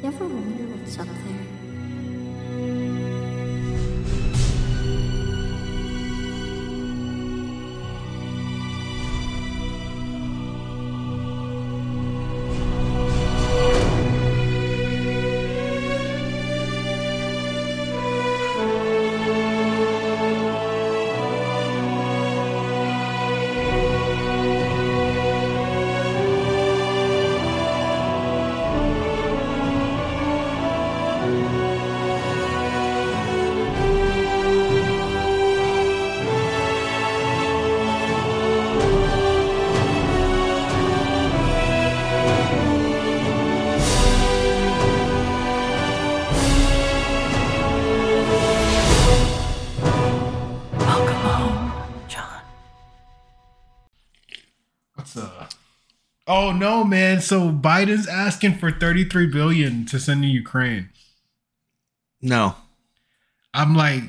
You ever wonder what's up there? Oh no, man! So Biden's asking for 33 billion to send to Ukraine. No. I'm like,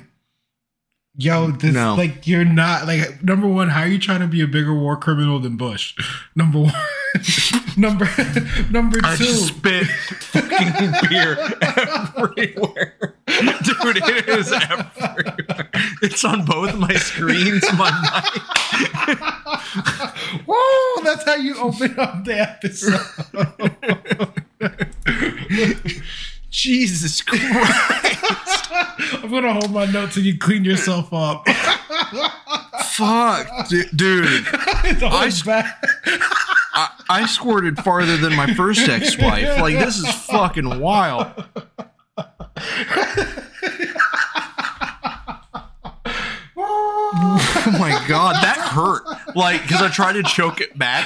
yo, this No. like you're not like number one. How are you trying to be a bigger war criminal than Bush? Number one. number number I two. just spit fucking beer everywhere. Dude, it is everywhere. It's on both my screens, my mic. Whoa, that's how you open up the episode. Jesus Christ. I'm gonna hold my notes and you clean yourself up. Fuck. du- Dude, It's all I- bad. I, I squirted farther than my first ex wife. Like, this is fucking wild. Oh my god, that hurt. Like, because I tried to choke it back.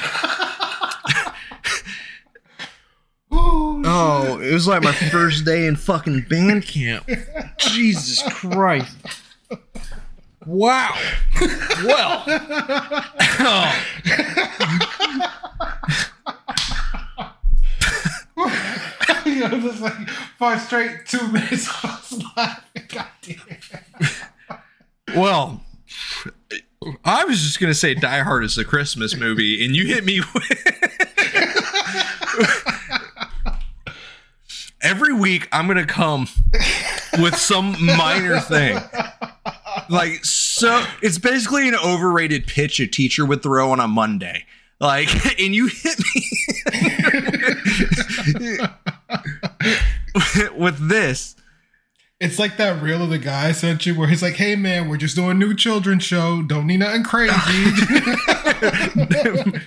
Oh, it was like my first day in fucking band camp. Jesus Christ. Wow. Well. Oh. you know, just like five straight two minutes. I was laughing. God damn. Well, I was just gonna say Die Hard is a Christmas movie, and you hit me with. Every week, I'm gonna come with some minor thing. Like, so it's basically an overrated pitch a teacher would throw on a Monday. Like, and you hit me with this. It's like that reel of the guy I sent you where he's like, hey man, we're just doing a new children's show. Don't need nothing crazy.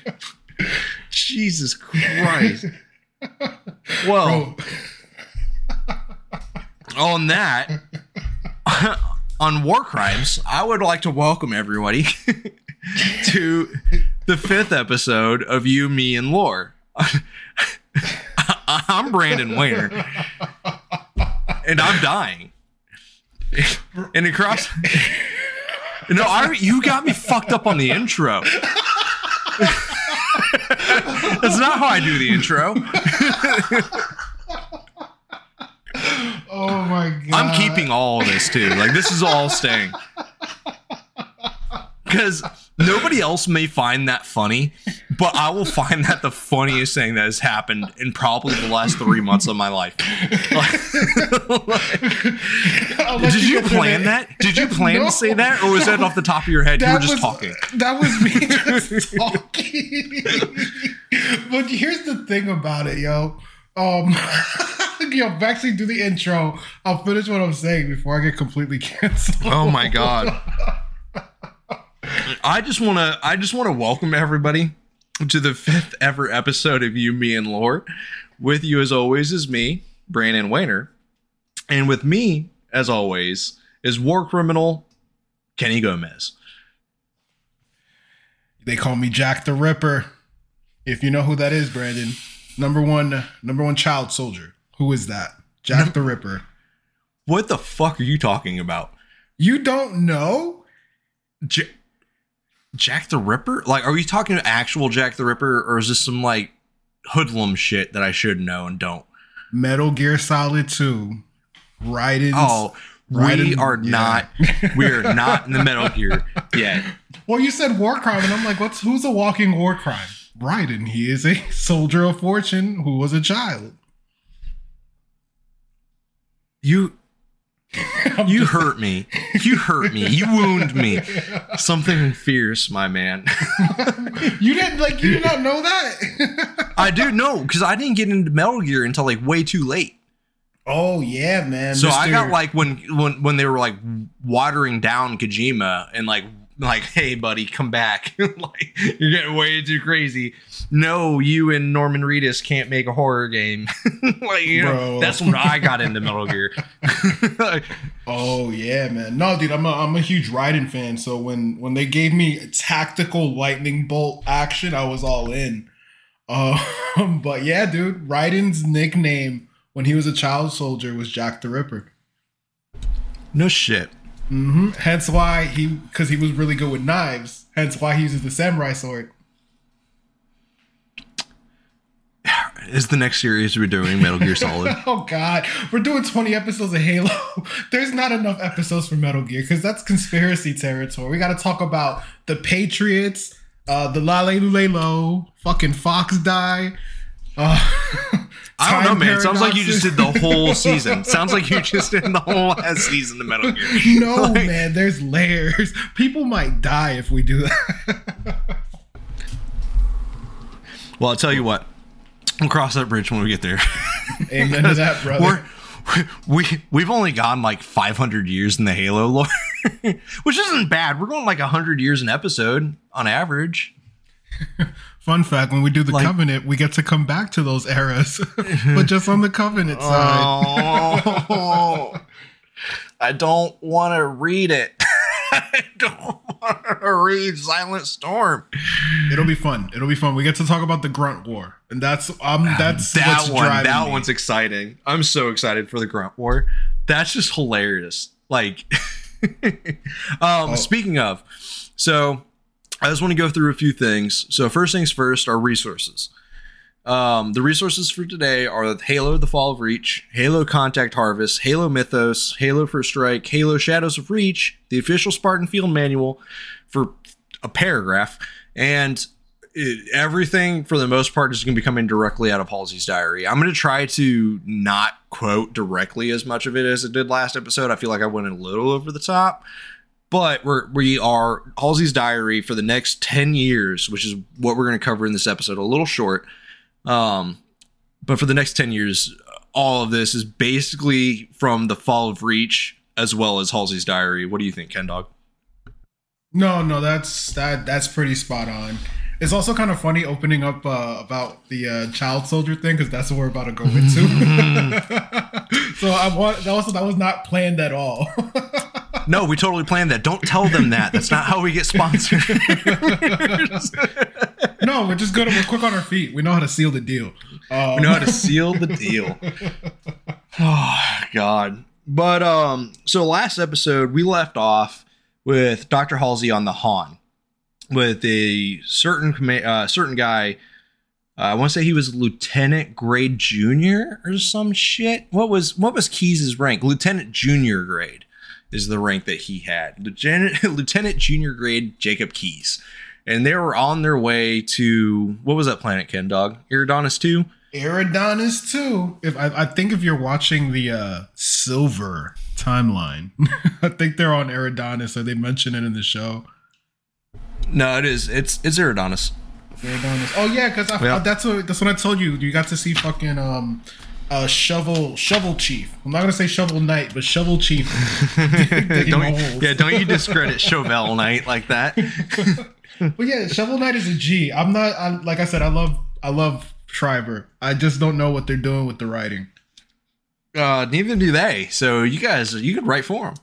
Jesus Christ. Well, Bro, on that, on war crimes, I would like to welcome everybody to the fifth episode of You, Me, and Lore. I'm Branden Wayner, and I'm dying. And across, no, I you got me fucked up on the intro. That's not how I do the intro. Oh my god. I'm keeping all of this too. Like this is all staying. Because nobody else may find that funny, but I will find that the funniest thing that has happened in probably the last three months of my life. I'll Did you through plan that? Did you plan to say that, or was that off the top of your head? You were just was, talking. That was me just talking. but here's the thing about it, yo. Um, yo, actually do the intro. I'll finish what I'm saying before I get completely canceled. Oh my god. I just want to I just want to welcome everybody to the fifth ever episode of You Me and Lore. With you as always is me, Branden Wayner. And with me as always is war criminal Kenny Gomez. They call me Jack the Ripper. If you know who that is, Branden, number one, number one child soldier. Who is that? Jack the Ripper. What the fuck are you talking about? You don't know? J- Jack the Ripper? Like are you talking to actual Jack the Ripper or is this some like hoodlum shit that I should know and don't? Metal Gear Solid 2. Raiden. Oh, Right we are yeah. not we are not in the Metal Gear yet. Well, you said war crime, and I'm like, what's who's a walking war crime? Raiden. He is a soldier of fortune who was a child. You you just- hurt me. You hurt me. You wound me. Something fierce, my man. you didn't like you did not know that. I do know because I didn't get into Metal Gear until like way too late. oh yeah, man. So I got like when when when they were like watering down Kojima and like like hey buddy come back like you're getting way too crazy. No, you and Norman Reedus can't make a horror game. like you know that's when I got into Metal Gear. Oh yeah, man. No, dude, I'm a I'm a huge Raiden fan. So when when they gave me tactical lightning bolt action, I was all in. Um, but yeah, dude, Raiden's nickname when he was a child soldier was Jack the Ripper. no shit. Hmm Hence why he, because he was really good with knives. Hence why he uses the samurai sword. Is the next series we're doing Metal Gear Solid? Oh God, we're doing 20 episodes of Halo. There's not enough episodes for Metal Gear because that's conspiracy territory. We got to talk about the Patriots, uh, the Lale Lule Lo, fucking FOXDIE. Uh, I don't know, man. It sounds like you just did the whole season. Sounds like you just did the whole last season of Metal Gear. No, Like- man, there's layers. People might die if we do that. Well, I'll tell you what. We'll cross that bridge when we get there. Amen to that, brother. We're, we we've only gone like 500 years in the Halo lore, which isn't bad. We're going like 100 years an episode on average. Fun fact: When we do the Like- Covenant, we get to come back to those eras, but just on the Covenant side. Oh, I don't want to read it. I don't want to read Silent Storm. It'll be fun. It'll be fun. We get to talk about the Grunt War, and that's um that's that what's one driving that me. one's exciting i'm so excited for the grunt war that's just hilarious like um Oh. speaking of so i just want to go through a few things so first things first our resources um, the resources for today are Halo: The Fall of Reach, Halo: Contact Harvest, Halo Mythos, Halo First Strike, Halo: Shadows of Reach, the official Spartan Field Manual for a paragraph, and it, everything for the most part is going to be coming directly out of Halsey's diary. I'm going to try to not quote directly as much of it as it did last episode. I feel like I went a little over the top, but we're we are Halsey's diary for the next 10 years, which is what we're going to cover in this episode. A little short, um, but for the next 10 years, all of this is basically from the fall of Reach as well as Halsey's diary. What do you think, Ken Dog? No, no, that's that that's pretty spot on. It's also kind of funny opening up uh, about the uh, child soldier thing because that's what we're about to go into. so I want also that was not planned at all. No, we totally planned that. Don't tell them that. That's not how we get sponsored. no, we're just good. We're quick on our feet. We know how to seal the deal. Um, we know how to seal the deal. Oh God. But um, so last episode we left off with Dr. Halsey on the Han with a certain uh, certain guy. Uh, I want to say he was Lieutenant Grade Junior or some shit. What was what was Keyes's rank? Lieutenant Junior Grade is the rank that he had. Lieutenant Lieutenant Junior Grade Jacob Keyes, and they were on their way to what was that planet? Ken Dog Iridonis two. Eridanus two. If I, I think if you're watching the uh, silver timeline, I think they're on Eridanus, so they mention it in the show. No, it is. It's it's Iridonis. Eridanus. Oh yeah, because Yeah. that's what that's what I told you. You got to see fucking um, uh, shovel shovel chief. I'm not gonna say shovel knight, but shovel chief. Don't holes. yeah, don't you discredit Shovel Knight like that. But yeah, shovel knight is a G. I'm not. I, like I said, I love I love Schreiber. I just don't know what they're doing with the writing. Uh, neither do they. So you guys, you could write for them.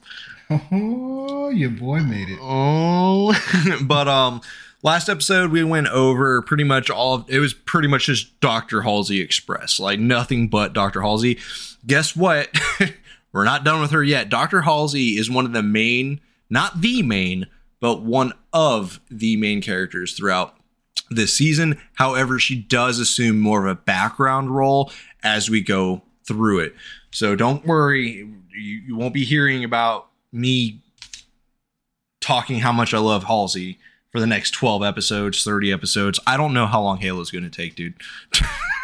Oh, your boy made it. Oh, but um, last episode we went over pretty much all. Of, it was pretty much just Doctor Halsey Express, like nothing but Doctor Halsey. Guess what? We're not done with her yet. Doctor Halsey is one of the main, not the main, but one of the main characters throughout this season. However, she does assume more of a background role as we go through it. So don't worry, you, you won't be hearing about me talking how much I love Halsey for the next 12 episodes, 30 episodes. I don't know how long Halo's going to take, dude.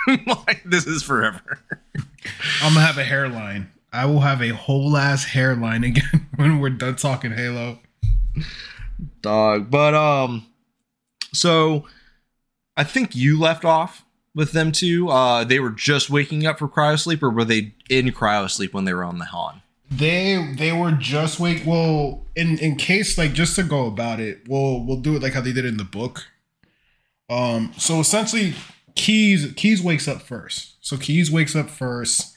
like, this is forever. I'm gonna have a hairline. I will have a whole ass hairline again when we're done talking Halo. dog. But um, so I think you left off with them too. Uh, they were just waking up for cryosleep, or were they in cryosleep when they were on the Han? They they were just wake. Well, in in case like just to go about it, we'll we'll do it like how they did in the book. Um. So essentially, Keyes Keyes wakes up first. So Keyes wakes up first.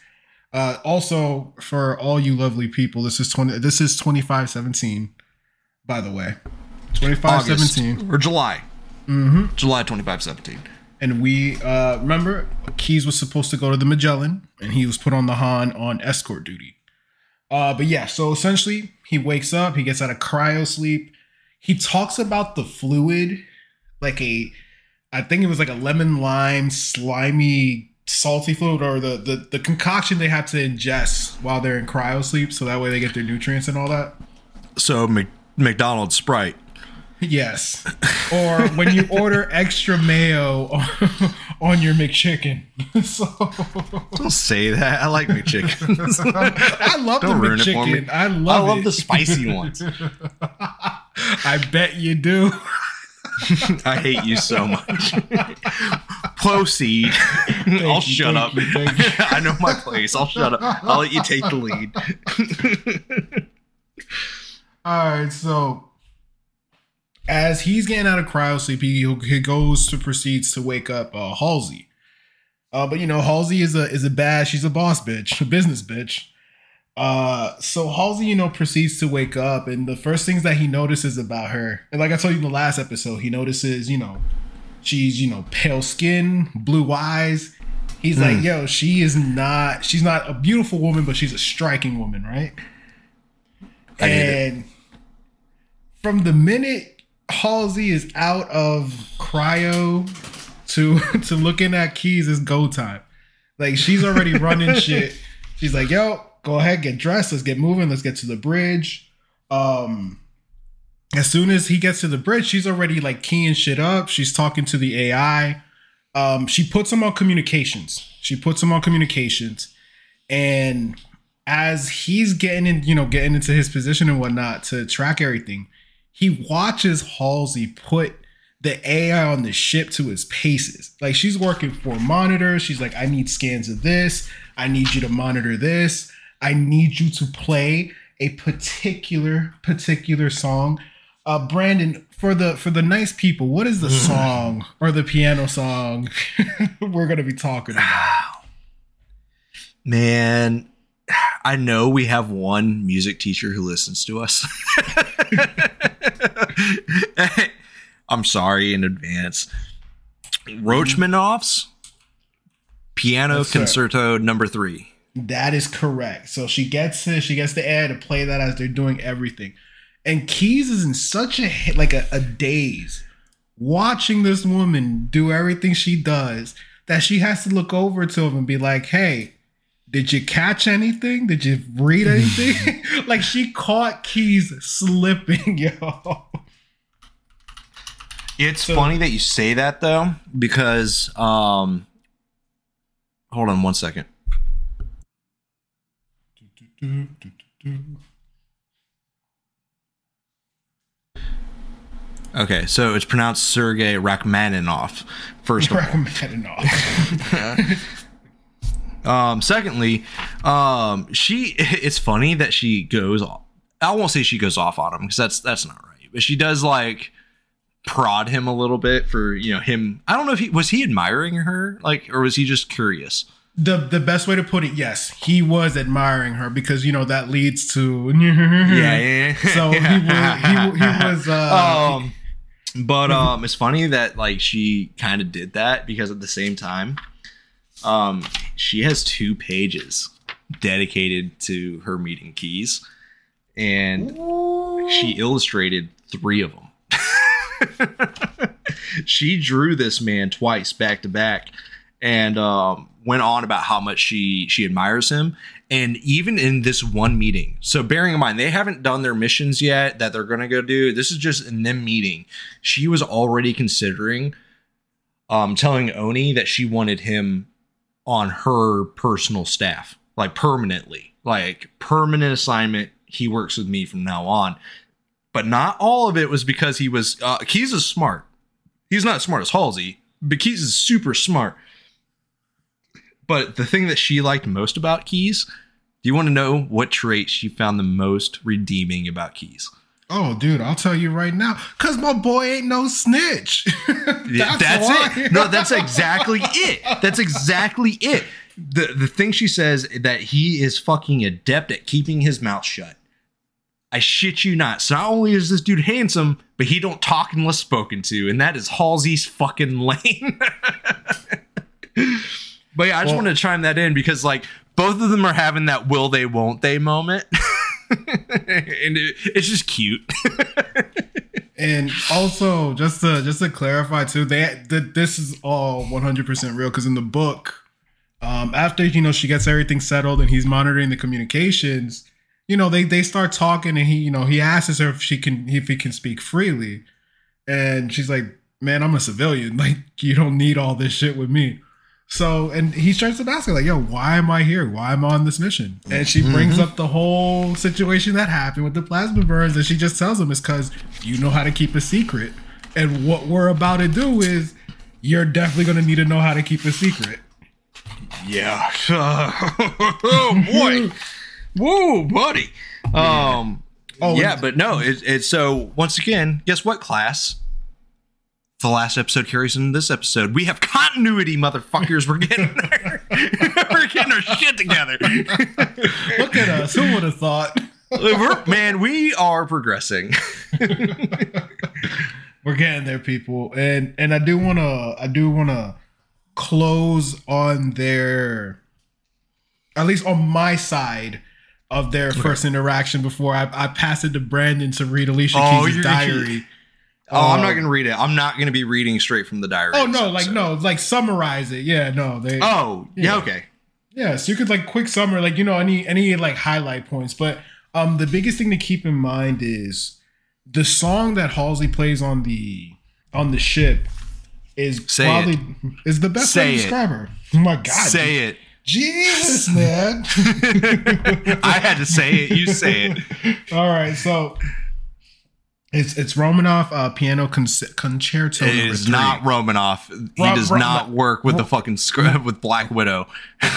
Uh, also, for all you lovely people, this is twenty. This is twenty five seventeen. By the way, twenty five seventeen. or July? Mm-hmm. July twenty five seventeen. and we uh remember Keyes was supposed to go to the Magellan and he was put on the Han on escort duty. Uh but yeah, so essentially he wakes up, he gets out of cryo sleep. He talks about the fluid like a I think it was like a lemon lime slimy salty fluid or the the, the concoction they have to ingest while they're in cryo sleep so that way they get their nutrients and all that. So Mc- McDonald's Sprite. Yes. Or when you order extra mayo on, your McChicken. so Don't say that. I like McChickens. I love Don't the ruin it for me. McChicken. I I love, love it. the spicy ones. I bet you do. I hate you so much. Proceed. I'll you, shut up. you. I know my place. I'll shut up. I'll let you take the lead. All right, so as he's getting out of cryo sleep, he, he goes to proceeds to wake up uh, Halsey. Uh, but you know, Halsey is a is a bad. She's a boss bitch, a business bitch. Uh, so Halsey, you know, proceeds to wake up, and the first things that he notices about her, and like I told you in the last episode, he notices, you know, she's you know pale skin, blue eyes. He's like, yo, she is not. She's not a beautiful woman, but she's a striking woman, right? I and from the minute Halsey is out of cryo to to looking at Keyes is go time. Like she's already running shit. She's like, yo, go ahead, get dressed, let's get moving, let's get to the bridge. Um as soon as he gets to the bridge, she's already like keying shit up. She's talking to the AI. Um, she puts him on communications. She puts him on communications. And as he's getting in, you know, getting into his position and whatnot to track everything, he watches Halsey put the AI on the ship to his paces. Like she's working for monitors. She's like, I need scans of this. I need you to monitor this. I need you to play a particular particular song. Uh, Branden, for the for the nice people, what is the song or the piano song we're gonna be talking about? Man, I know we have one music teacher who listens to us. I'm sorry in advance. Roachmanoff's Piano Yes. Concerto number three. That is correct. So she gets to she gets the air to play that as they're doing everything. And Keyes is in such a like a, a daze watching this woman do everything she does that she has to look over to him and be like, "Hey, did you catch anything? Did you read anything?" like she caught Keyes slipping, yo. It's So- funny that you say that though, because um hold on one second. Okay, so it's pronounced Sergei Rachmaninoff. First of all. Recommended off. Um, secondly, um, she it's funny that she goes off. I won't say she goes off on him because that's that's not right. But she does like prod him a little bit for you know him. I don't know if he was he admiring her like or was he just curious. The the best way to put it, yes, he was admiring her because you know that leads to yeah. So he was he, he was uh um, but um, it's funny that like she kind of did that because at the same time, um, she has two pages dedicated to her meeting Keyes, and she illustrated three of them. she drew this man twice back to back, and um, went on about how much she she admires him. And even in this one meeting, so bearing in mind they haven't done their missions yet that they're gonna go do. This is just in them meeting. She was already considering um telling ONI that she wanted him on her personal staff like permanently, like permanent assignment. He works with me from now on. But not all of it was because he was. Uh, Keyes is smart. He's not as smart as Halsey, but Keyes is super smart. But the thing that she liked most about Keyes, do you want to know what trait she found the most redeeming about Keyes? Oh, dude, I'll tell you right now, cause my boy ain't no snitch. Yeah, that's, it. No, that's exactly it. That's exactly it. The the thing she says that he is fucking adept at keeping his mouth shut. I shit you not. So not only is this dude handsome, but he don't talk unless spoken to, and that is Halsey's fucking lane. but yeah, I just Well- wanted to chime that in because like both of them are having that will they won't they moment. and it, it's just cute. And also, just to just to clarify too, they th- this is all 100 percent real because in the book, um, after you know she gets everything settled and he's monitoring the communications, you know they they start talking and he you know he asks her if she can if he can speak freely, and she's like, "Man, I'm a civilian. Like you don't need all this shit with me." So and he starts to ask her like, "Yo, why am I here? Why am I on this mission?" And she brings up the whole situation that happened with the plasma burns, and she just tells him it's because you know how to keep a secret, and what we're about to do is you're definitely gonna need to know how to keep a secret. Yeah. oh boy. Whoa, buddy. Um. Oh, yeah, but no. It's it, so once again. Guess what, class? The last episode carries into this episode. We have continuity, motherfuckers. We're getting we're getting our shit together. Look at us. Who would have thought? We're- man, we are progressing. We're getting there, people, and and I do wanna I do wanna close on their, at least on my side of their first interaction before I, I pass it to Branden to read Alicia Oh, Keyes' diary. Oh, I'm not Um, going to read it. I'm not going to be reading straight from the diary. Oh no, like no, like summarize it. Yeah, no, they. Oh, yeah, Yeah. okay. Yeah, so you could like quick summary, like you know, any any like highlight points. But um, the biggest thing to keep in mind is the song that Halsey plays on the on the ship is Say probably is the best way Say to it. describe her. Oh my god, Say it. Jesus, man. I had to say it. You say it. All right, so it's it's Romanoff uh, piano con- concerto. It is three. not Romanoff. He Ro- does Ro- not work with the fucking script with Black Widow.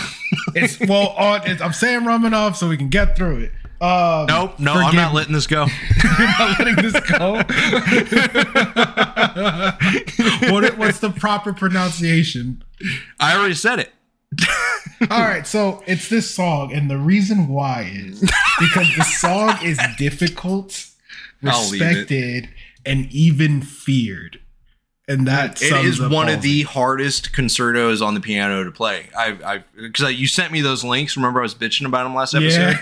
It's well, on, it's, I'm saying Romanoff so we can get through it. Um, Nope, no, I'm not letting this go. You're not letting this go. what, what's the proper pronunciation? I already said it. All right, so it's this song, and the reason why is because the song is difficult, I'll leave it. Respected, and even feared, and that It is one of the hardest concertos on the piano to play. I, I, because you sent me those links. Remember, I was bitching about them last episode.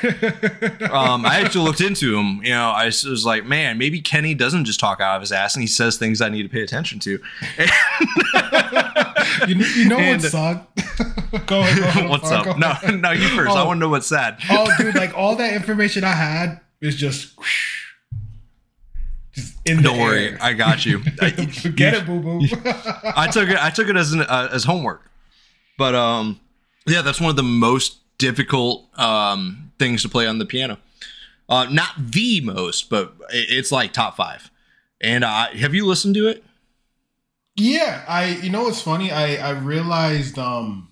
Yeah, um, I actually looked into them. You know, I was like, man, maybe Kenny doesn't just talk out of his ass, and he says things I need to pay attention to. you, you know And- what song? go ahead. Go ahead What's go up? ahead. No, no, you first. I Oh. want to know what's sad. Oh, dude, like all that information I had is just, just in Don't the worry, air. I got you. I- Forget it, boo boo. I took it. I took it as an uh, as homework. But um, yeah, that's one of the most difficult um things to play on the piano. Uh, not the most, but it- it's like top five. And uh, have you listened to it? Yeah, I you know what's funny? I I realized um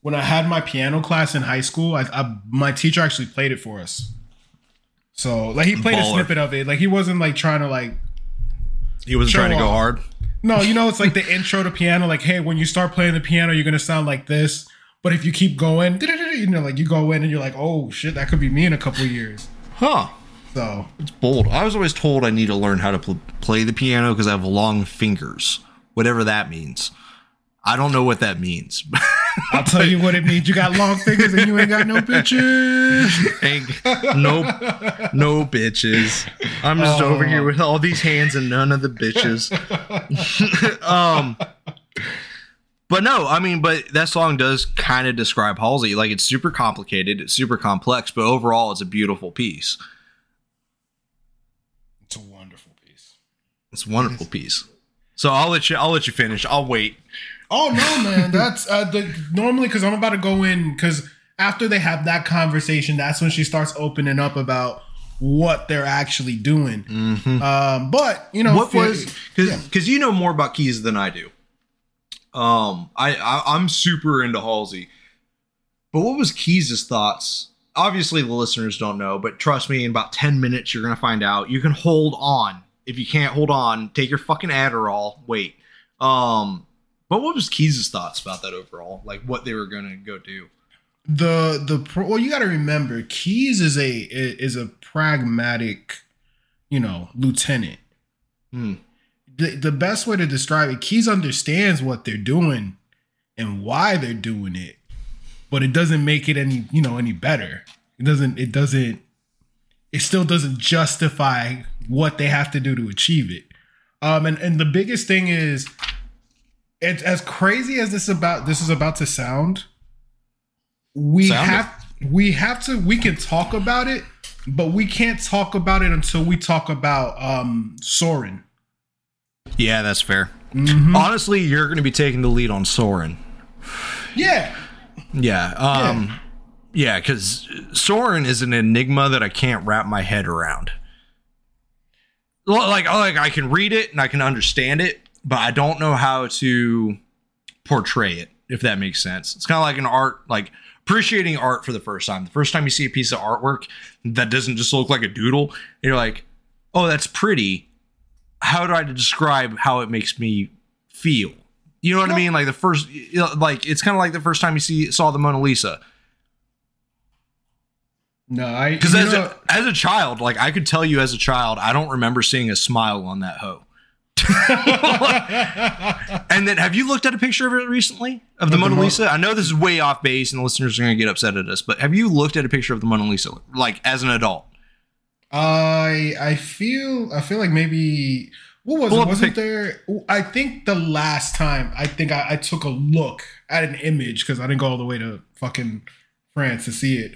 when I had my piano class in high school, I, I my teacher actually played it for us. So like he played a snippet of it. Like he wasn't like trying to like He wasn't Show trying to go hard. no, you know it's like the intro to piano. Like hey, when you start playing the piano, you're gonna sound like this. But if you keep going, you know, like you go in and you're like, oh shit, that could be me in a couple of years. Huh? So It's bold. I was always told I need to learn how to pl- play the piano because I have long fingers, whatever that means. I don't know what that means. I'll tell you what it means. You got long fingers and you ain't got no bitches. Ain't- no, no bitches. I'm just over here with all these hands and none of the bitches. um, but no, I mean, but that song does kind of describe Halsey. Like it's super complicated, it's super complex, but overall, it's a beautiful piece. It's a wonderful piece. It's a wonderful piece. So I'll let you. I'll let you finish. I'll wait. Oh no, man! That's uh, the normally because I'm about to go in because after they have that conversation, that's when she starts opening up about what they're actually doing. Um, but you know, what was because yeah. because you know more about Keyes than I do. Um, I, I I'm super into Halsey, but what was Keyes' thoughts? Obviously, the listeners don't know, but trust me, in about ten minutes, you're gonna find out. You can hold on. If you can't hold on, take your fucking Adderall. Wait. Um, but what was Keyes' thoughts about that overall? Like what they were gonna go do? the the pro, well, you got to remember, Keyes is a is a pragmatic, you know, lieutenant. Hmm. The the best way to describe it, Keyes understands what they're doing and why they're doing it, but it doesn't make it any you know any better. It doesn't. It doesn't. It still doesn't justify what they have to do to achieve it. Um, and and the biggest thing is, it's as crazy as this about this is about to sound. We Sound it. have we have to we can talk about it, but we can't talk about it until we talk about um Soren. Yeah, that's fair. Honestly, you're going to be taking the lead on Soren. Yeah, Yeah. Um yeah, cuz Soren is an enigma that I can't wrap my head around. Like like I can read it and I can understand it, but I don't know how to portray it if that makes sense. It's kind of like an art like appreciating art for the first time. The first time you see a piece of artwork that doesn't just look like a doodle, you're like, "Oh, that's pretty." How do I describe how it makes me feel? You know what I mean? Like the first, like it's kind of like the first time you see saw the Mona Lisa. no, I Because as know- a, as a child, like I could tell you as a child, I don't remember seeing a smile on that hoe. and then, have you looked at a picture of it recently of the Mona Mo- Lisa? I know this is way off base, and the listeners are going to get upset at us, but have you looked at a picture of the Mona Lisa, like as an adult? I I feel I feel like maybe what was Pull it? Wasn't pic- there? I think the last time I think I, I took a look at an image because I didn't go all the way to fucking France to see it.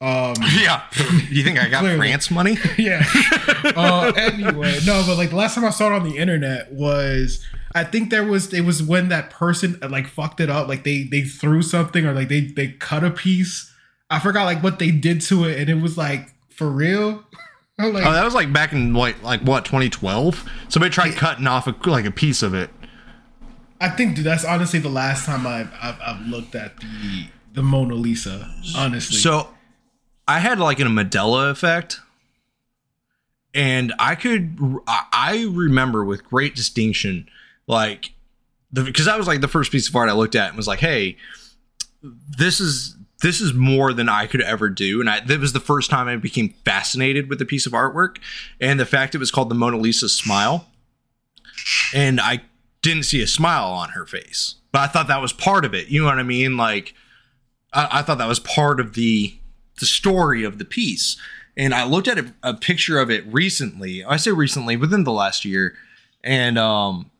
Um, Yeah. you think I got Clearly. France money? yeah. Uh, anyway, no, but like the last time I saw it on the internet was I think there was it was when that person uh, like fucked it up, like they they threw something or like they they cut a piece. I forgot like what they did to it, and it was like for real. Like, Oh, that was like back in like like what 2012. Somebody tried cutting off a, like a piece of it. I think dude, that's honestly the last time I've, I've I've looked at the the Mona Lisa. Honestly, So I had like an Mandela effect. And I could, I- remember with great distinction, like, the because that was like the first piece of art I looked at and was like, hey, this is this is more than I could ever do. And I, that was the first time I became fascinated with a piece of artwork and the fact it was called the Mona Lisa Smile. And I didn't see a smile on her face, but I thought that was part of it. You know what I mean? Like, I, I thought that was part of the the story of the piece. And I looked at a, a picture of it recently. I say recently, within the last year, and um,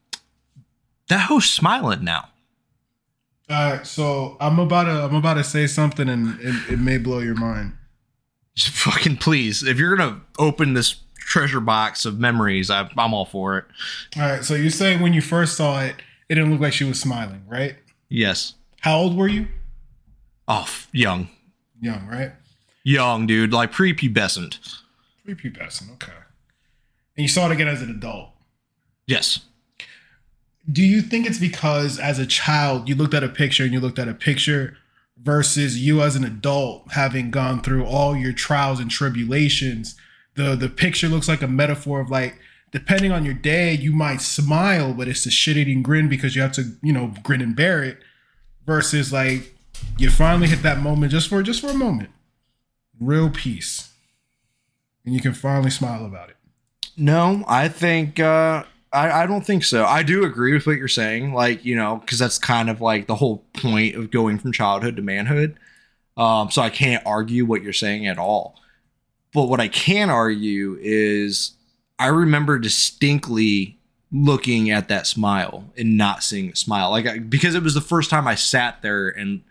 that host smiling now. all right. So I'm about to I'm about to say something, and it, it may blow your mind. Just fucking please, if you're gonna open this treasure box of memories, I, I'm all for it. All right. So you're saying when you first saw it, it didn't look like she was smiling, right? Yes. How old were you? Oh, young, Young, right? Young dude, like prepubescent. Prepubescent. Okay. And you saw it again as an adult. Yes. do you think it's because as a child you looked at a picture and you looked at a picture versus you as an adult having gone through all your trials and tribulations the the picture looks like a metaphor of like depending on your day you might smile but it's a shit-eating grin because you have to you know grin and bear it versus like you finally hit that moment just for just for a moment real peace and you can finally smile about it No, I think uh I, I don't think so. I do agree with what you're saying, like, you know, because that's kind of like the whole point of going from childhood to manhood. Um, so I can't argue what you're saying at all. But what I can argue is I remember distinctly looking at that smile and not seeing a smile. Like I, because it was the first time I sat there and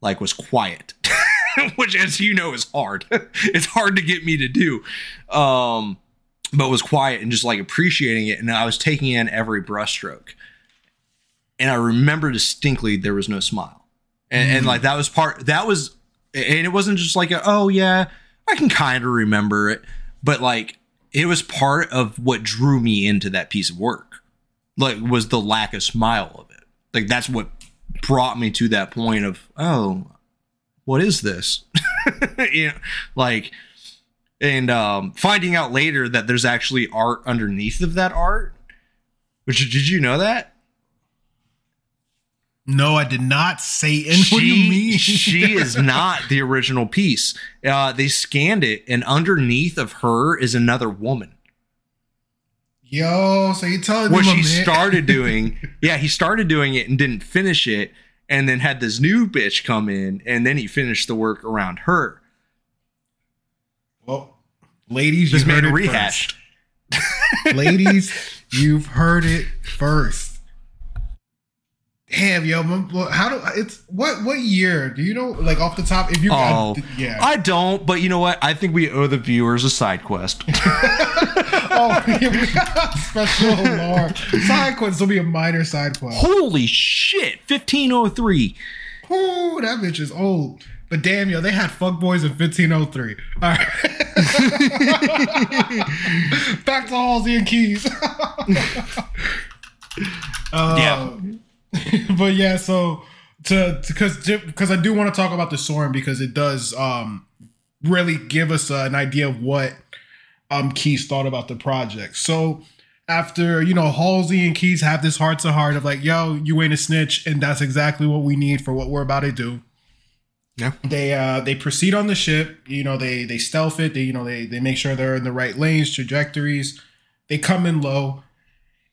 like was quiet. Which as you know is hard. it's hard to get me to do. Um but was quiet and just like appreciating it. And I was taking in every brushstroke. And I remember distinctly there was no smile. And, and like that was part, that was and it wasn't just like, a, oh yeah, I can kind of remember it, but like it was part of what drew me into that piece of work. Like was the lack of smile of it. Like that's what brought me to that point of oh, what is this? you know, like and um, finding out later that there's actually art underneath of that art. Which did you know that? No, I did not. Satan. She, what do you mean? she is not the original piece. Uh, they scanned it, and underneath of her is another woman. Yo, so you telling What me she started doing, yeah, he started doing it and didn't finish it, and then had this new bitch come in, and then he finished the work around her. Well, ladies, Just you heard it rehashed. first. ladies, you've heard it first. Damn, yo, well, how do it's what what year? Do you know like off the top? If you Oh, I- yeah. I don't, but you know what? I think we owe the viewers a side quest. oh, we got special lore. Side quest will be a minor side quest. Holy shit! 1503. Ooh, that bitch is old. But damn, yo, they had fuckboys in 1503. All right. Back to Halsey and Keyes. Uh, Yeah. but yeah, so to because because I do want to talk about the Soren because it does um really give us uh, an idea of what um Keyes thought about the project. So after you know Halsey and Keyes have this heart to heart of like, yo, you ain't a snitch, and that's exactly what we need for what we're about to do. Yeah. They uh they proceed on the ship. You know they they stealth it. They you know they they make sure they're in the right lanes, trajectories. They come in low,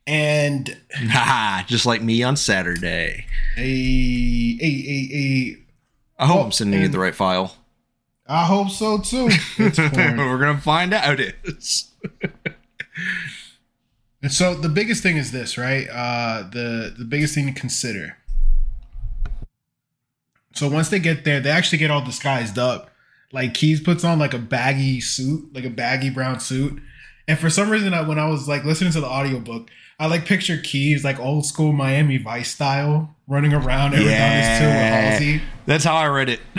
and Haha, just like me on Saturday. a a a a. I hope Oh, I'm sending you the right file. I hope so too. We're gonna find out it is. And so the biggest thing is this, right? Uh the the biggest thing to consider. So once they get there, they actually get all disguised up. Like Keyes puts on like a baggy suit, like a baggy brown suit. And for some reason, I, when I was like listening to the audiobook, I like picture Keyes like old school Miami Vice style, running around down this too with Halsey. That's how I read it.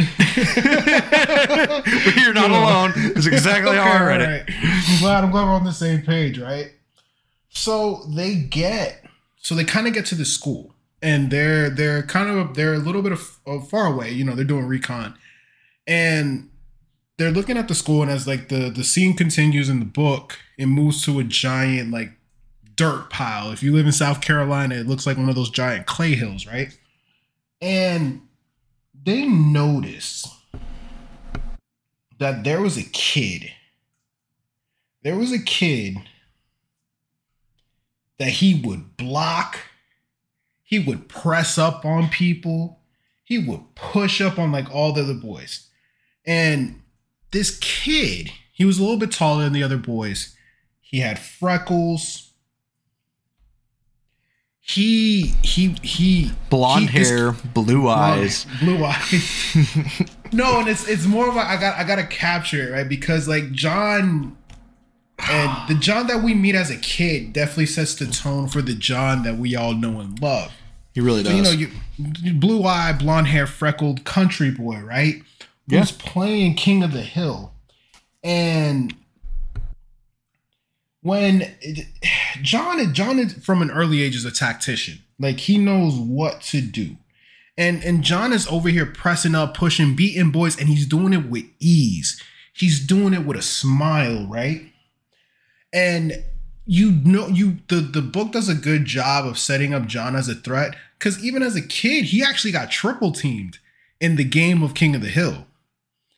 You're not alone. That's exactly how I Okay, read it. I'm glad I'm glad we're on the same page, right? So they get so they kind of get to the school and they're they're kind of they're a little bit of, of far away, you know, they're doing recon. And they're looking at the school and as like the the scene continues in the book, it moves to a giant like dirt pile. If you live in South Carolina, it looks like one of those giant clay hills, right? And they notice that there was a kid. There was a kid that he would block, he would press up on people, he would push up on like all the other boys. And this kid, he was a little bit taller than the other boys. He had freckles. He he he Blonde he- this- hair, blue eyes. blue eyes. no, and it's it's more of a I got I gotta capture it right because like John and the John that we meet as a kid definitely sets the tone for the John that we all know and love. He really So does. you know, you, you blue eye, blonde hair, freckled country boy, right? Yeah. Who's playing King of the Hill, and when John John is from an early age is a tactician, like he knows what to do, and and John is over here pressing up, pushing, beating boys, and he's doing it with ease. He's doing it with a smile, right? And you know you the the book does a good job of setting up John as a threat because even as a kid he actually got triple teamed in the game of King of the Hill.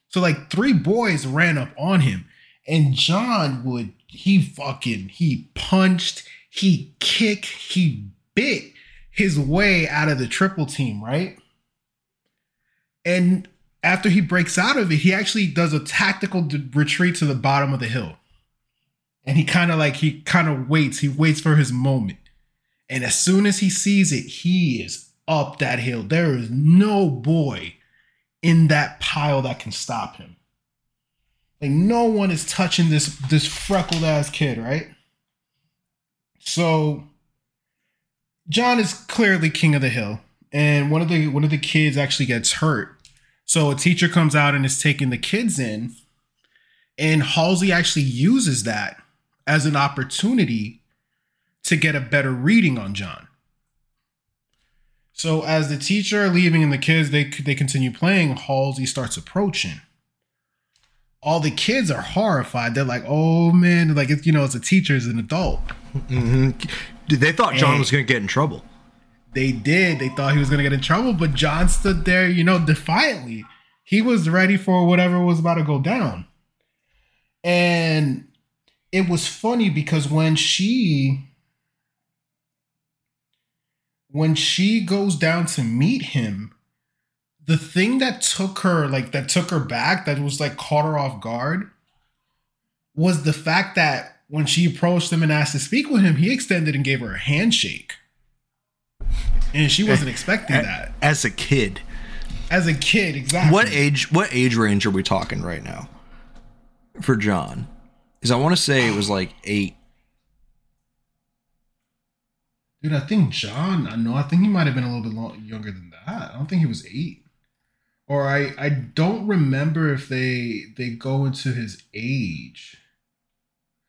So like three boys ran up on him and John would he fucking he punched, he kicked, he bit his way out of the triple team, right? And after he breaks out of it, he actually does a tactical d- retreat to the bottom of the hill. And he kind of like he kind of waits he waits for his moment. And as soon as he sees it he is up that hill. There is no boy in that pile that can stop him like no one is touching this this freckled ass kid right so john is clearly king of the hill and one of the one of the kids actually gets hurt So a teacher comes out and is taking the kids in, and Halsey actually uses that as an opportunity to get a better reading on John. So as the teacher leaving and the kids they they continue playing, Halsey starts approaching. All the kids are horrified. They're like, "Oh man!" Like it's you know, it's a teacher, as an adult. Dude, they thought John Hey. was going to get in trouble. They did. They thought he was gonna get in trouble, but John stood there, you know, defiantly. He was ready for whatever was about to go down. And it was funny because when she when she goes down to meet him, the thing that took her like that took her back, that was like caught her off guard, was the fact that when she approached him and asked to speak with him, he extended and gave her a handshake. And she wasn't eh, expecting eh, that. As a kid. As a kid, exactly. What age what age range are we talking right now? For John. Because I want to say it was like eight. Dude, I think John, I know, I think he might have been a little bit long, younger than that. I don't think he was eight. Or I, I don't remember if they they go into his age.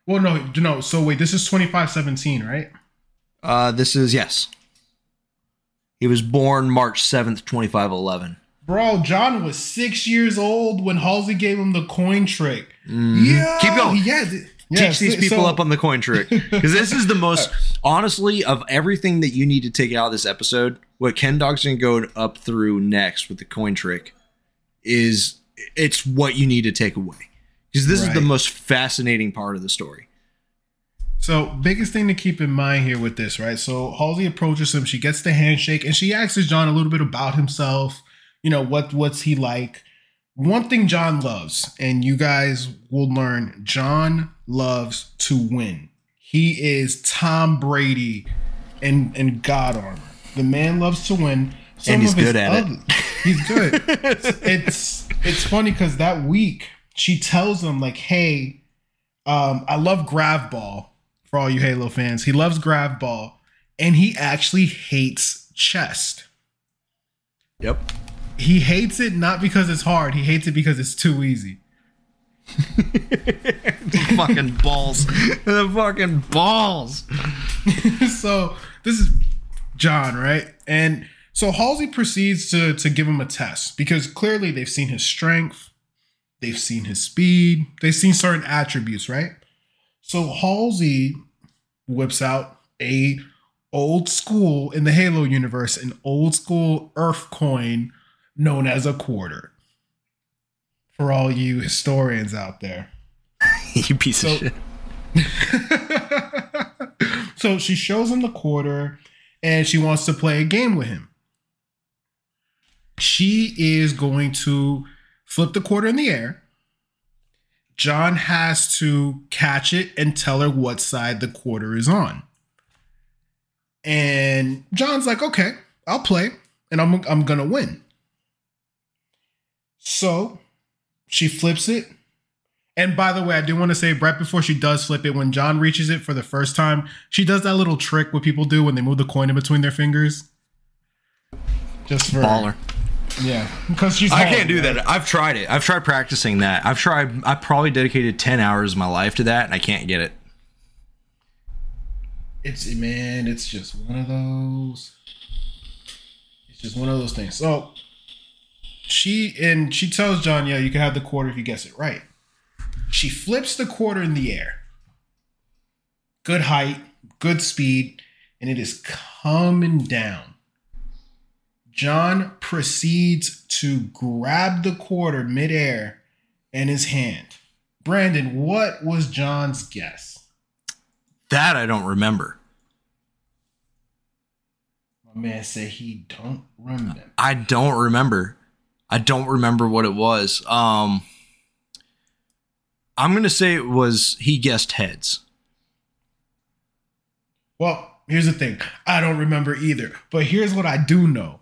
Well, no, no. So wait, this is twenty five seventeen, right? Uh this is yes. He was born March 7th, 2511. Bro, John was six years old when Halsey gave him the coin trick. Yeah, Mm-hmm. Keep going. Yeah, yeah, Teach these people so- up on the coin trick. Because this is the most, honestly, of everything that you need to take out of this episode, what Ken Dog's going to go up through next with the coin trick is it's what you need to take away. Because this is the most fascinating part of the story. So, biggest thing to keep in mind here with this, right? So, Halsey approaches him. She gets the handshake, and she asks John a little bit about himself. You know what what's he like? One thing John loves, and you guys will learn, John loves to win. He is Tom Brady in in God armor. The man loves to win. And he's good at it. He's good. it's it's funny because that week she tells him like, "Hey, um, I love Grav Ball for all you Halo fans. He loves Grav Ball, and he actually hates chest. Yep. He hates it not because it's hard. He hates it because it's too easy. Fucking balls. the fucking balls. so this is John, right? And so Halsey proceeds to to give him a test because clearly they've seen his strength, they've seen his speed, they've seen certain attributes, right? So Halsey whips out a old school in the Halo universe, an old school Earth coin known as a quarter. For all you historians out there. you piece So- of shit. so she shows him the quarter and she wants to play a game with him. She is going to flip the quarter in the air. John has to catch it and tell her what side the quarter is on. And John's like, okay, I'll play and I'm, I'm going to win. So she flips it and by the way, I do want to say right before she does flip it, when John reaches it for the first time, she does that little trick what people do when they move the coin in between their fingers. Just for Baller. yeah, because she's. I home, can't do right? that. I've tried it. I've tried practicing that. I've tried. I probably dedicated ten hours of my life to that, and I can't get it. It's man, it's just one of those. It's just one of those things. So she and she tells John, "Yeah, you can have the quarter if you guess it right." She flips the quarter in the air. Good height, good speed, and it is coming down. John proceeds to grab the quarter midair in his hand. Branden, what was John's guess? That I don't remember. My man said he don't remember. I don't remember. I don't remember what it was. Um, I'm gonna say it was he guessed heads. Well, here's the thing. I don't remember either. But here's what I do know.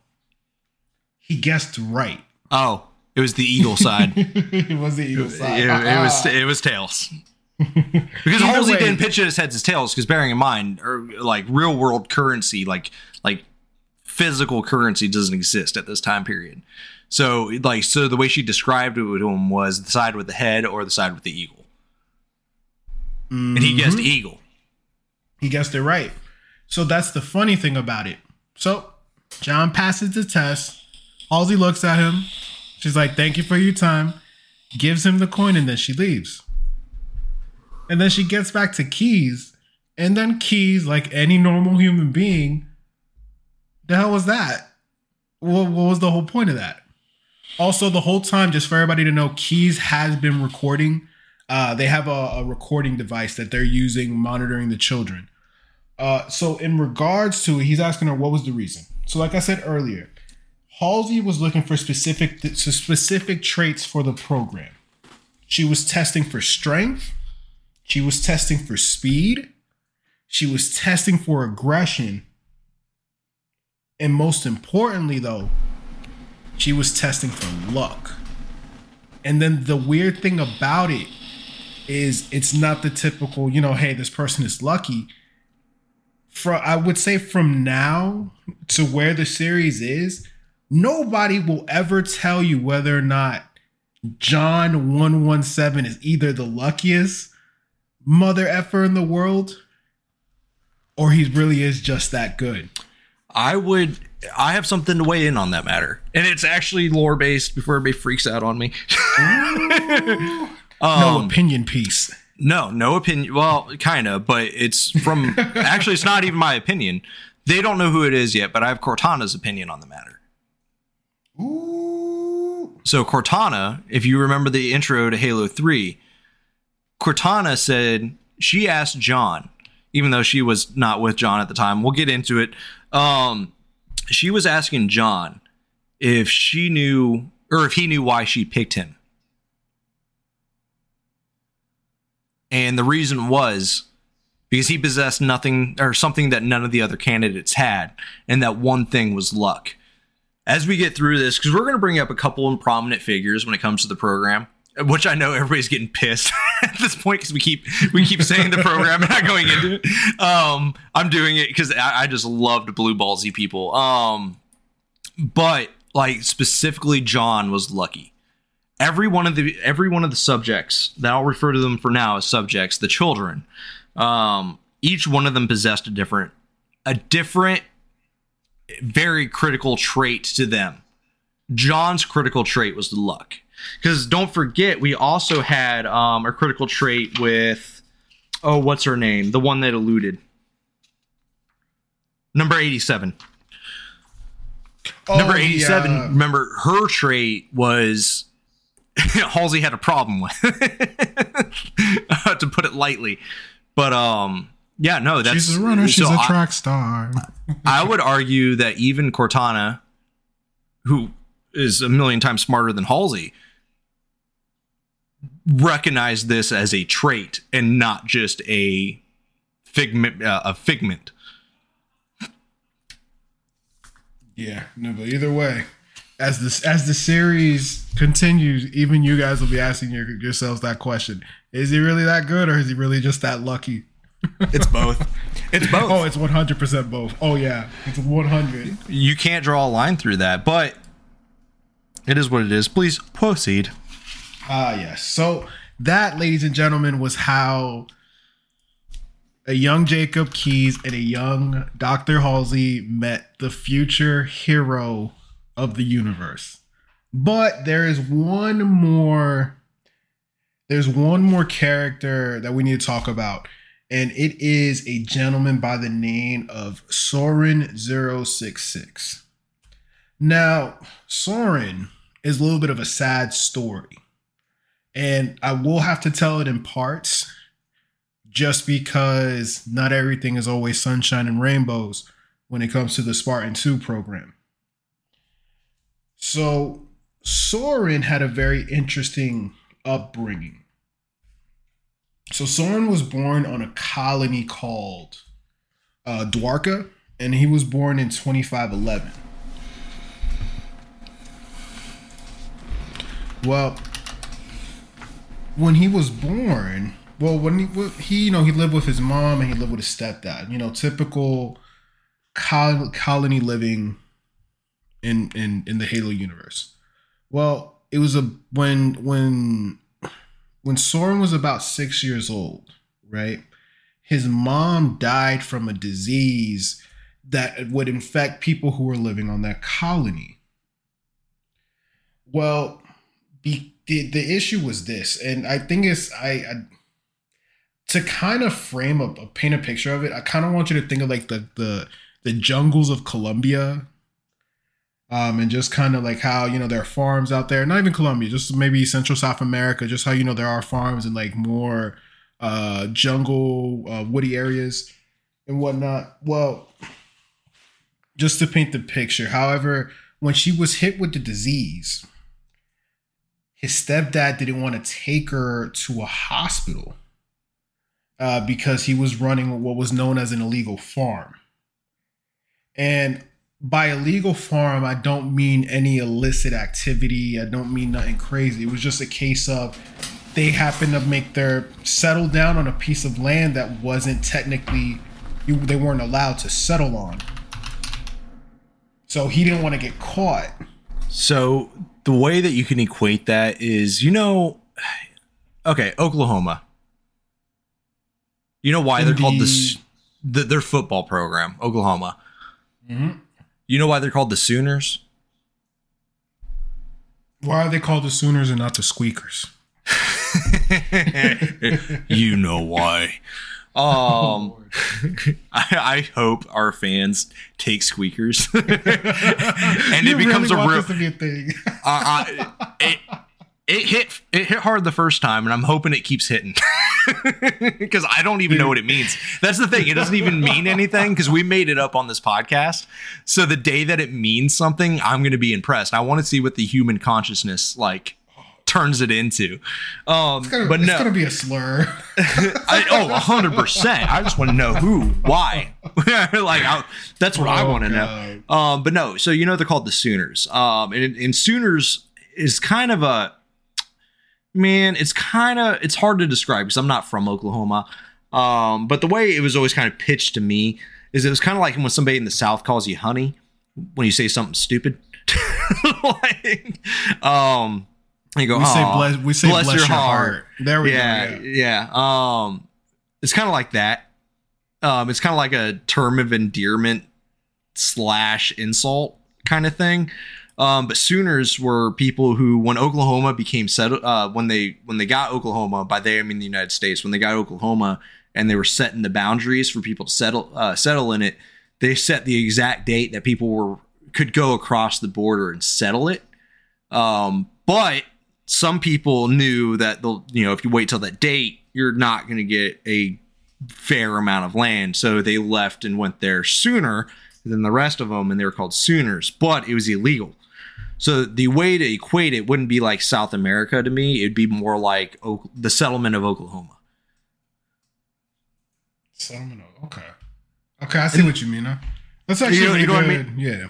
He guessed right. Oh, it was the eagle side. it was the Eagle it, side. it was it was tails. Because Halsey didn't pitch it as heads as tails. Because bearing in mind, or like real world currency, like like physical currency doesn't exist at this time period. So like so the way she described it to him was the side with the head or the side with the eagle. And he guessed Mhm. eagle. He guessed it right. So that's the funny thing about it. So John passes the test. Halsey looks at him. She's like, "Thank you for your time." Gives him the coin, and then she leaves. And then she gets back to Keyes, and then Keyes, like any normal human being, the hell was that? What, what was the whole point of that? Also, the whole time, just for everybody to know, Keyes has been recording. Uh, they have a, a recording device that they're using monitoring the children. Uh, so, in regards to he's asking her what was the reason. So, like I said earlier, Halsey was looking for specific specific traits for the program. She was testing for strength. She was testing for speed. She was testing for aggression. And most importantly, though, she was testing for luck. And then the weird thing about it is it's not the typical, you know, hey, this person is lucky. For I would say from now to where the series is, nobody will ever tell you whether or not John 117 is either the luckiest mother effer in the world or he really is just that good. I would I have something to weigh in on that matter. And it's actually lore based before everybody freaks out on me. no Um, opinion piece. No, no opinion. Well, kind of, but it's from actually, it's not even my opinion. They don't know who it is yet, but I have Cortana's opinion on the matter. Ooh. So, Cortana, if you remember the intro to Halo 3, Cortana said she asked John, even though she was not with John at the time, we'll get into it. Um, she was asking John if she knew or if he knew why she picked him. And the reason was because he possessed nothing or something that none of the other candidates had. And that one thing was luck. As we get through this, because we're going to bring up a couple of prominent figures when it comes to the program, which I know everybody's getting pissed at this point because we keep we keep saying the program and not going into it. Um, I'm doing it because I, I just loved blue ballsy people. Um, but like specifically, John was lucky every one of the every one of the subjects that I'll refer to them for now as subjects, the children, um, each one of them possessed a different a different very critical trait to them. John's critical trait was the luck. Because don't forget, we also had um, a critical trait with oh, what's her name? The one that eluded. Number 87. Number Oh, 87, yeah. remember her trait was Halsey had a problem with, to put it lightly. But um, yeah, no, that's She's a runner. She's so a I- track star. I would argue that even Cortana, who is a million times smarter than Halsey, recognized this as a trait and not just a figment. Uh, a figment. Yeah, no, but either way, as this as the series continues, even you guys will be asking your, yourselves that question: Is he really that good, or is he really just that lucky? It's both. It's both. Oh, it's one hundred percent both. Oh yeah, it's one hundred. you can't draw a line through that, but it is what it is. Please proceed. Ah, yes. So that, ladies and gentlemen, was how a young Jacob Keyes and a young Dr. Halsey met the future hero of the universe. But there is one more there's one more character that we need to talk about and it is a gentleman by the name of Soren 066. Now, Soren is a little bit of a sad story. And I will have to tell it in parts just because not everything is always sunshine and rainbows when it comes to the Spartan 2 program. So, Soren had a very interesting upbringing. So, Soren was born on a colony called uh, Dwarka, and he was born in 2511. Well, when he was born, well, when he well, he you know he lived with his mom and he lived with his stepdad. You know, typical col- colony living in in in the Halo universe. Well, it was a when when when Soren was about six years old, right? His mom died from a disease that would infect people who were living on that colony. Well, be, the the issue was this, and I think it's I, I to kind of frame a, paint a picture of it. I kind of want you to think of like the the the jungles of Colombia, um, and just kind of like how you know there are farms out there. Not even Colombia, just maybe Central South America. Just how you know there are farms and like more uh, jungle, uh, woody areas and whatnot. Well, just to paint the picture. However, when she was hit with the disease, his stepdad didn't want to take her to a hospital uh, because he was running what was known as an illegal farm. And by illegal farm, I don't mean any illicit activity. I don't mean nothing crazy. It was just a case of they happened to make their settle down on a piece of land that wasn't technically they weren't allowed to settle on. So he didn't want to get caught. So the way that you can equate that is, you know, okay, Oklahoma. You know why they're called the, the their football program, Oklahoma. Mhm. You know why they're called the Sooners? Why are they called the Sooners and not the Squeakers? you know why. Um, I, I hope our fans take squeakers, and it becomes really a real. be a thing. Uh, I, it, it hit it hit hard the first time, and I'm hoping it keeps hitting because I don't even know what it means. That's the thing; it doesn't even mean anything because we made it up on this podcast. So the day that it means something, I'm going to be impressed. I want to see what the human consciousness like turns it into. Um, It's gonna, but it's gonna be a slur. I, oh, 100%. I just want to know who, why. like, I, that's what I Oh, want to know. Um, but no, so you know they're called the Sooners. Um, and, and Sooners is kind of a, man, it's kind of, it's hard to describe because I'm not from Oklahoma. Um, but the way it was always kind of pitched to me is it was kind of like when somebody in the South calls you honey when you say something stupid. like, um, you go, We say bless. We say bless, your, heart. There we yeah, go. yeah. Um, it's kind of like that. Um, it's kind of like a term of endearment slash insult kind of thing. Um, but Sooners were people who, when Oklahoma became settled, uh, when they when they got Oklahoma, by they I mean the United States, when they got Oklahoma and they were setting the boundaries for people to settle uh, settle in it, they set the exact date that people were could go across the border and settle it. Um, but some people knew that the you know if you wait till that date, you're not going to get a fair amount of land, so they left and went there sooner than the rest of them, and they were called Sooners. But it was illegal. So the way to equate it wouldn't be like South America to me; it'd be more like o- the settlement of Oklahoma. Settlement. of Okay. Okay, I see what you mean. Huh? That's actually You know- you know what I good. Yeah.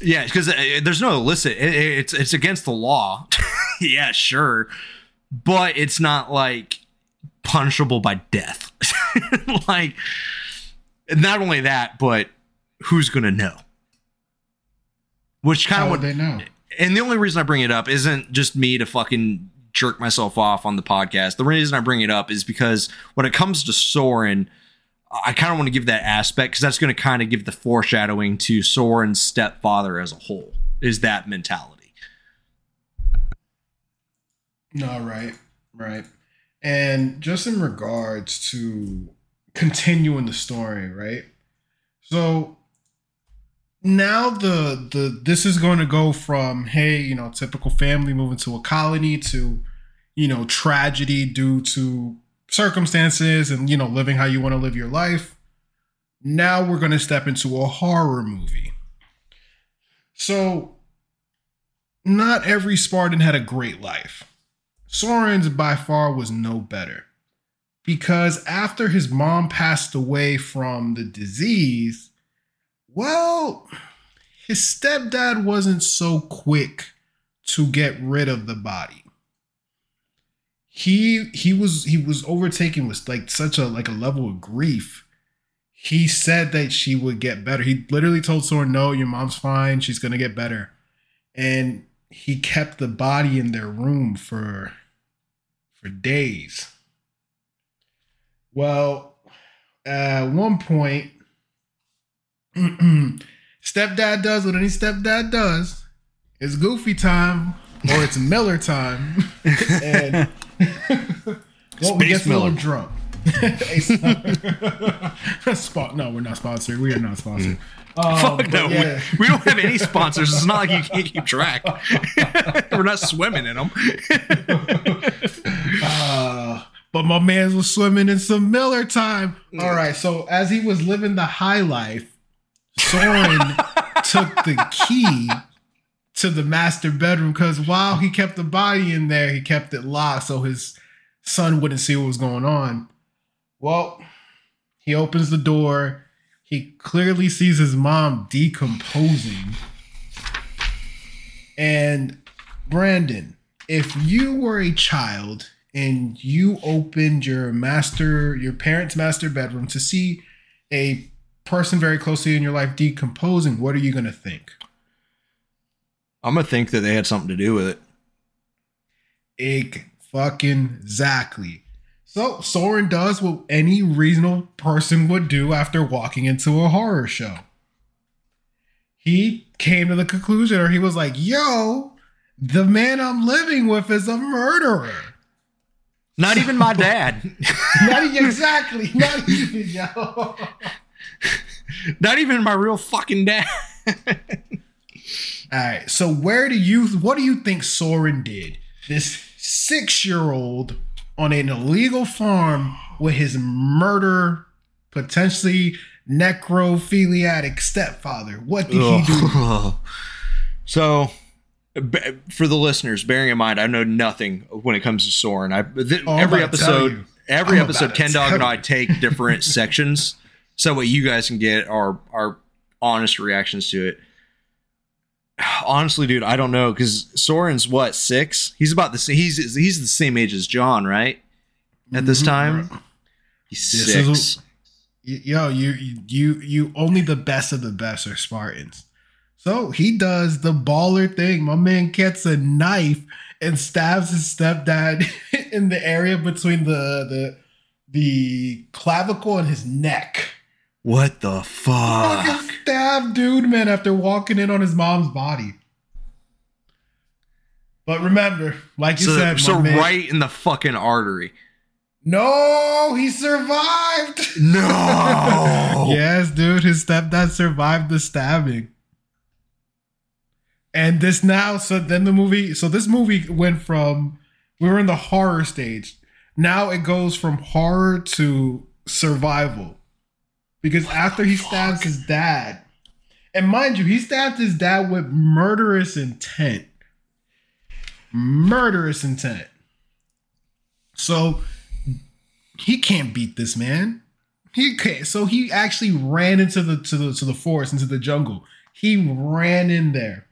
Yeah, because uh, there's no illicit. It, it- it's it's against the law. yeah, sure, but it's not like punishable by death. like, not only that, but who's gonna know? Which kind of would what they know? and the only reason I bring it up isn't just me to fucking jerk myself off on the podcast. The reason I bring it up is because when it comes to Soren, I kind of want to give that aspect because that's going to kind of give the foreshadowing to Soren's stepfather as a whole. Is that mentality? No, right, right. And just in regards to continuing the story, right? So now the the this is going to go from hey, you know, typical family moving to a colony to you know, tragedy due to circumstances and you know, living how you want to live your life. Now we're going to step into a horror movie. So not every Spartan had a great life. Soren's by far was no better. Because after his mom passed away from the disease, well, his stepdad wasn't so quick to get rid of the body. He he was he was overtaken with like such a like a level of grief. He said that she would get better. He literally told Soren, "No, your mom's fine. She's gonna get better." And he kept the body in their room for for days. Well, at one point, stepdad does what any stepdad does. It's goofy time or it's Miller time. and well, we get a little Miller. drunk. Spot? No, we're not sponsored. We are not sponsored. Um, Fuck no, yeah. we, we don't have any sponsors. It's not like you can't keep track. We're not swimming in them. Uh, but my man was swimming in some Miller time. All right, so as he was living the high life, Soren took the key to the master bedroom because while he kept the body in there, he kept it locked so his son wouldn't see what was going on. Well, he opens the door. He clearly sees his mom decomposing. And Branden, if you were a child and you opened your master, your parents' master bedroom to see a person very closely in your life decomposing, what are you going to think? I'm gonna think that they had something to do with it. Ig fucking exactly. So Soren does what any reasonable person would do after walking into a horror show. He came to the conclusion, or he was like, "Yo, the man I'm living with is a murderer." Not even my dad. Not even exactly. Not even yo. Not even my real fucking dad. All right. So where do you? What do you think Soren did? This six-year-old on an illegal farm with his murder, potentially necrophiliatic stepfather. What did he do? So, for the listeners, bearing in mind, I know nothing when it comes to Soren. I th- Oh, every about to tell episode, every I'm episode, Ken Dog and I take different sections, so what you guys can get our our honest reactions to it. Honestly, dude, I don't know because Soren's what six? He's about the same. He's he's the same age as John, right? At this Mhm, time, he's This six. is Yo, you you you only the best of the best are Spartans. So he does the baller thing. My man gets a knife and stabs his stepdad in the area between the the the clavicle and his neck. What the fuck? Fucking stab dude, man, after walking in on his mom's body. But remember, like you so said, so man- right in the fucking artery. No, he survived. No. yes, dude, his stepdad survived the stabbing. And this now, so then the movie, so this movie went from we were in the horror stage. Now it goes from horror to survival. Because after he stabs his dad, and mind you, he stabbed his dad with murderous intent. Murderous intent. So he can't beat this man. He can't. So he actually ran into the to the to the forest, into the jungle. He ran in there.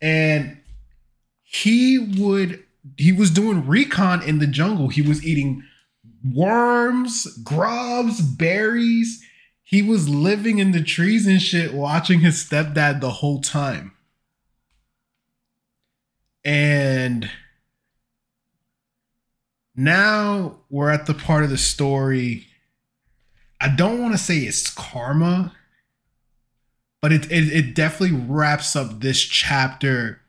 And he would he was doing recon in the jungle. He was eating worms, grubs, berries. He was living in the trees and shit, watching his stepdad the whole time. And now we're at the part of the story. I don't want to say it's karma, but it, it it definitely wraps up this chapter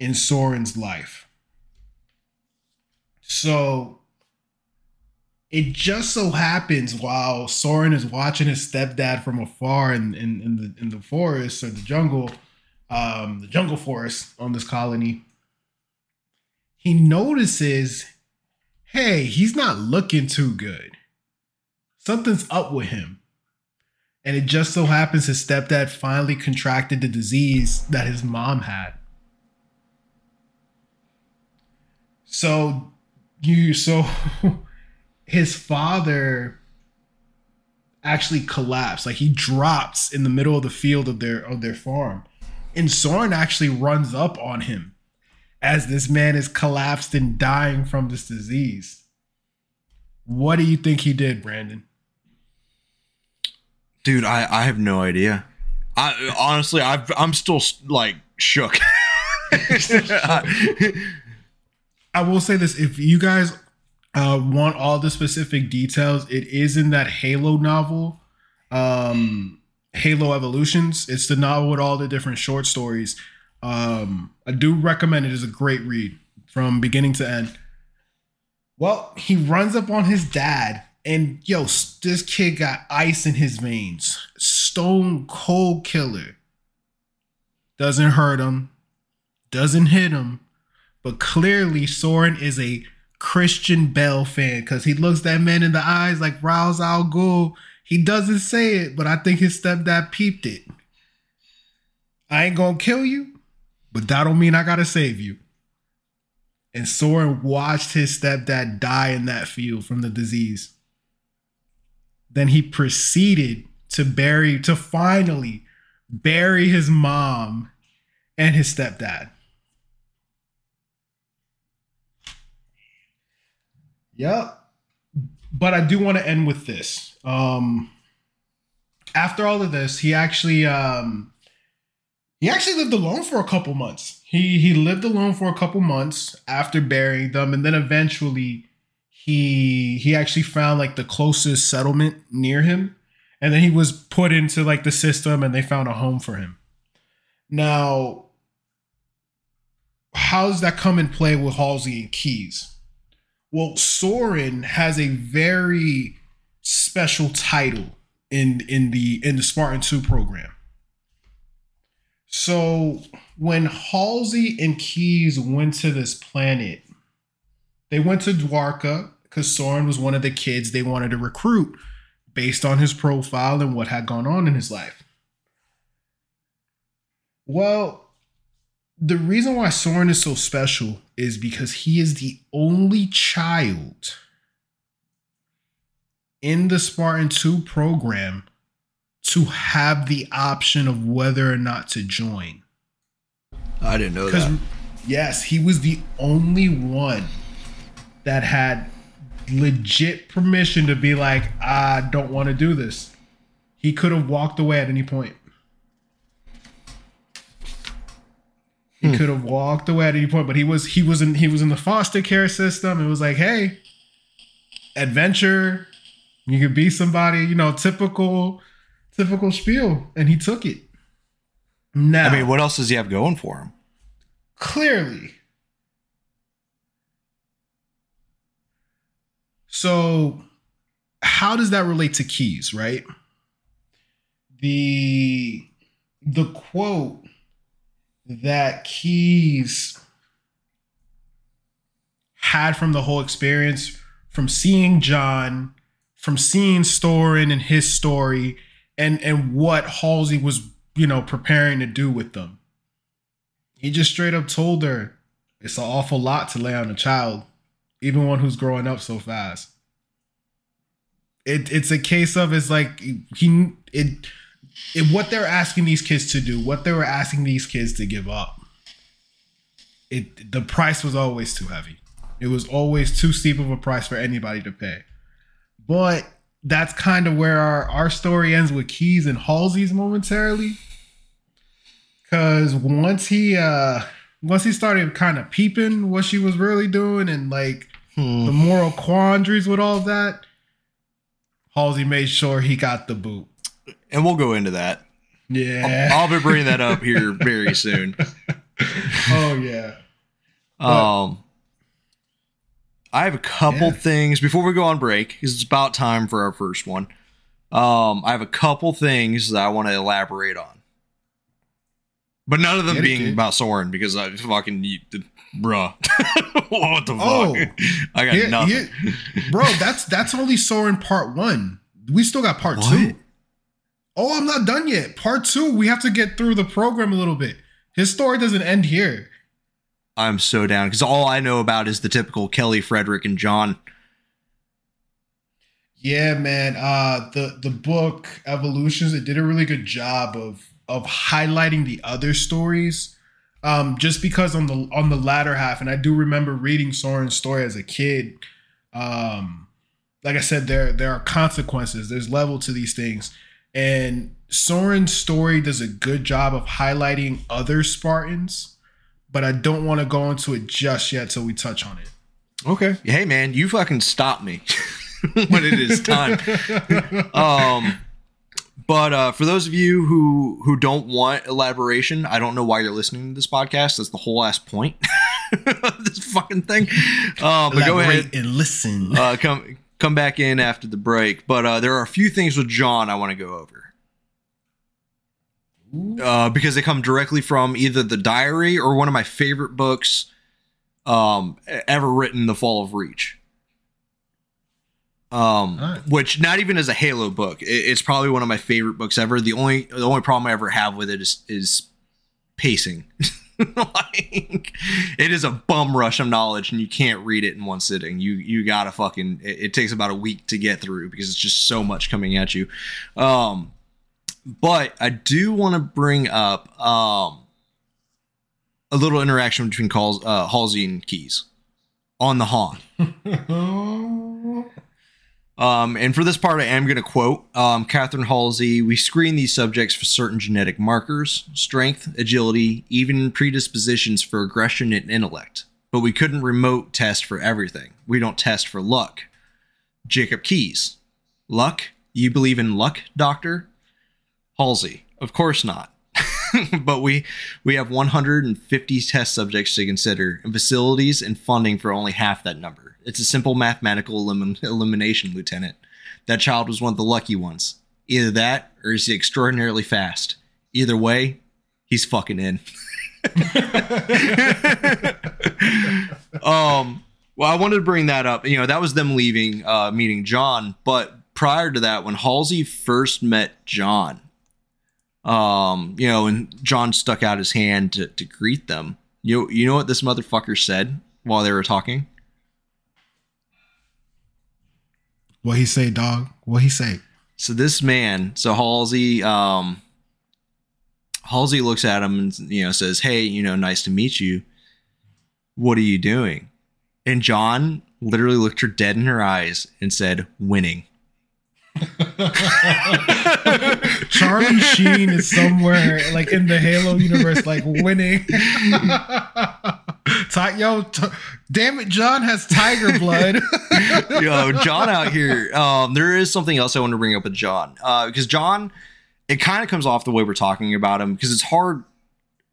in Soren's life. So it just so happens while Soren is watching his stepdad from afar in, in, in the in the forest or the jungle, um, the jungle forest on this colony, he notices, hey, he's not looking too good. Something's up with him. And it just so happens his stepdad finally contracted the disease that his mom had. So you so his father actually collapsed. Like he drops in the middle of the field of their of their farm. And Soren actually runs up on him as this man is collapsed and dying from this disease. What do you think he did, Branden? Dude, I, I have no idea. I honestly, I've, I'm still like shook. I will say this: if you guys uh, want all the specific details, it is in that Halo novel, um, Halo Evolutions. It's the novel with all the different short stories. Um, I do recommend it. It's a great read from beginning to end. Well, he runs up on his dad, and yo, this kid got ice in his veins. Stone cold killer. Doesn't hurt him, doesn't hit him, but clearly Soren is a Christian Bale fan because he looks that man in the eyes like Ra's al Ghul. He doesn't say it, but I think his stepdad peeped it. I ain't gonna kill you, but that don't mean I gotta save you. And Soren watched his stepdad die in that field from the disease. Then he proceeded to bury, to finally bury his mom and his stepdad. Yep. But I do want to end with this. Um after all of this, he actually um he actually lived alone for a couple months. He he lived alone for a couple months after burying them and then eventually he he actually found like the closest settlement near him and then he was put into like the system and they found a home for him. Now how does that come in play with Halsey and Keyes? Well, Soren has a very special title in in the in the Spartan 2 program. So when Halsey and Keyes went to this planet, they went to Dwarka because Soren was one of the kids they wanted to recruit based on his profile and what had gone on in his life. Well, the reason why Soren is so special is because he is the only child in the Spartan 2 program to have the option of whether or not to join. I didn't know that. yes, he was the only one that had legit permission to be like, I don't want to do this. He could have walked away at any point. He hmm. could have walked away at any point, but he was he was in he was in the foster care system. It was like, hey, adventure, you could be somebody, you know, typical, typical spiel, and he took it. Now, I mean, what else does he have going for him? clearly. So, how does that relate to Keyes, right? The the quote that Keyes had from the whole experience, from seeing John, from seeing Soren and his story, and and what Halsey was, you know, preparing to do with them. He just straight up told her it's an awful lot to lay on a child, even one who's growing up so fast. It it's a case of it's like he it, it what they're asking these kids to do, what they were asking these kids to give up. It the price was always too heavy. It was always too steep of a price for anybody to pay. But that's kind of where our, our story ends with Keyes and Halsey's momentarily. Cause once he uh once he started kind of peeping what she was really doing and like Hmm. the moral quandaries with all that, Halsey made sure he got the boot. And we'll go into that. Yeah. I'll be bringing that up here very soon. oh yeah. Um, I have a couple Yeah. things before we go on break because it's about time for our first one. Um, I have a couple things that I want to elaborate on, but none of them being about Soren because I fucking you- the- bruh. what the fuck? Oh. I got Here- nothing. bro, that's that's only Soren part one. We still got part What? two. Oh, I'm not done yet. Part two, we have to get through the program a little bit. His story doesn't end here. I'm so down because all I know about is the typical Kelly, Frederick, and John. Yeah, man. Uh the the book Evolutions, it did a really good job of of highlighting the other stories. Um, just because on the on the latter half, and I do remember reading Soren's story as a kid. Um, like I said, there there are consequences. There's level to these things, and Soren's story does a good job of highlighting other Spartans, but I don't want to go into it just yet till we touch on it. Okay. Hey man, you fucking stop me when it is time. um but uh, for those of you who who don't want elaboration, I don't know why you're listening to this podcast. That's the whole ass point of this fucking thing. Uh, but go ahead, and listen. uh, come come back in after the break. But uh, there are a few things with John I want to go over uh, because they come directly from either the diary or one of my favorite books um, ever written, The Fall of Reach. Um, Alright. which not even as a Halo book, it- it's probably one of my favorite books ever. The only the only problem I ever have with it is is pacing. like it is a bum rush of knowledge, and you can't read it in one sitting. You you gotta fucking. It, it takes about a week to get through because it's just so much coming at you. Um, but I do want to bring up um a little interaction between calls uh, Halsey and Keyes on the Han. Um, and for this part, I am going to quote um, Catherine Halsey. We screen these subjects for certain genetic markers, strength, agility, even predispositions for aggression and intellect. But we couldn't remote test for everything. We don't test for luck. Jacob Keyes. Luck? You believe in luck, doctor? Halsey. Of course not. but we we have 150 test subjects to consider and facilities and funding for only half that number. It's a simple mathematical elim- elimination, Lieutenant. That child was one of the lucky ones. Either that or is he extraordinarily fast. Either way, he's fucking in. um well i wanted to bring that up you know that was them leaving uh meeting john but prior to that when halsey first met john um you know and john stuck out his hand to, to greet them you you know what this motherfucker said while they were talking what he say, dog? What he say? so this man so halsey um halsey looks at him and you know says hey you know nice to meet you what are you doing and john literally looked her dead in her eyes and said winning Charlie Sheen is somewhere like in the Halo universe, like winning. Ti- Yo, t- damn it, John has tiger blood. Yo, John out here. Um, there is something else I want to bring up with John uh, because John, it kind of comes off the way we're talking about him because it's hard.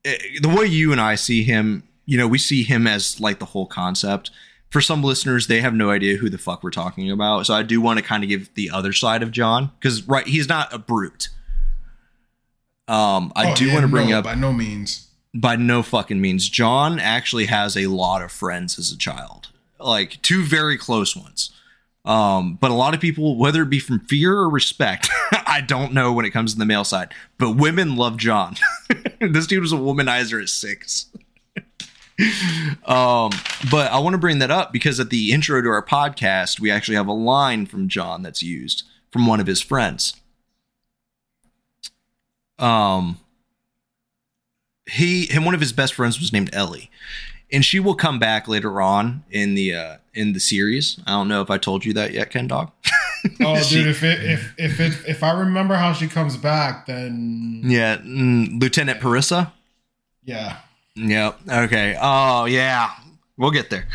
eh, the way you and I see him, you know, we see him as like the whole concept. For some listeners, they have no idea who the fuck we're talking about. So I do want to kind of give the other side of John because right, he's not a brute. Um, I Oh, do yeah, want to bring no, up by no means. by no fucking means. John actually has a lot of friends as a child, like two very close ones. Um, but a lot of people, whether it be from fear or respect, I don't know when it comes to the male side, but women love John. this dude was a womanizer at six. Um, but I want to bring that up because at the intro to our podcast, we actually have a line from John that's used from one of his friends. Um, he and one of his best friends was named Ellie, and she will come back later on in the uh, in the series. I don't know if I told you that yet, Ken Dog. Oh, She- dude, if it if if it if I remember how she comes back, then yeah, mm, Lieutenant Parissa. yeah. Yep. Okay. Oh yeah, we'll get there.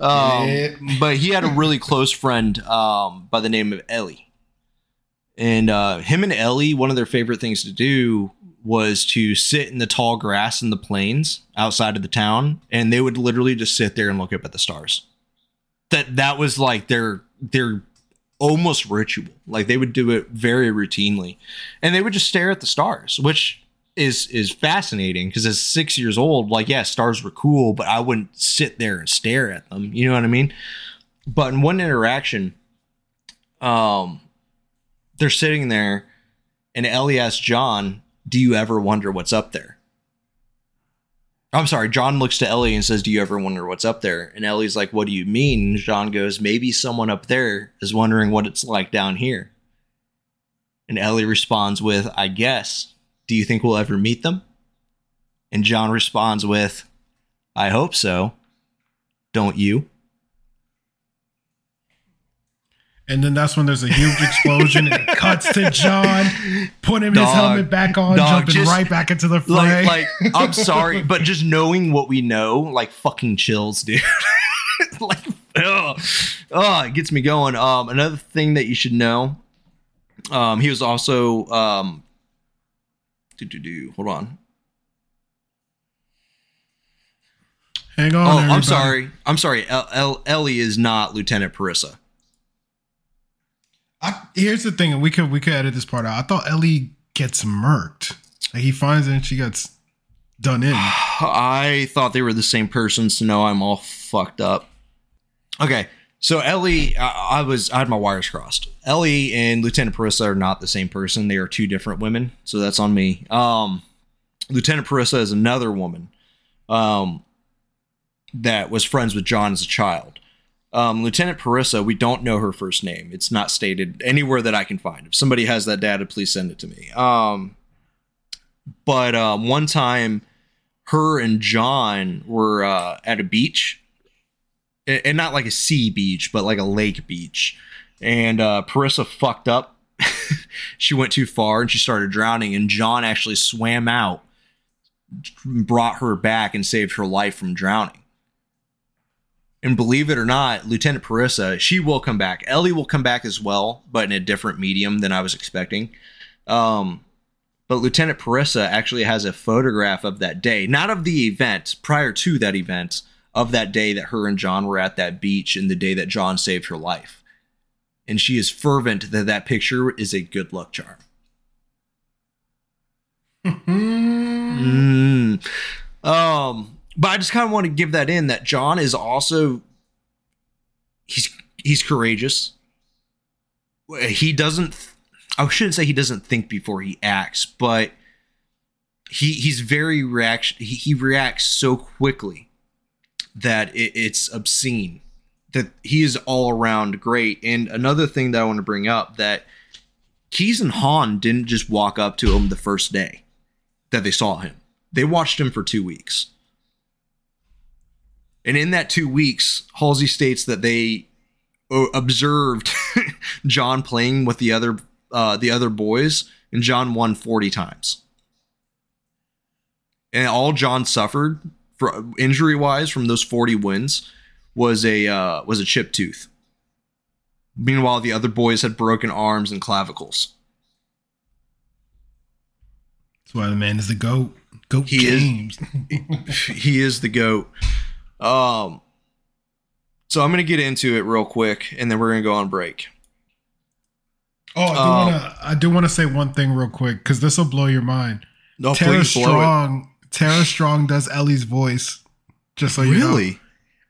Um, Yeah. But he had a really close friend um, by the name of Ellie, and uh, him and Ellie, one of their favorite things to do was to sit in the tall grass in the plains outside of the town, and they would literally just sit there and look up at the stars. That that was like their their almost ritual. Like they would do it very routinely, and they would just stare at the stars, which is is fascinating because as six years old, like yeah, stars were cool, but I wouldn't sit there and stare at them. You know what I mean? But in one interaction, um, they're sitting there, and Ellie asks John, "Do you ever wonder what's up there?" I'm sorry. John looks to Ellie and says, "Do you ever wonder what's up there?" And Ellie's like, "What do you mean?" And John goes, "Maybe someone up there is wondering what it's like down here." And Ellie responds with, "I guess." Do you think we'll ever meet them? And John responds with, I hope so. Don't you? And then that's when there's a huge explosion and it cuts to John putting his helmet back on, Dog, jumping just- right back into the fray. like like I'm sorry, but just knowing what we know, like fucking chills, dude. like ugh. oh, it gets me going. Um, another thing that you should know, um, he was also um, do do do. Hold on. Hang on. Oh, I'm sorry. I'm sorry. El- El- Ellie is not Lieutenant Parissa. I, here's the thing, we could we could edit this part out. I thought Ellie gets murked. Like he finds it and she gets done in. I thought they were the same person, so now I'm all fucked up. Okay, so Ellie, I, was I had my wires crossed. Ellie and Lieutenant Parissa are not the same person; they are two different women. So that's on me. Um, Lieutenant Parissa is another woman, um, that was friends with John as a child. Um, Lieutenant Parissa, we don't know her first name. It's not stated anywhere that I can find. If somebody has that data, please send it to me. Um, but um, one time her and John were uh, at a beach, and not like a sea beach, but like a lake beach. And uh, Parissa fucked up. she went too far and she started drowning. And John actually swam out, brought her back, and saved her life from drowning. And believe it or not, Lieutenant Parissa, she will come back. Ellie will come back as well, but in a different medium than I was expecting. Um, but Lieutenant Parissa actually has a photograph of that day, not of the event, prior to that event, of that day that her and John were at that beach and the day that John saved her life. And she is fervent that that picture is a good luck charm. Mm. Um, but I just kind of want to give that in that John is also he's he's courageous. He doesn't. I shouldn't say he doesn't think before he acts, but he he's very reaction. He, he reacts so quickly that it, it's obscene. That he is all around great. And another thing that I want to bring up that Keyes and Han didn't just walk up to him the first day that they saw him. They watched him for two weeks. And in that two weeks, Halsey states that they uh, observed John playing with the other uh, the other boys, and John won forty times. And all John suffered injury wise from those forty wins was a uh, was a chipped tooth. Meanwhile, the other boys had broken arms and clavicles. That's why the man is the goat. Goat He is. He is the goat. Um, so I'm gonna get into it real quick, and then we're gonna go on break. Oh, I do Um, I do wanna say one thing real quick because this will blow your mind. No, Tara please blow it. Strong. Tara Strong does Ellie's voice. Just so you know. Really?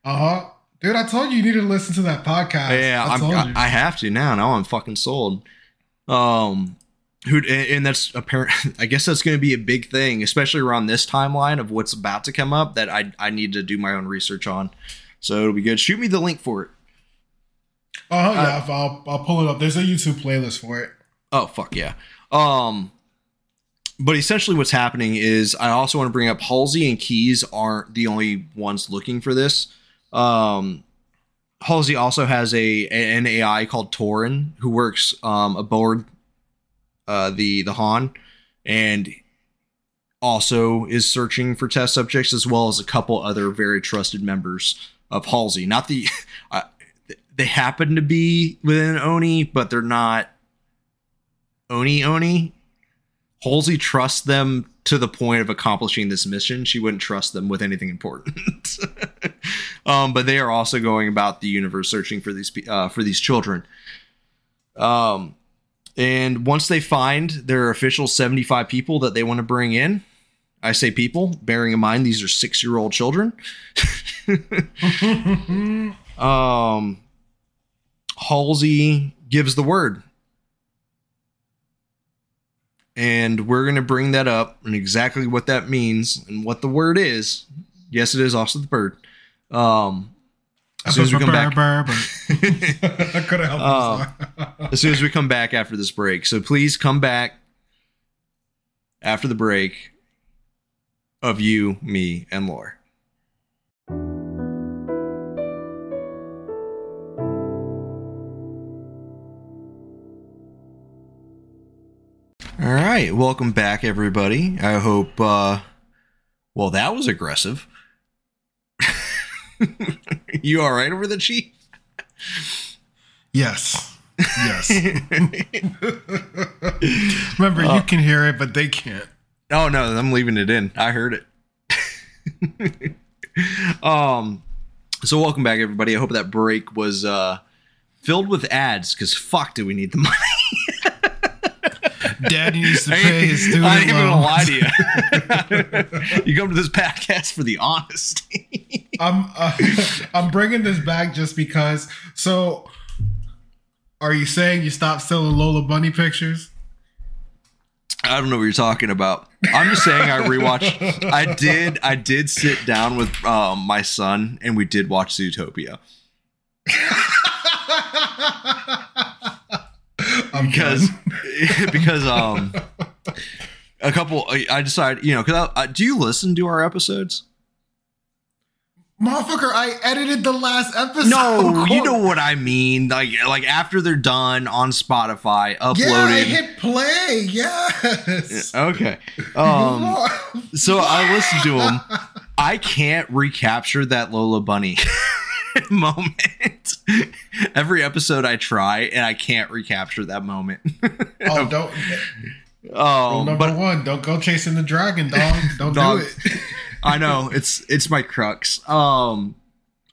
Uh huh. Dude, I told you you need to listen to that podcast. Yeah, I I. I have to now. Now I'm fucking sold. Um, who and, that's apparent. I guess that's going to be a big thing, especially around this timeline of what's about to come up. That I I need to do my own research on. So it'll be good. Shoot me the link for it. Uh huh. Yeah, I'll I'll pull it up. There's a YouTube playlist for it. Oh fuck yeah. Um but essentially what's happening is I also want to bring up Halsey and Keyes aren't the only ones looking for this. Um Halsey also has a an AI called Torin who works um aboard uh the the Han and also is searching for test subjects as well as a couple other very trusted members of Halsey. Not the uh, they happen to be within ONI, but they're not ONI ONI. Halsey trusts them to the point of accomplishing this mission. She wouldn't trust them with anything important. um, but they are also going about the universe searching for these uh, for these children. Um, and once they find their official seventy five people that they want to bring in, I say people, bearing in mind these are six year old children. um, Halsey gives the word and we're going to bring that up and exactly what that means and what the word is. Yes, it is also the bird. Um, as soon as we come back, I could have helped. Uh, as soon as we come back after this break. So please come back after the break of you, me, and Lore. Right, welcome back, everybody. I hope. uh Well, that was aggressive. you all right over the chief? Yes. Yes. Remember, you can hear it, but they can't. Oh no, I'm leaving it in. I heard it. um so welcome back everybody. I hope that break was uh filled with ads cuz fuck do we need the money. Daddy needs to pay his student I ain't even gonna lie to you. you come to this podcast for the honesty. I'm uh, I'm bringing this back just because. So, are you saying you stopped selling Lola Bunny pictures? I don't know what you're talking about. I'm just saying I rewatched I did I did sit down with um, my son and we did watch Zootopia. Because because um a couple I decided you know because I, I, do you listen to our episodes? motherfucker, I edited the last episode. No, you know what I mean. Like like after they're done on Spotify, Yeah, I hit play. Yes. okay. Um. So I listened to them. I can't recapture that Lola Bunny moment. Every episode I try and I can't recapture that moment. oh, don't. Rule um, number but one: don't go chasing the dragon, dog. Don't Dog. do it. I know it's it's my crux. Um,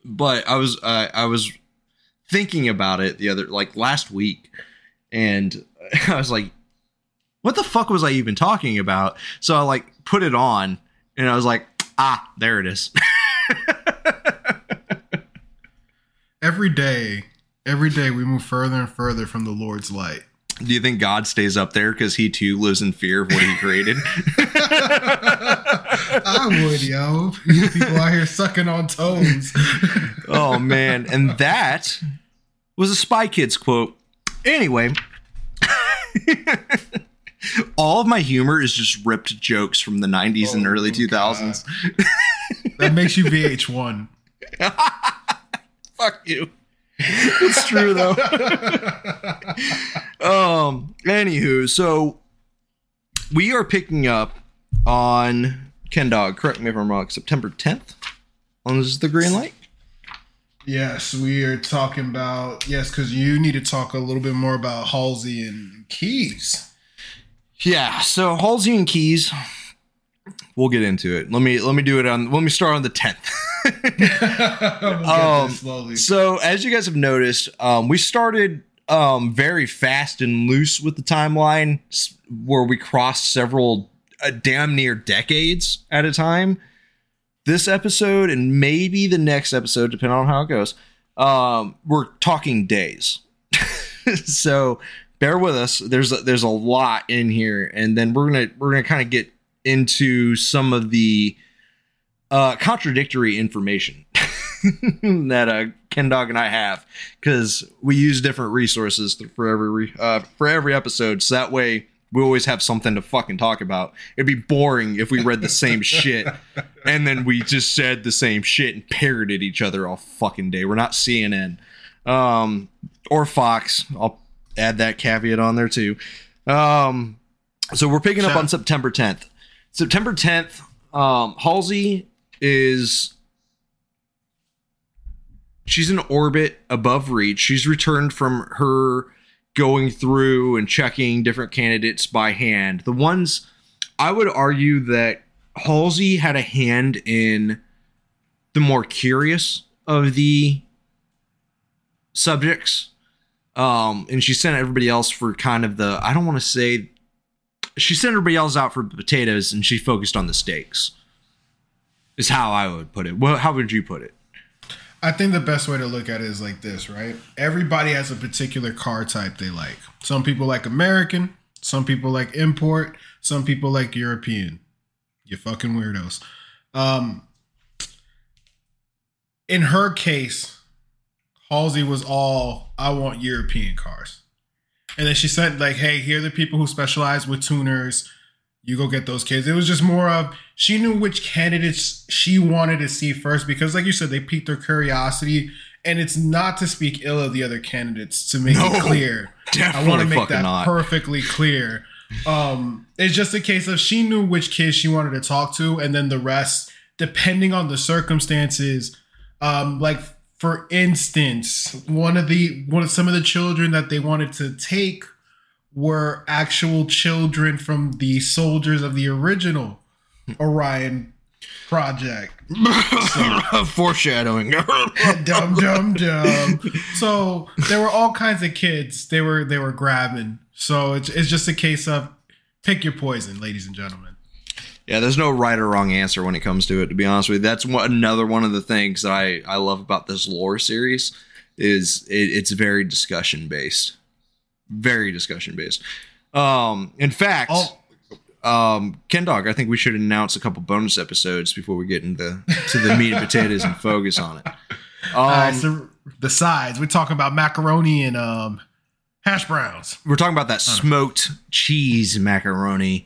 but I was uh, I was thinking about it the other like last week, and I was like, what the fuck was I even talking about? So I like put it on, and I was like, ah, there it is. Every day, every day, we move further and further from the Lord's light. Do you think God stays up there because he too lives in fear of what he created? I would, yo. You people out here sucking on toes. oh man, and that was a Spy Kids quote. Anyway, all of my humor is just ripped jokes from the 90s and Oh, early 2000s. That makes you VH1. Fuck you. It's true though. um. Anywho, so we are picking up on Ken Dog. Correct me if I'm wrong. September 10th on the green light. Yes, we are talking about yes, because you need to talk a little bit more about Halsey and Keyes. Yeah, so Halsey and Keyes. We'll get into it. Let me let me do it on let me start on the 10th. Um, so as you guys have noticed, um, we started um, very fast and loose with the timeline where we crossed several uh, damn near decades at a time. This episode and maybe the next episode, depending on how it goes, um, we're talking days. so bear with us. There's a, there's a lot in here, and then we're gonna we're gonna kind of get into some of the uh, contradictory information that uh, Ken Dog and I have because we use different resources for every uh, for every episode, so that way we always have something to fucking talk about. It'd be boring if we read the same shit and then we just said the same shit and parroted each other all fucking day. We're not CNN um, or Fox. I'll add that caveat on there too. Um, so we're picking up on September 10th. September 10th, um, Halsey is she's in orbit above Reach. She's returned from her going through and checking different candidates by hand. The ones I would argue that Halsey had a hand in the more curious of the subjects. Um, and she sent everybody else for kind of the I don't want to say she sent everybody else out for potatoes and she focused on the steaks. Is how I would put it. Well, how would you put it? I think the best way to look at it is like this, right? Everybody has a particular car type they like. Some people like American, some people like import, some people like European. You fucking weirdos. Um, in her case, Halsey was all I want European cars. And then she said, like, hey, here are the people who specialize with tuners. You go get those kids. It was just more of she knew which candidates she wanted to see first because, like you said, they piqued her curiosity. And it's not to speak ill of the other candidates to make No, it clear. I want to make that not. perfectly clear. Um, it's just a case of she knew which kids she wanted to talk to, and then the rest, depending on the circumstances. Um, like for instance, one of the one of some of the children that they wanted to take were actual children from the soldiers of the original Orion project. So, Foreshadowing. dum dum dum. So there were all kinds of kids. They were they were grabbing. So it's it's just a case of pick your poison, ladies and gentlemen. Yeah, there's no right or wrong answer when it comes to it. To be honest with you, that's one, another one of the things that I I love about this lore series is it, it's very discussion based, very discussion based. Um, in fact, Oh, um, Ken Dog, I think we should announce a couple bonus episodes before we get into to the meat and potatoes and focus on it. Um, right, so the sides. We're talking about macaroni and um hash browns. we're talking about that smoked cheese macaroni,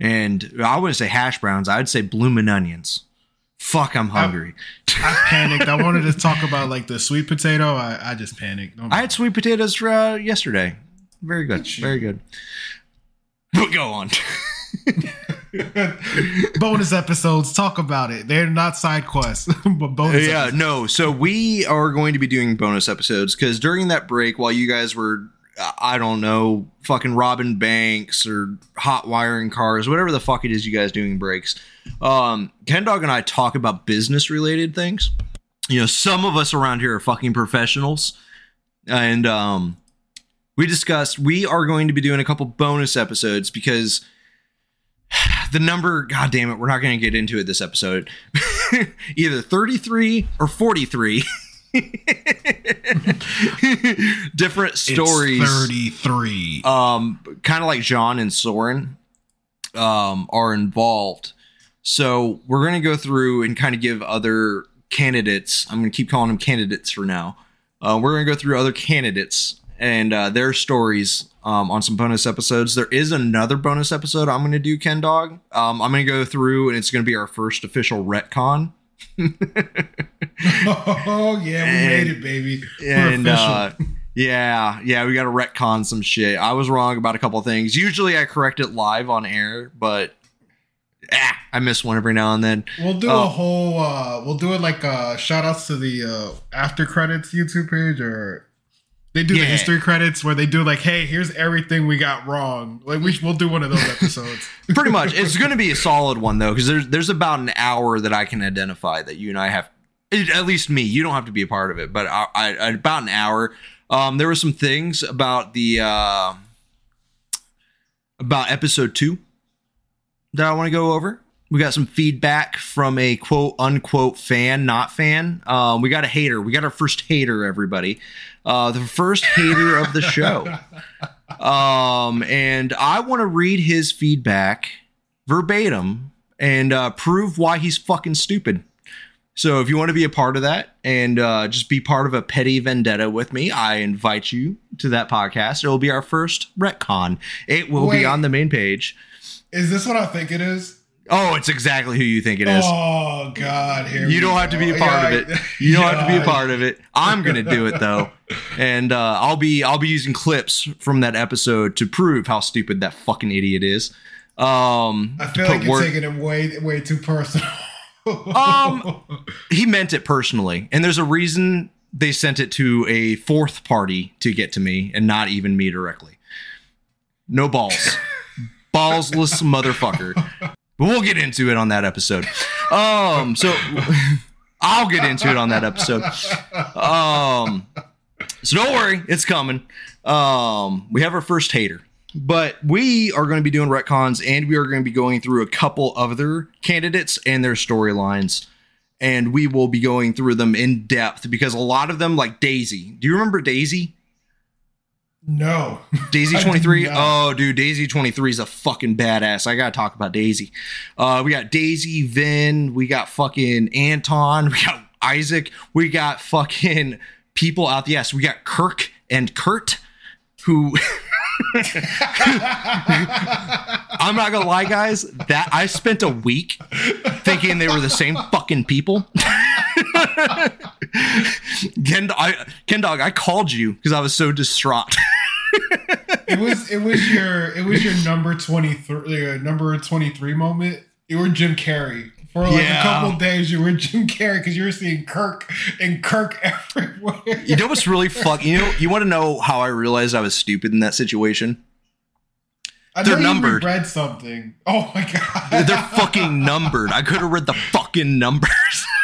and I wouldn't say hash browns. I would say bloomin' onions. Fuck, I'm hungry. I panicked. I wanted to talk about like the sweet potato. I, I just panicked. Don't- I had sweet potatoes uh, yesterday. Very good. Very good. But go on. bonus episodes. Talk about it. They're not side quests, but bonus. yeah, episodes. no. So we are going to be doing bonus episodes because during that break, while you guys were, I don't know, fucking robbing banks or hot wiring cars, whatever the fuck it is you guys doing breaks, um, Ken Dog and I talk about business related things. You know, some of us around here are fucking professionals, and um, we discussed we are going to be doing a couple bonus episodes because the number god damn it we're not going to get into it this episode either 33 or 43 different stories Thirty-three. um kind of like John and Soren um are involved. So we're going to go through and kind of give other candidates. I'm going to keep calling them candidates for now. Uh, we're going to go through other candidates and uh, their stories um, on some bonus episodes. There is another bonus episode I'm going to do, Ken Dog. Um, I'm going to go through and it's going to be our first official retcon. oh yeah, we And- made it, baby. We're and uh, yeah, yeah, we got to retcon some shit. I was wrong about a couple things. Usually, I correct it live on air, but ah, I miss one every now and then. We'll do Oh. a whole. uh We'll do it like uh shout outs to the uh after credits YouTube page, or they do Yeah. the history credits where they do like, hey, here's everything we got wrong. Like we we'll do one of those episodes. Pretty much, it's going to be a solid one though, because there's there's about an hour that I can identify that you and I have. At least me, you don't have to be a part of it, but I, I, about an hour. Um, there were some things about the uh, about episode two that I want to go over. We got some feedback from a quote unquote fan, not fan. Um, we got a hater. We got our first hater, everybody. Uh, the first hater of the show. Um, and I want to read his feedback verbatim and uh, prove why he's fucking stupid. So if you want to be a part of that and uh, just be part of a petty vendetta with me, I invite you to that podcast. It will be our first retcon. It will Wait. be on the main page. Is this what I think it is? Oh, it's exactly who you think it is. Oh God, here you don't have to be a part Yeah, of it. You don't have to be a part of it. I'm gonna do it though, and uh, I'll be I'll be using clips from that episode to prove how stupid that fucking idiot is. Um, I feel like you're taking it way way too personal. Um, he meant it personally, and there's a reason they sent it to a fourth party to get to me, and not even me directly. No balls, ballsless motherfucker. But we'll get into it on that episode. Um, so I'll get into it on that episode. Um, so don't worry, it's coming. Um, we have our first hater, but we are going to be doing retcons, and we are going to be going through a couple other candidates and their storylines, and we will be going through them in depth because a lot of them, like Daisy. Do you remember Daisy? No. Daisy 23? Oh, dude, Daisy 23 is a fucking badass. I gotta talk about Daisy. Uh, we got Daisy, Vin, we got fucking Anton, we got Isaac, we got fucking people out. the ass. we got Kirk and Kurt, who I'm not gonna lie, guys. That I spent a week thinking they were the same fucking people. Ken, I, Ken Dog, I called you because I was so distraught. It was it was your it was your number twenty three your uh, number twenty three moment. You were Jim Carrey for like Yeah. a couple of days. You were Jim Carrey because you were seeing Kirk and Kirk everywhere. You know what's really fuck? You know, you want to know how I realized I was stupid in that situation? I they're know numbered. You read something. Oh my god! They're fucking numbered. I could have read the fucking numbers.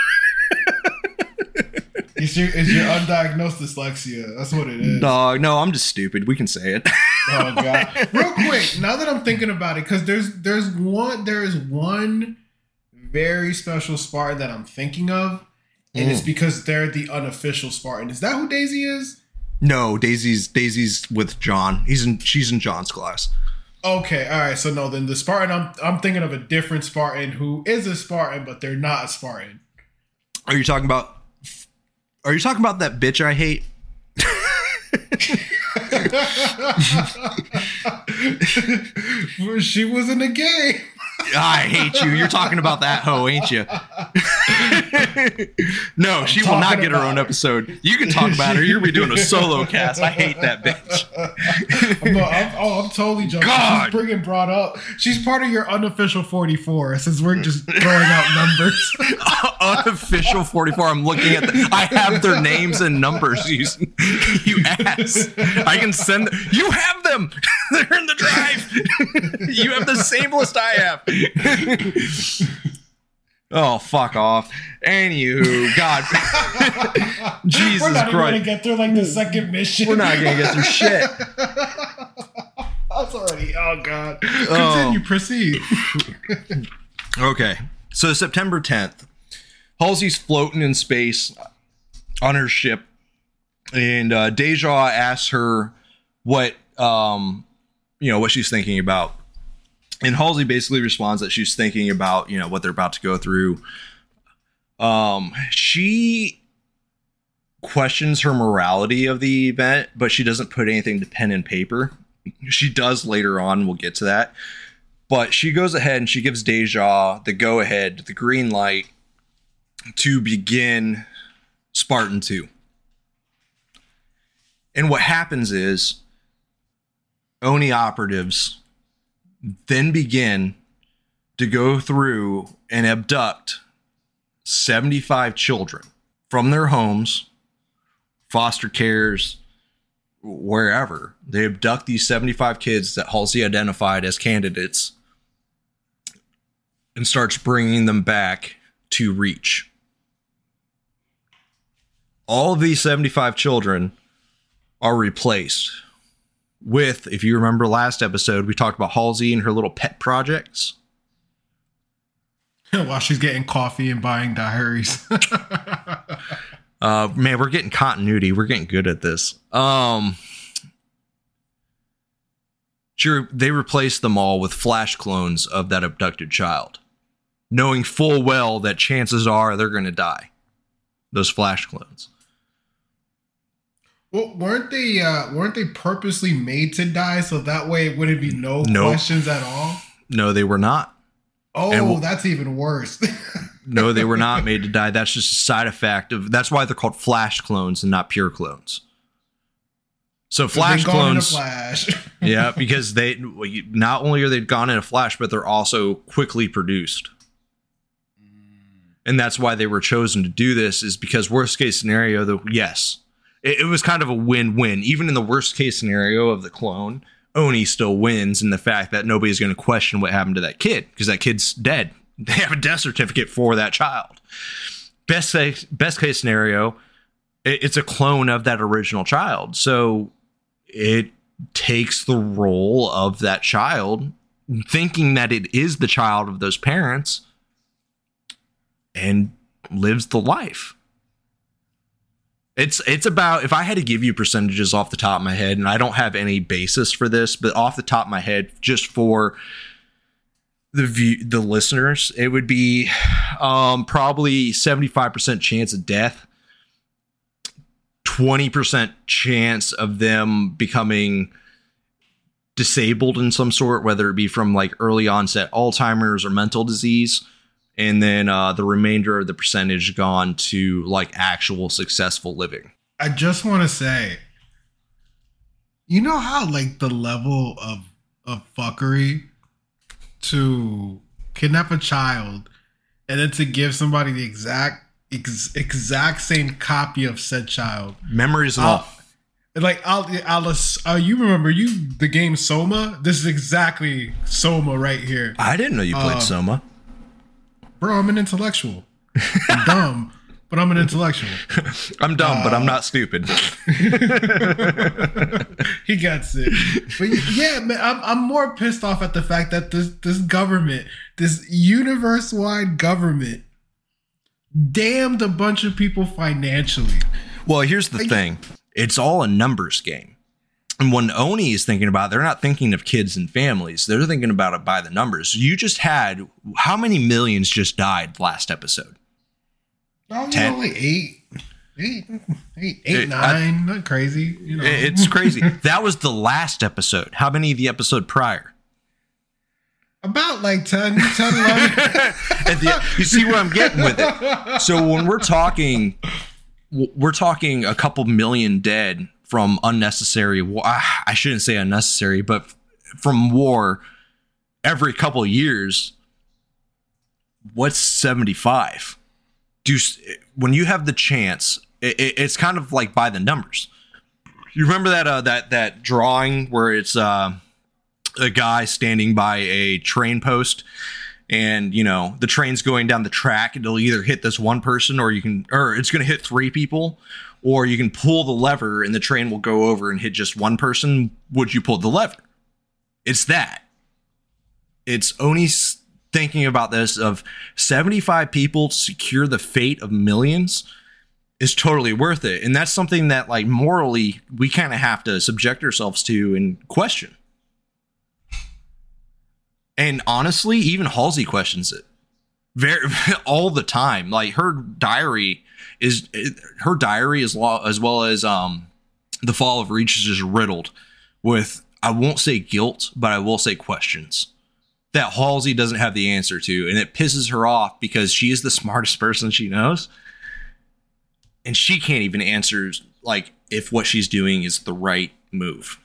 It's your, it's your undiagnosed dyslexia. That's what it is. Dog, no, I'm just stupid. We can say it. Oh god! Real quick, now that I'm thinking about it, because there's there's one there is one very special Spartan that I'm thinking of, and it's mm. because they're the unofficial Spartan. Is that who Daisy is? No, Daisy's Daisy's with John. He's in. She's in John's class. Okay, all right. So no, then the Spartan I'm I'm thinking of a different Spartan who is a Spartan, but they're not a Spartan. Are you talking about? Are you talking about that bitch I hate? she was in a game. I hate you. You're talking about that hoe, ain't you? no, she will not get her own her. episode. You can talk about her. You're gonna be doing a solo cast. I hate that bitch. No, I'm, oh, I'm totally joking. God. She's bringing brought up. She's part of your unofficial 44 since we're just throwing out numbers. Unofficial 44. I'm looking at. The, I have their names and numbers. You, you ass. I can send. You have them. They're in the drive. you have the same list I have. oh, fuck off. Anywho, God. Jesus we're not Christ. gonna get through like the second mission. We're not gonna get through shit. That's already. Oh god. Oh. Continue. Proceed. Okay. So September 10th, Halsey's floating in space on her ship, and uh, Deja asks her what um you know what she's thinking about, and Halsey basically responds that she's thinking about you know what they're about to go through. Um, she questions her morality of the event, but she doesn't put anything to pen and paper. She does later on. We'll get to that. But she goes ahead and she gives Deja the go ahead, the green light to begin Spartan 2. And what happens is ONI operatives then begin to go through and abduct 75 children from their homes, foster cares, wherever. They abduct these 75 kids that Halsey identified as candidates and starts bringing them back to Reach. All of these 75 children are replaced with, if you remember last episode, we talked about Halsey and her little pet projects. While she's getting coffee and buying diaries. Uh, man, we're getting continuity. We're getting good at this. Um, sure, they replaced them all with flash clones of that abducted child, knowing full well that chances are they're going to die. Those flash clones. Well, weren't they? Uh, weren't they purposely made to die so that way it wouldn't be no Nope. questions at all? No, they were not. Oh, And that's even worse. No, they were not made to die. That's just a side effect of. That's why they're called flash clones and not pure clones. So flash They've gone in a clones. flash. yeah, because they not only are they gone in a flash, but they're also quickly produced. And that's why they were chosen to do this is because worst case scenario, though, yes, it, it was kind of a win-win. Even in the worst case scenario of the clone, ONI still wins in the fact that nobody's going to question what happened to that kid because that kid's dead. They have a death certificate for that child. Best case, best case scenario, it, it's a clone of that original child. So it takes the role of that child, thinking that it is the child of those parents, and lives the life. It's it's about if I had to give you percentages off the top of my head, and I don't have any basis for this, but off the top of my head, just for the view the listeners, it would be um, probably 75% chance of death, 20% chance of them becoming disabled in some sort, whether it be from like early onset Alzheimer's or mental disease. And then uh, the remainder of the percentage gone to like actual successful living. I just want to say, You know how like the level of of fuckery to kidnap a child and then to give somebody the exact ex, exact same copy of said child. Memories and I'll- like I'll, I'll uh, you remember you the game Soma? This is exactly Soma right here. I didn't know you played uh, Soma. Bro, I'm an intellectual. I'm dumb, but I'm an intellectual. I'm dumb, but I'm uh, not stupid. he gets it. But yeah, man, I'm, I'm more pissed off at the fact that this this government, this universe wide government, damned a bunch of people financially. Well, here's the thing it's all a numbers game. And when ONI is thinking about it, they're not thinking of kids and families. They're thinking about it by the numbers. You just had how many millions just died last episode? Oh, Ten. like eight, eight, eight, eight, It- I- nine. not crazy. You know, It's crazy. that was the last episode. How many the episode prior? about like 10, 10 11. The- you see where I'm getting with it. So when we're talking, we're talking a couple million dead from unnecessary. ah, I shouldn't say unnecessary, but from war every couple years. What's 75? Do when you have the chance, it, it- it's kind of like by the numbers. You remember that uh, that that drawing where it's uh, a guy standing by a train post and you know the train's going down the track it'll either hit this one person or you can or it's going to hit three people or you can pull the lever and the train will go over and hit just one person would you pull the lever? It's that. It's ONI's thinking about this of 75 people secure the fate of millions is totally worth it. And that's something that like morally we kind of have to subject ourselves to and question. And honestly, even Halsey questions it very all the time. Like her diary is her diary as well as well as um the fall of Reach is just riddled with I won't say guilt, but I will say questions that Halsey doesn't have the answer to, and it pisses her off because she is the smartest person she knows, and she can't even answer like if what she's doing is the right move.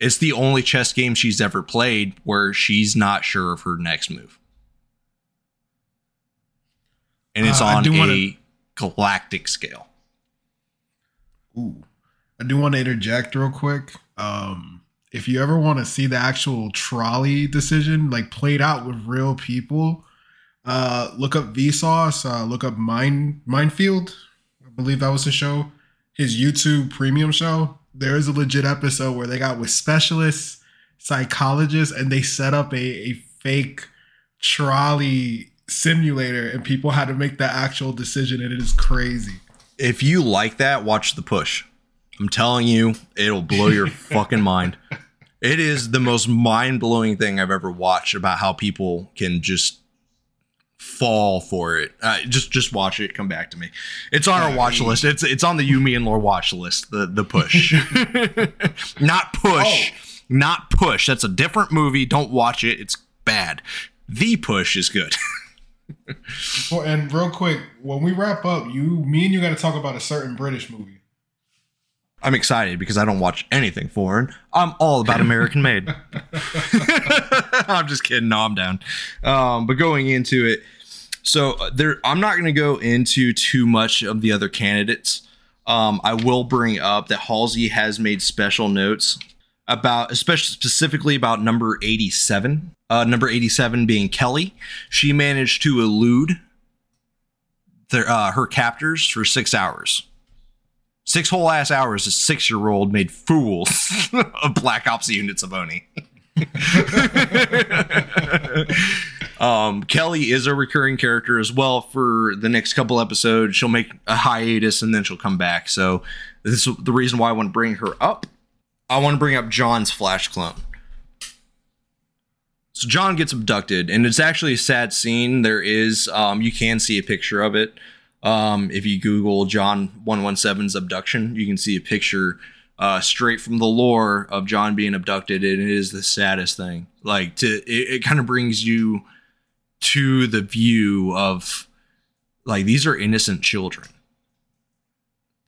It's the only chess game she's ever played where she's not sure of her next move. And it's Uh, on a wanna- galactic scale. Ooh. I do want to interject real quick. Um, if you ever want to see the actual trolley decision, like played out with real people, uh, look up Vsauce, uh, look up Mine Mind Field. I believe that was the show. His YouTube premium show. There is a legit episode where they got with specialists, psychologists, and they set up a, a fake trolley simulator and people had to make the actual decision and it is crazy. If you like that, watch The Push. I'm telling you, it'll blow your fucking mind. It is the most mind blowing thing I've ever watched about how people can just fall for it. Uh, just just watch it. Come back to me. It's on our watch list. It's it's on the You, Me, and Lore watch list. The the push, not push, not push. That's a different movie. Don't watch it. It's bad. The push is good. And real quick, when we wrap up, you, me, and you got to talk about a certain British movie. I'm excited because I don't watch anything foreign. I'm all about American made. I'm just kidding. No, I'm down. Um, but going into it, so uh, there, I'm not going to go into too much of the other candidates. Um, I will bring up that Halsey has made special notes about, especially specifically about number 87. Uh, number 87 being Kelly. She managed to elude their, uh, her captors for six hours. Six whole ass hours, a six year old made fools of Black Ops units of ONI. um, Kelly is a recurring character as well for the next couple episodes. She'll make a hiatus and then she'll come back. So, this is the reason why I want to bring her up. I want to bring up John's Flash clone. So John gets abducted, and it's actually a sad scene. There is, um, you can see a picture of it. Um, if you Google John 117's abduction, you can see a picture uh, straight from the lore of John being abducted, and it is the saddest thing. Like to, it, it kind of brings you to the view of like these are innocent children.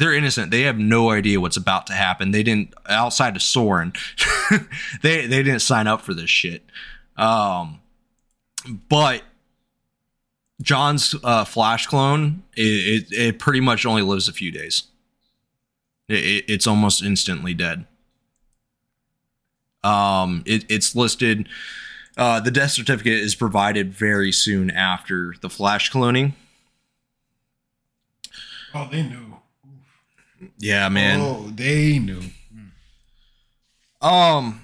They're innocent. They have no idea what's about to happen. They didn't outside of Soren. they they didn't sign up for this shit. Um, but John's uh, flash clone it, it, it pretty much only lives a few days. It, it, it's almost instantly dead. Um, it, it's listed. Uh, the death certificate is provided very soon after the flash cloning. Oh, they knew. Yeah, man. Oh, they knew. Um,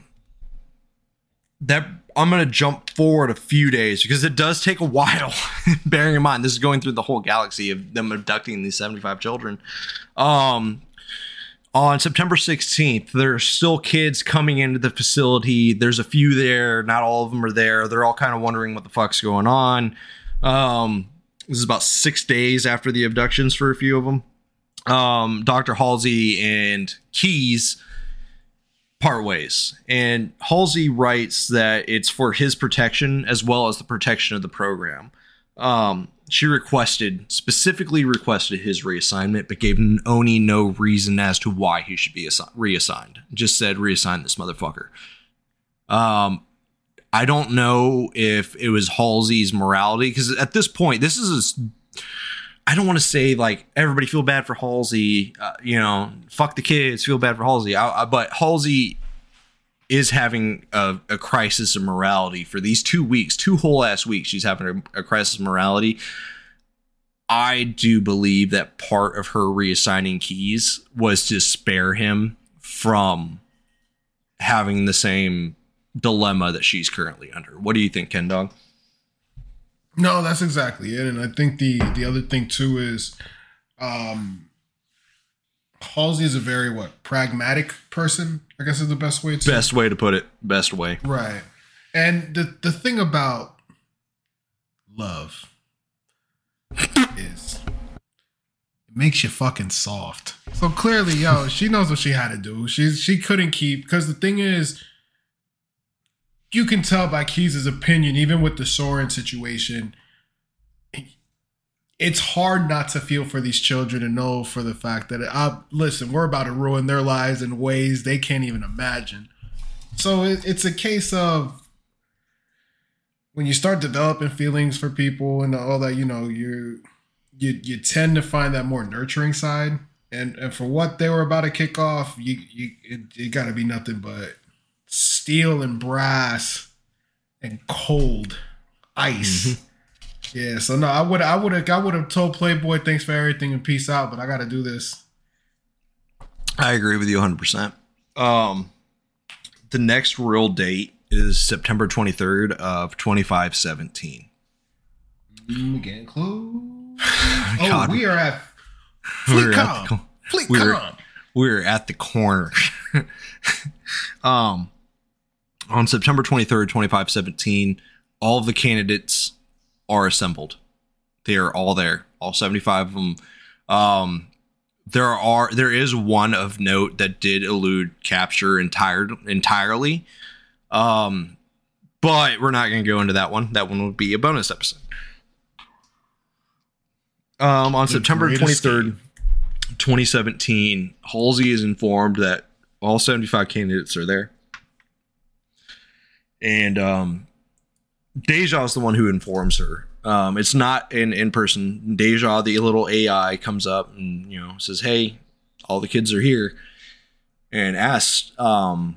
that I'm gonna jump forward a few days because it does take a while. bearing in mind this is going through the whole galaxy of them abducting these 75 children. Um, on September 16th, there are still kids coming into the facility. There's a few there. Not all of them are there. They're all kind of wondering what the fuck's going on. Um, this is about six days after the abductions for a few of them. Um, Dr. Halsey and Keyes part ways. And Halsey writes that it's for his protection as well as the protection of the program. Um, she requested, specifically requested his reassignment, but gave ONI no reason as to why he should be assi- reassigned. Just said, reassign this motherfucker. Um, I don't know if it was Halsey's morality, because at this point, this is a, I don't want to say like everybody feel bad for Halsey, uh, you know, fuck the kids, feel bad for Halsey. I, I, but Halsey is having a, a, crisis of morality for these two weeks, two whole ass weeks. She's having a, a, crisis of morality. I do believe that part of her reassigning Keyes was to spare him from having the same dilemma that she's currently under. What do you think, Ken Dog? No, that's exactly it. And I think the the other thing too is um Halsey is a very what pragmatic person, I guess is the best way to best way to put it. Best way. Right. And the the thing about love is it makes you fucking soft. So clearly, yo, she knows what she had to do. She's she couldn't keep because the thing is you can tell by Keyes' opinion, even with the Soren situation, it's hard not to feel for these children and know for the fact that uh, listen, we're about to ruin their lives in ways they can't even imagine. So it, it's a case of when you start developing feelings for people and all that, you know, you you you tend to find that more nurturing side. And and for what they were about to kick off, you you it, it got to be nothing but steel and brass and cold ice. Mm-hmm. Yeah, so no, I would I would have I would have told Playboy thanks for everything and peace out, but I got to do this. I agree with you 100%. Um the next real date is September 23rd of 2517. Mm, getting close. oh, we are at FleetCom. FleetCom. We're, we're at the corner. um on September 23rd, 2517, all the candidates are assembled. They are all there, all 75 of them. Um, there are there is one of note that did elude capture entire, entirely. Um, but we're not going to go into that one. That one would be a bonus episode. Um, on the September 23rd, 2017, Halsey is informed that all 75 candidates are there and um, Deja is the one who informs her. Um, it's not in in person. Deja, the little AI, comes up and you know says, "Hey, all the kids are here," and asks um,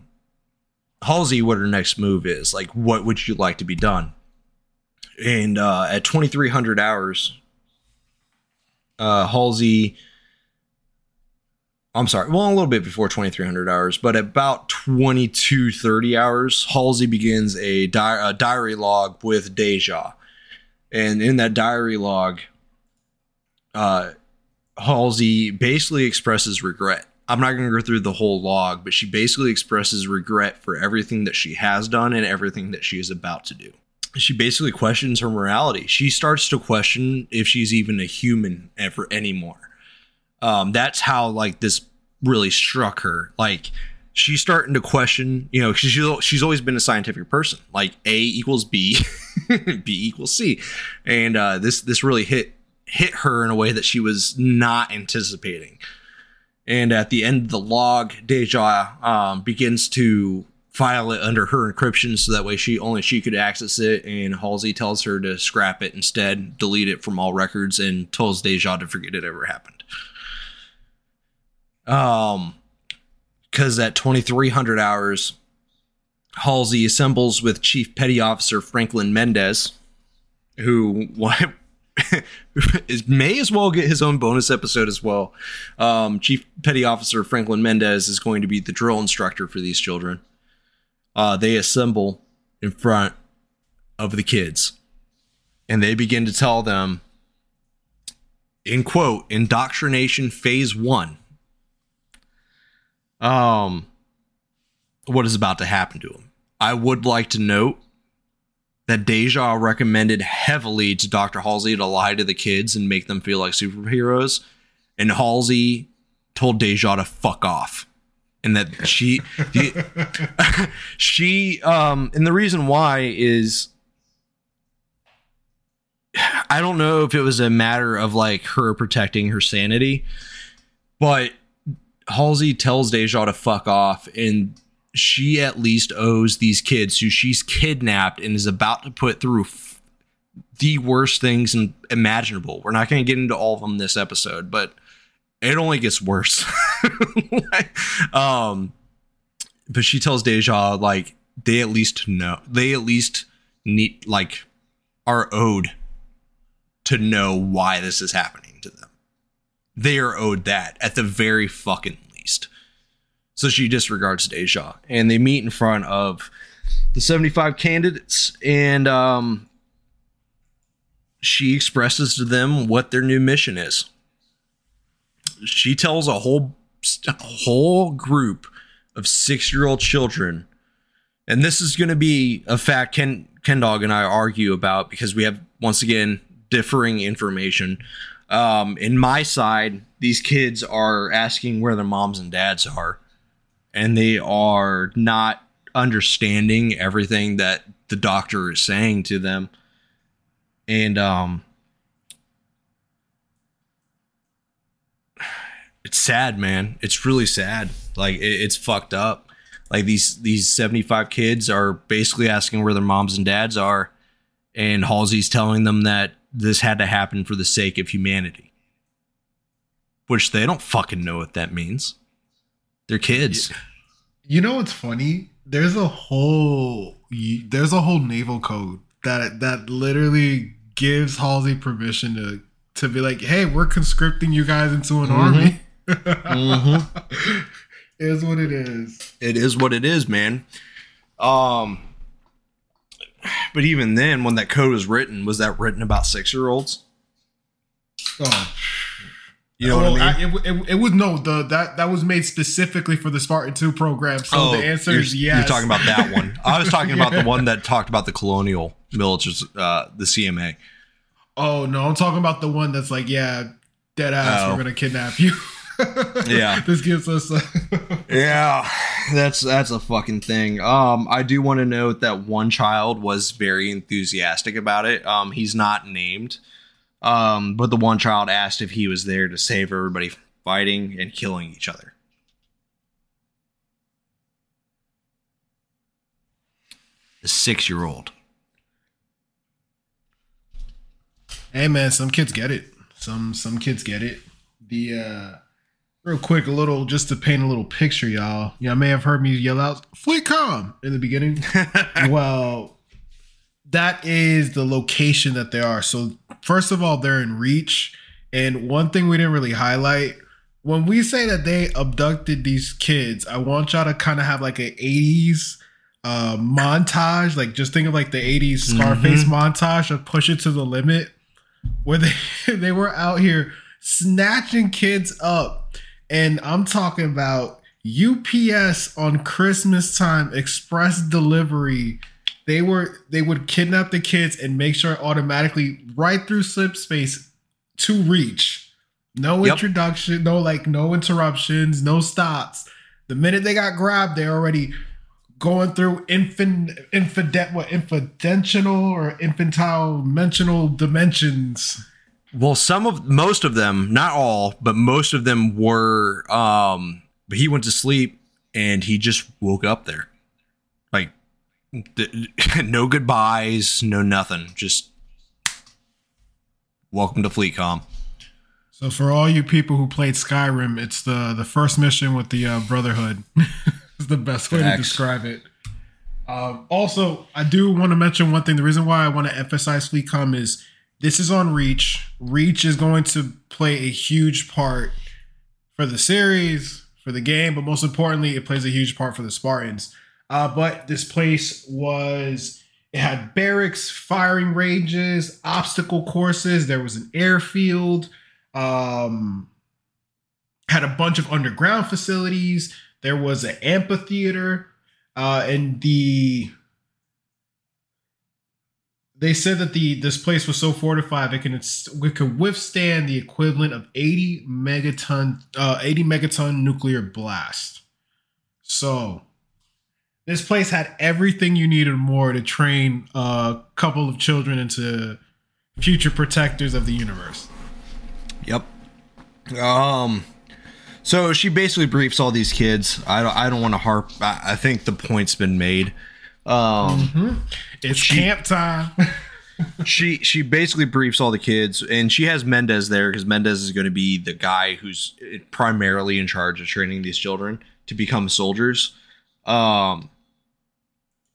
Halsey what her next move is. Like, what would you like to be done? And uh, at twenty three hundred hours, uh, Halsey I'm sorry, well, a little bit before 2300 hours, but about 2230 hours, Halsey begins a, di- a diary log with Deja. And in that diary log, uh, Halsey basically expresses regret. I'm not going to go through the whole log, but she basically expresses regret for everything that she has done and everything that she is about to do. She basically questions her morality. She starts to question if she's even a human ever anymore um, that's how like this really struck her. Like she's starting to question, you know, she's she's always been a scientific person. Like A equals B, B equals C, and uh, this this really hit hit her in a way that she was not anticipating. And at the end of the log, Deja um, begins to file it under her encryption so that way she only she could access it and Halsey tells her to scrap it instead, delete it from all records and tells Deja to forget it ever happened. Um cuz at 2300 hours Halsey assembles with Chief Petty Officer Franklin Mendez who may as well get his own bonus episode as well. Um, Chief Petty Officer Franklin Mendez is going to be the drill instructor for these children uh, they assemble in front of the kids and they begin to tell them in quote indoctrination phase one um what is about to happen to him. i would like to note that deja recommended heavily to dr halsey to lie to the kids and make them feel like superheroes and halsey told deja to fuck off and that she she um and the reason why is I don't know if it was a matter of like her protecting her sanity, but Halsey tells Deja to fuck off, and she at least owes these kids who she's kidnapped and is about to put through f- the worst things imaginable. We're not going to get into all of them this episode, but it only gets worse. um, but she tells Deja like they at least know they at least need like are owed to know why this is happening. They are owed that at the very fucking least. So she disregards Deja and they meet in front of the 75 candidates and um she expresses to them what their new mission is. She tells a whole a whole group of 6-year-old children and this is going to be a fact Ken Ken Dog and I argue about because we have once again differing information. Um, in my side, these kids are asking where their moms and dads are, and they are not understanding everything that the doctor is saying to them. And um, it's sad, man. It's really sad. Like it, it's fucked up. Like these these seventy five kids are basically asking where their moms and dads are, and Halsey's telling them that this had to happen for the sake of humanity. Which they don't fucking know what that means. They're kids. You know what's funny? There's a whole there's a whole naval code that that literally gives Halsey permission to to be like, hey, we're conscripting you guys into an army. mm-hmm. is what it is. It is what it is, man. Um, but even then, when that code was written, was that written about six year olds? Oh, You know well, what I mean? I- it, it, it was no the that that was made specifically for the Spartan Two program. So the answer Oh, you're, is yes. You're talking about that one. I was talking about the one that talked about the colonial military, uh, the CMA. Oh no, I'm talking about the one that's like, yeah, dead ass. Oh. We're gonna kidnap you. Yeah. this gives us. A Yeah, that's that's a fucking thing. Um, I do want to note that one child was very enthusiastic about it. Um, he's not named, um, but the one child asked if he was there to save everybody from fighting and killing each other. The six-year-old. hey man, some kids get it. Some some kids get it. The uh real quick, a little just to paint a little picture, y'all. Y'all may have heard me yell out "Fleet Com" in the beginning. well, that is the location that they are. So first of all, they're in Reach, and one thing we didn't really highlight when we say that they abducted these kids, I want y'all to kind of have like an '80s uh, montage. Like just think of like the '80s Scarface montage of Push It to the Limit, where they they were out here snatching kids up, and I'm talking about UPS on Christmas time express delivery. They were they would kidnap the kids and make sure automatically right through slip space to reach. No Yep. introduction no like no interruptions no stops. The minute they got grabbed they're already going through infant infident what infidential or infantile mentional dimensions well, some of most of them, not all, but most of them were. Um, but he went to sleep and he just woke up there, like th- no goodbyes, no nothing, just welcome to FleetCom. So for all you people who played Skyrim, it's the the first mission with the uh, Brotherhood. is the best way to describe it. Um, also, I do want to mention one thing. The reason why I want to emphasize FleetCom is this is on Reach. Reach is going to play a huge part for the series, for the game, but most importantly, it plays a huge part for the Spartans. Uh, but this place was it had barracks, firing ranges, obstacle courses. There was an airfield. Um, had a bunch of underground facilities. There was an amphitheater, uh, and the they said that the this place was so fortified it can it could withstand the equivalent of 80 megaton uh 80 megaton nuclear blast. So this place had everything you needed more to train a couple of children into future protectors of the universe. Yep. Um. So she basically briefs all these kids. I don't. I don't want to harp. I, I think the point's been made. Um. It's camp time. she she basically briefs all the kids, and she has Mendez there because Mendez is going to be the guy who's primarily in charge of training these children to become soldiers. Um.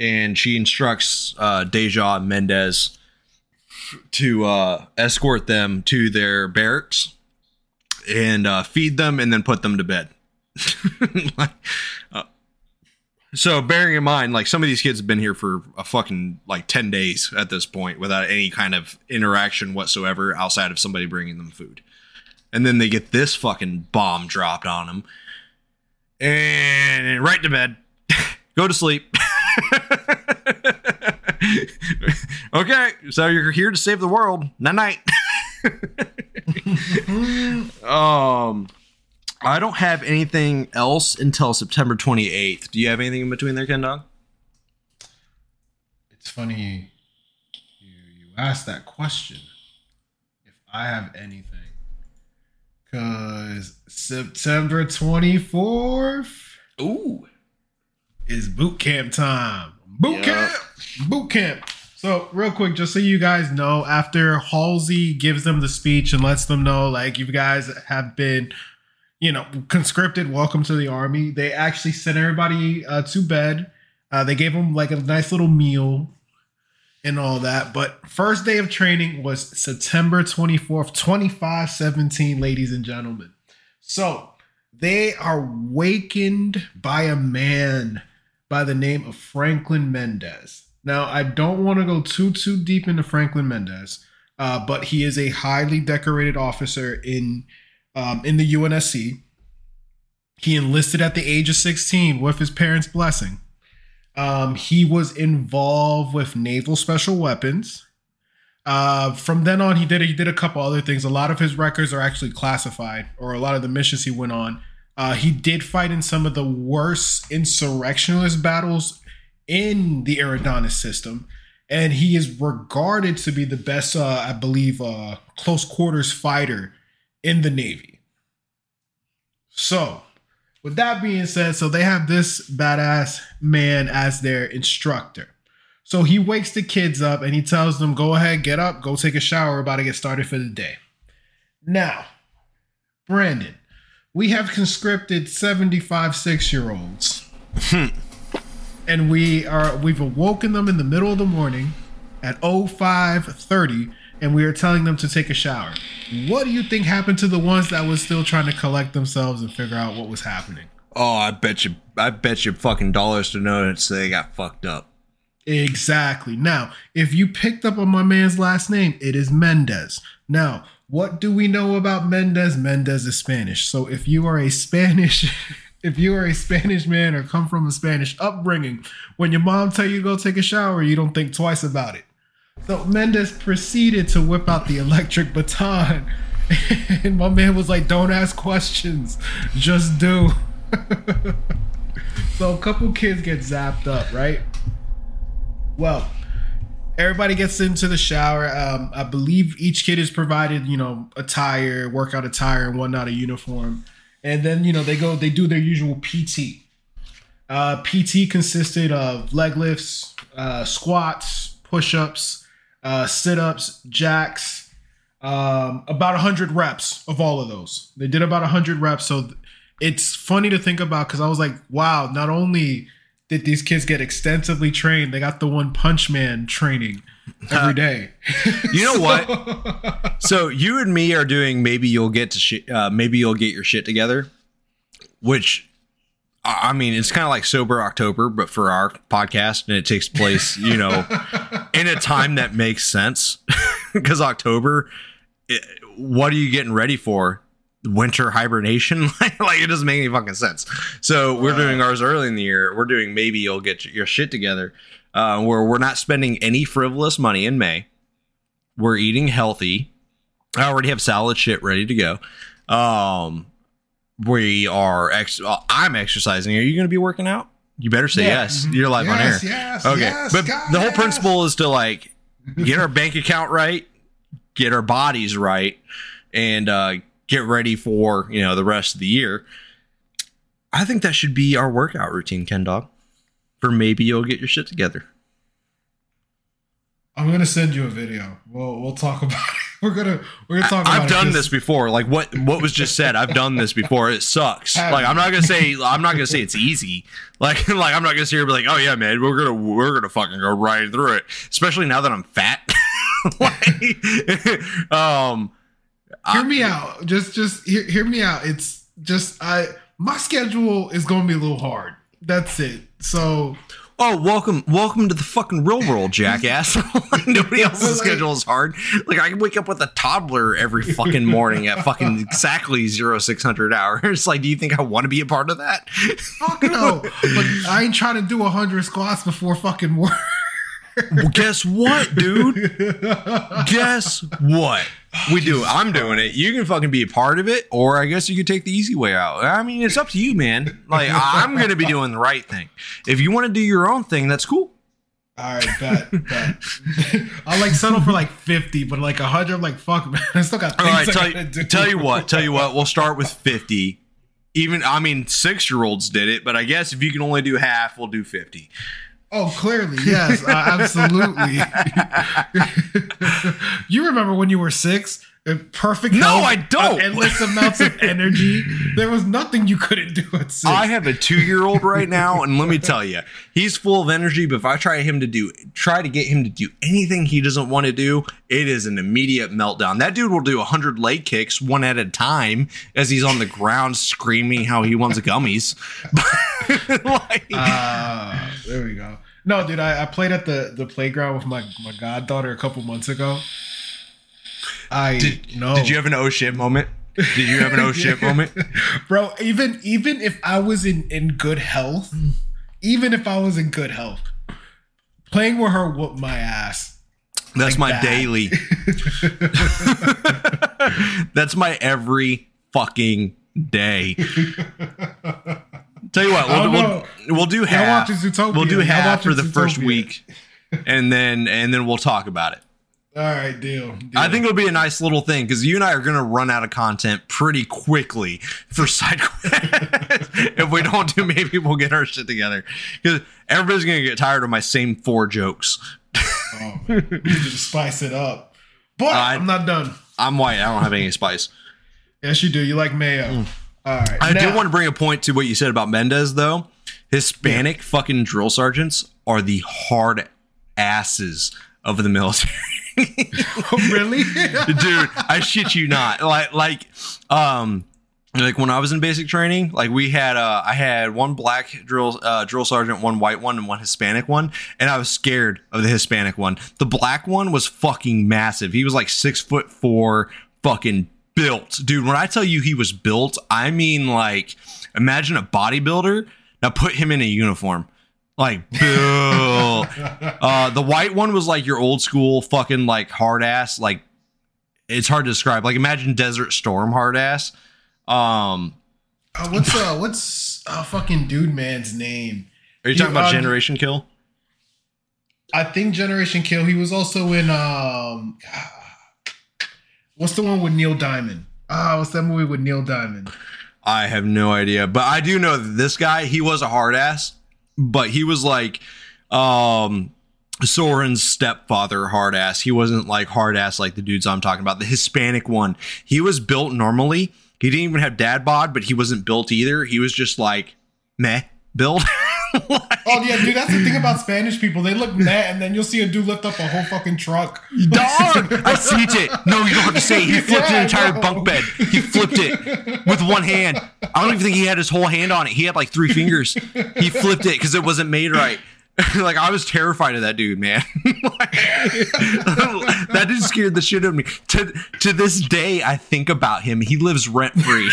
And she instructs uh, Deja and Mendez to uh, escort them to their barracks and uh, feed them and then put them to bed. Like, uh, so bearing in mind, like some of these kids have been here for a fucking like 10 days at this point without any kind of interaction whatsoever outside of somebody bringing them food. And then they get this fucking bomb dropped on them. And right to bed. Go to sleep. okay, so you're here to save the world. Night night. um, I don't have anything else until September 28th. Do you have anything in between there, Ken Dog? it's funny you you asked that question. If I have anything, because September twenty fourth Ooh. is boot camp time. Boot Yep. camp, boot camp. So real quick, just so you guys know, after Halsey gives them the speech and lets them know, like you guys have been, you know, conscripted, welcome to the army. They actually sent everybody uh, to bed. Uh, they gave them like a nice little meal and all that. But first day of training was September 24th, 2517, ladies and gentlemen. So they are wakened by a man by the name of Franklin Mendez. Now, I don't want to go too too deep into Franklin Mendez, uh, but he is a highly decorated officer in um, in the UNSC. He enlisted at the age of 16 with his parents' blessing. Um, he was involved with naval special weapons. Uh, from then on, he did he did a couple other things. A lot of his records are actually classified, or a lot of the missions he went on. Uh, he did fight in some of the worst insurrectionist battles in the Eridanus system, and he is regarded to be the best, uh, I believe, uh, close quarters fighter in the Navy. So, with that being said, so they have this badass man as their instructor. So he wakes the kids up and he tells them, go ahead, get up, go take a shower, we're about to get started for the day. Now, Branden, we have conscripted 75 six year olds. Hmm. and we are we've awoken them in the middle of the morning at 0530 and we are telling them to take a shower. What do you think happened to the ones that was still trying to collect themselves and figure out what was happening? Oh, I bet you, I bet you fucking dollars to know that they got fucked up. Exactly. Now, if you picked up on my man's last name, it is Mendez. Now, what do we know about Mendez? Mendez is Spanish. So if you are a Spanish if you are a Spanish man or come from a Spanish upbringing, when your mom tell you to go take a shower, you don't think twice about it. So Mendez proceeded to whip out the electric baton. And my man was like, don't ask questions, just do. so a couple kids get zapped up, right? Well, everybody gets into the shower. Um, I believe each kid is provided, you know, attire, workout attire, and whatnot, a uniform, and then you know they go, they do their usual PT. Uh, PT consisted of leg lifts, uh, squats, push-ups, uh, sit-ups, jacks, um, about hundred reps of all of those. They did about hundred reps, so th- it's funny to think about because I was like, wow, not only did these kids get extensively trained, they got the one punch man training every day. You know what? so you and me are doing. Maybe you'll get to shit. Uh, maybe you'll get your shit together. Which, I mean, it's kind of like sober October, but for our podcast, and it takes place, you know, in a time that makes sense. Because October, it, what are you getting ready for? Winter hibernation? like it doesn't make any fucking sense. So we're doing ours early in the year. We're doing maybe you'll get your shit together. Uh, where we're not spending any frivolous money in May. We're eating healthy. I already have salad shit ready to go. Um, we are. Ex- uh, I'm exercising. Are you going to be working out? You better say Yeah. yes. You're live on air. Yes, yes, okay, yes, but God, the whole yes. principle is to like get our bank account right, get our bodies right, and uh, get ready for you know the rest of the year. I think that should be our workout routine, Ken Dog. For maybe you'll get your shit together. I'm gonna send you a video. We'll we'll talk about it. We're gonna we're gonna talk. about I've done this before. Like what what was just said. I've done this before. It sucks. Have Like? I'm not gonna say I'm not gonna say it's easy. Like like I'm not gonna sit here and be like, oh yeah, man, we're gonna we're gonna fucking go right through it. Especially now that I'm fat. like, um, Hear me out. Just just hear, hear me out. It's just I my schedule is gonna be a little hard. That's it. So oh welcome welcome to the fucking real world, jackass. nobody else's Like- schedule is hard. Like I can wake up with a toddler every fucking morning at fucking exactly zero six hundred hours. Like, do you think I want to be a part of that? fuck no. but I ain't trying to do hundred squats before fucking work. Well, guess what, dude? guess what? We do. I'm doing it. You can fucking be a part of it, or I guess you could take the easy way out. I mean, it's up to you, man. Like, I'm gonna be doing the right thing. If you want to do your own thing, that's cool. All right, bet, bet. I like settle for like fifty, but like hundred, I'm like fuck, man. I still got All things right, I tell gotta you, do. tell you what, tell you what. We'll start with 50. Even, I mean, six year olds did it, but I guess if you can only do half, we'll do 50. Oh, clearly, yes, uh, absolutely. you remember when you were six? Perfect. No, I don't. uh, endless amounts of energy. There was nothing you couldn't do at six. I have a two year old right now, and let me tell you, he's full of energy. But if I try him to do, try to get him to do anything he doesn't want to do, it is an immediate meltdown. That dude will do hundred leg kicks one at a time as he's on the ground screaming how he wants gummies. like, Uh, there we go. No, dude, I, I played at the, the playground with my, my goddaughter a couple months ago. I did, no. did you have an oh shit moment? Did you have an oh shit moment? bro? Even even if I was in in good health, even if I was in good health, playing with her whooped my ass. That's Like my that. daily. That's my every fucking day. Tell you what, we'll, we'll, we'll do half. We'll do half for the first week, and then and then we'll talk about it. All right, deal. deal. I think it'll be a nice little thing because you and I are going to run out of content pretty quickly for side quests. if we don't do, maybe we'll get our shit together because everybody's going to get tired of my same four jokes. Oh, we need to spice it up. But I- I'm not done. I'm white. I don't have any spice. Yes, you do. You like mayo. Mm. All right. I now- do want to bring a point to what you said about Mendez, though. Hispanic fucking drill sergeants are the hard asses of the military. really? Dude, I shit you not. Like, like, um, like when I was in basic training, like we had, uh, I had one black drill, uh, drill sergeant, one white one, and one Hispanic one, and I was scared of the Hispanic one. The black one was fucking massive. He was like six foot four, fucking built, dude. When I tell you he was built, I mean like, imagine a bodybuilder. Now put him in a uniform. Like built. uh, the white one was like your old school fucking like hard ass. Like it's hard to describe. Like imagine Desert Storm hard ass. Um, Uh, what's uh what's uh fucking dude man's name? are you You- talking about uh, Generation Kill? I think Generation Kill. He was also in um, what's the one with Neil Diamond? Ah, what's that movie with Neil Diamond? I have no idea, but I do know that this guy, he was a hard ass, but he was like um Soren's stepfather hard ass. He wasn't like hard ass like the dudes I'm talking about. The Hispanic one, he was built normally. He didn't even have dad bod, but he wasn't built either. He was just like meh build. Oh yeah, dude, that's the thing about Spanish people. They look mad, and then you'll see a dude lift up a whole fucking truck. Dog, I see it. No, you don't have to say. it. He flipped Yeah, an entire know. bunk bed. He flipped it with one hand. I don't even think he had his whole hand on it. He had like three fingers. He flipped it because it wasn't made right. like I was terrified of that dude, man. that dude scared the shit out of me. To to this day, I think about him. He lives rent free.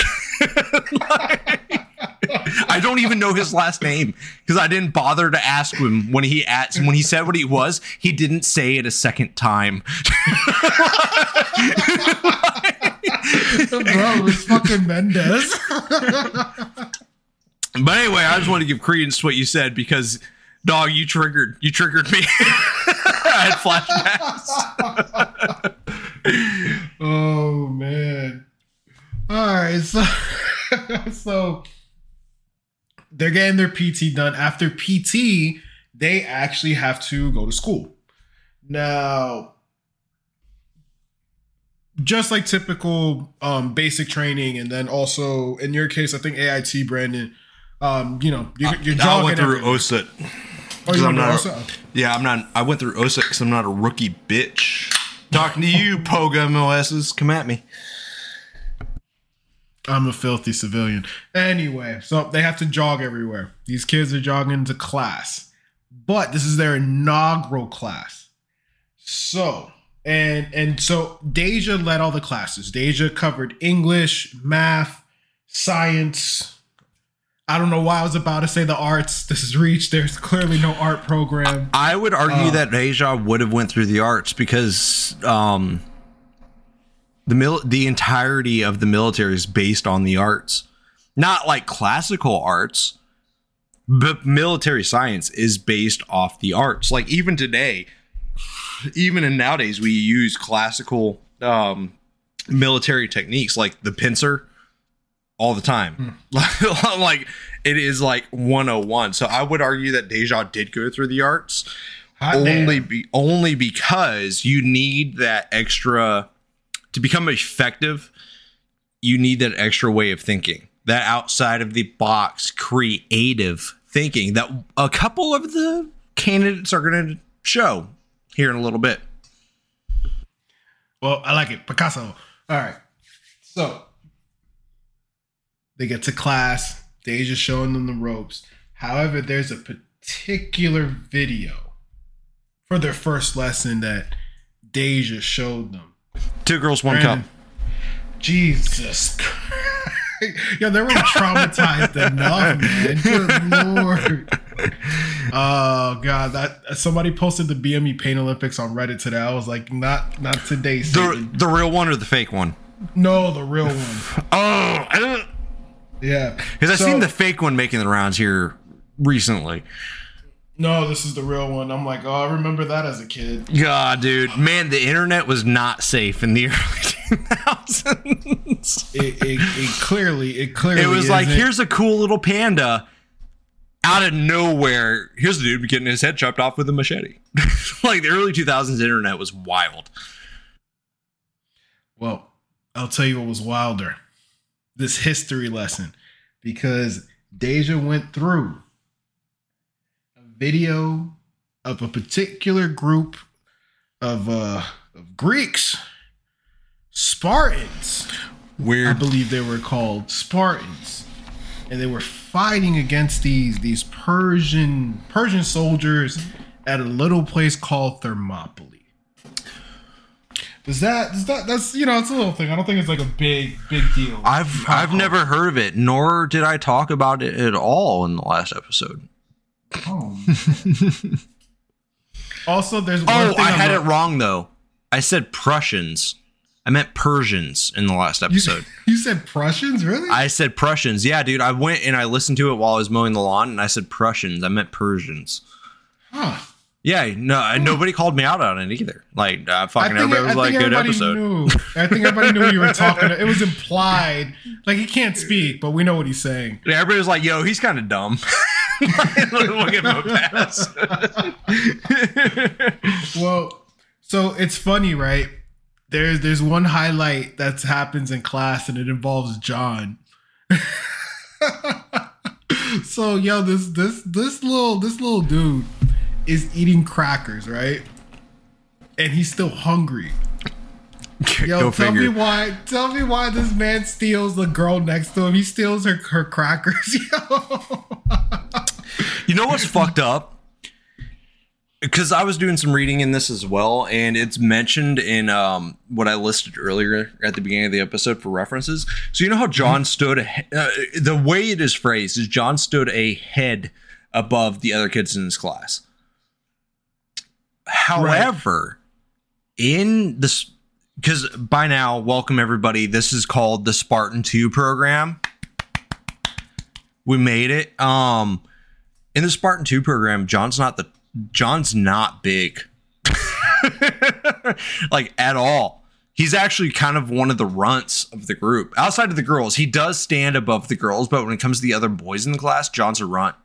I don't even know his last name because I didn't bother to ask him when he asked when he said what he was. He didn't say it a second time. Bro, it's fucking Mendez. But anyway, I just want to give credence to what you said because, dog, you triggered you triggered me. I had flashbacks. oh man. All right, so so they're getting their PT done. After PT, they actually have to go to school. Now, just like typical um, basic training, and then also in your case, I think AIT, Branden. Um, you know, you're, you're I jogging. went through everywhere. OSUT. Oh, you I'm went not. through A, yeah, I'm not. I went through OSUT because I'm not a rookie bitch. Talking to you, Poga MOSs, come at me. I'm a filthy civilian. Anyway, so they have to jog everywhere. These kids are jogging to class, but this is their inaugural class. So, and and so Deja led all the classes. Deja covered English, math, science. I don't know why I was about to say the arts. This is reach. There's clearly no art program. I would argue Uh, that Deja would have went through the arts because um, the mil- the entirety of the military is based on the arts, not like classical arts, but military science is based off the arts. Like even today, even in nowadays, we use classical um, military techniques like the pincer all the time. like it is like 101. So I would argue that Deja did go through the arts Hot only damn. be only because you need that extra to become effective you need that extra way of thinking that outside of the box creative thinking that a couple of the candidates are going to show here in a little bit Well, I like it. Picasso. All right. So they get to class. Deja's showing them the ropes. However, there's a particular video for their first lesson that Deja showed them. Two girls one Branden, cup Jesus. Yo, they were traumatized enough, man. Good lord. Oh god, that somebody posted the BME Pain Olympics on Reddit today. I was like, not not today, the, Satan. the real one or the fake one No, the real one. oh Yeah. because i've seen the fake one making the rounds here recently No, this is the real one. I'm like, oh, I remember that as a kid. God, dude, man, the internet was not safe in the early 2000s. It, it, it clearly, it clearly. It was like, isn't. here's a cool little panda. Out of nowhere, here's the dude getting his head chopped off with a machete. like the early 2000s internet was wild. Well, I'll tell you what was wilder. This history lesson, because Deja went through video of a particular group of uh of Greeks, Spartans. Weird. I believe they were called Spartans, and they were fighting against these these Persian Persian soldiers at a little place called Thermopylae. Does that does that that's you know it's a little thing. I don't think it's like a big big deal. I've I've never heard of it, nor did I talk about it at all in the last episode. Oh. also, there's one Oh, thing I had it wrong though. I said Prussians. I meant Persians in the last episode. You said Prussians, really? I said Prussians. Yeah, dude. I went and I listened to it while I was mowing the lawn, and I said Prussians. I meant Persians. huh. Yeah, no, and nobody called me out on it either. Like, uh, I fucking think, everybody was I like, think good everybody episode. knew. I think everybody knew what you were talking. It was implied. Like he can't speak, but we know what he's saying. Yeah, Everybody was like, yo, he's kind of dumb. Him pass. Well, so it's funny, right? There's there's one highlight that happens in class, and it involves John. so yo, this this this little this little dude is eating crackers, right? And he's still hungry. Yo, Go tell me why. Tell me why this man steals the girl next to him. He steals her her crackers. Yo. You know what's fucked up? Because I was doing some reading in this as well, and it's mentioned in um, what I listed earlier at the beginning of the episode for references. So you know how John stood, uh, the way it is phrased is John stood a head above the other kids in his class. However, in this, because by now, welcome everybody. This is called the Spartan Two program. We made it. Um, in the Spartan 2 program, John's not the John's not big. like at all. He's actually kind of one of the runts of the group. Outside of the girls, he does stand above the girls, but when it comes to the other boys in the class, John's a runt.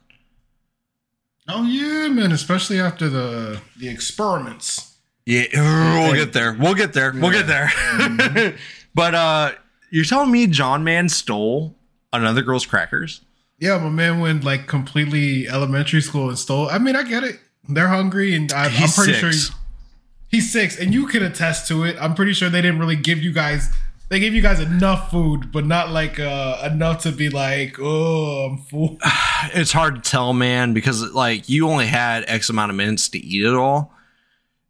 oh yeah, man! Especially after the the experiments. Yeah, we'll get there. We'll get there. We'll get there. but uh you're telling me John Man stole another girl's crackers? Yeah, my man went like completely elementary school and stole. I mean, I get it. They're hungry, and I, I'm pretty six. sure he's, he's six, and you can attest to it. I'm pretty sure they didn't really give you guys. They gave you guys enough food, but not like uh, enough to be like, oh, I'm full. it's hard to tell, man, because like you only had X amount of minutes to eat it all.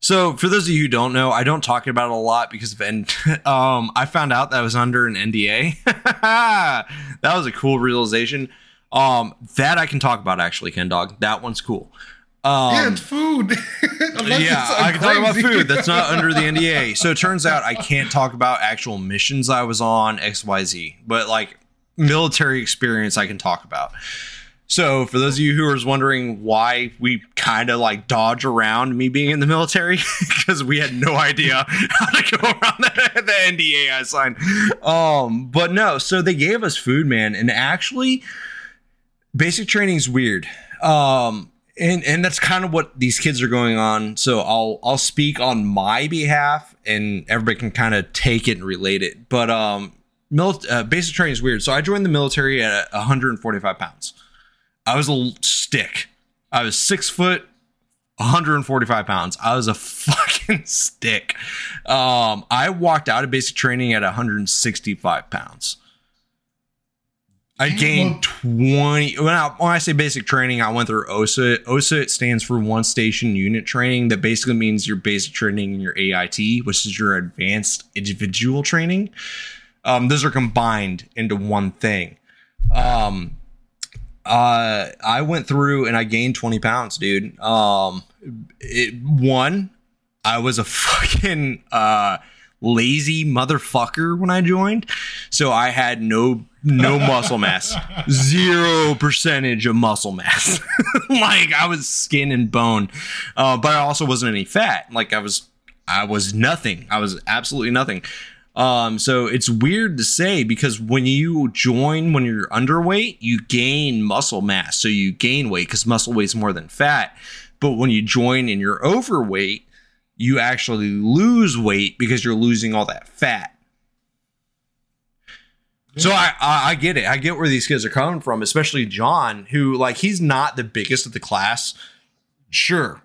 So for those of you who don't know, I don't talk about it a lot because of N- um I found out that I was under an NDA. that was a cool realization. Um that I can talk about actually, Ken Dog. That one's cool. Um yeah, it's food. Yeah, I can talk about food. That's not under the NDA. So it turns out I can't talk about actual missions I was on, XYZ, but like military experience I can talk about. So for those of you who are wondering why we kind of like dodge around me being in the military, because we had no idea how to go around the, the NDA I signed. Um, but no, so they gave us food, man, and actually basic training is weird. Um, and and that's kind of what these kids are going on. So I'll I'll speak on my behalf, and everybody can kind of take it and relate it. But um, mil- uh, basic training is weird. So I joined the military at 145 pounds. I was a stick. I was six foot, 145 pounds. I was a fucking stick. Um, I walked out of basic training at 165 pounds. I gained 20. When I, when I say basic training, I went through OSUT. OSUT it stands for One Station Unit Training. That basically means your basic training and your AIT, which is your advanced individual training. Um, those are combined into one thing. Um, uh, I went through and I gained 20 pounds, dude. Um, it, one, I was a fucking uh, lazy motherfucker when I joined, so I had no no muscle mass, zero percentage of muscle mass. like I was skin and bone, uh, but I also wasn't any fat. Like I was, I was nothing. I was absolutely nothing. Um, so it's weird to say because when you join when you're underweight, you gain muscle mass. So you gain weight because muscle weighs more than fat. But when you join and you're overweight, you actually lose weight because you're losing all that fat. So I, I I get it. I get where these kids are coming from, especially John, who like he's not the biggest of the class. Sure.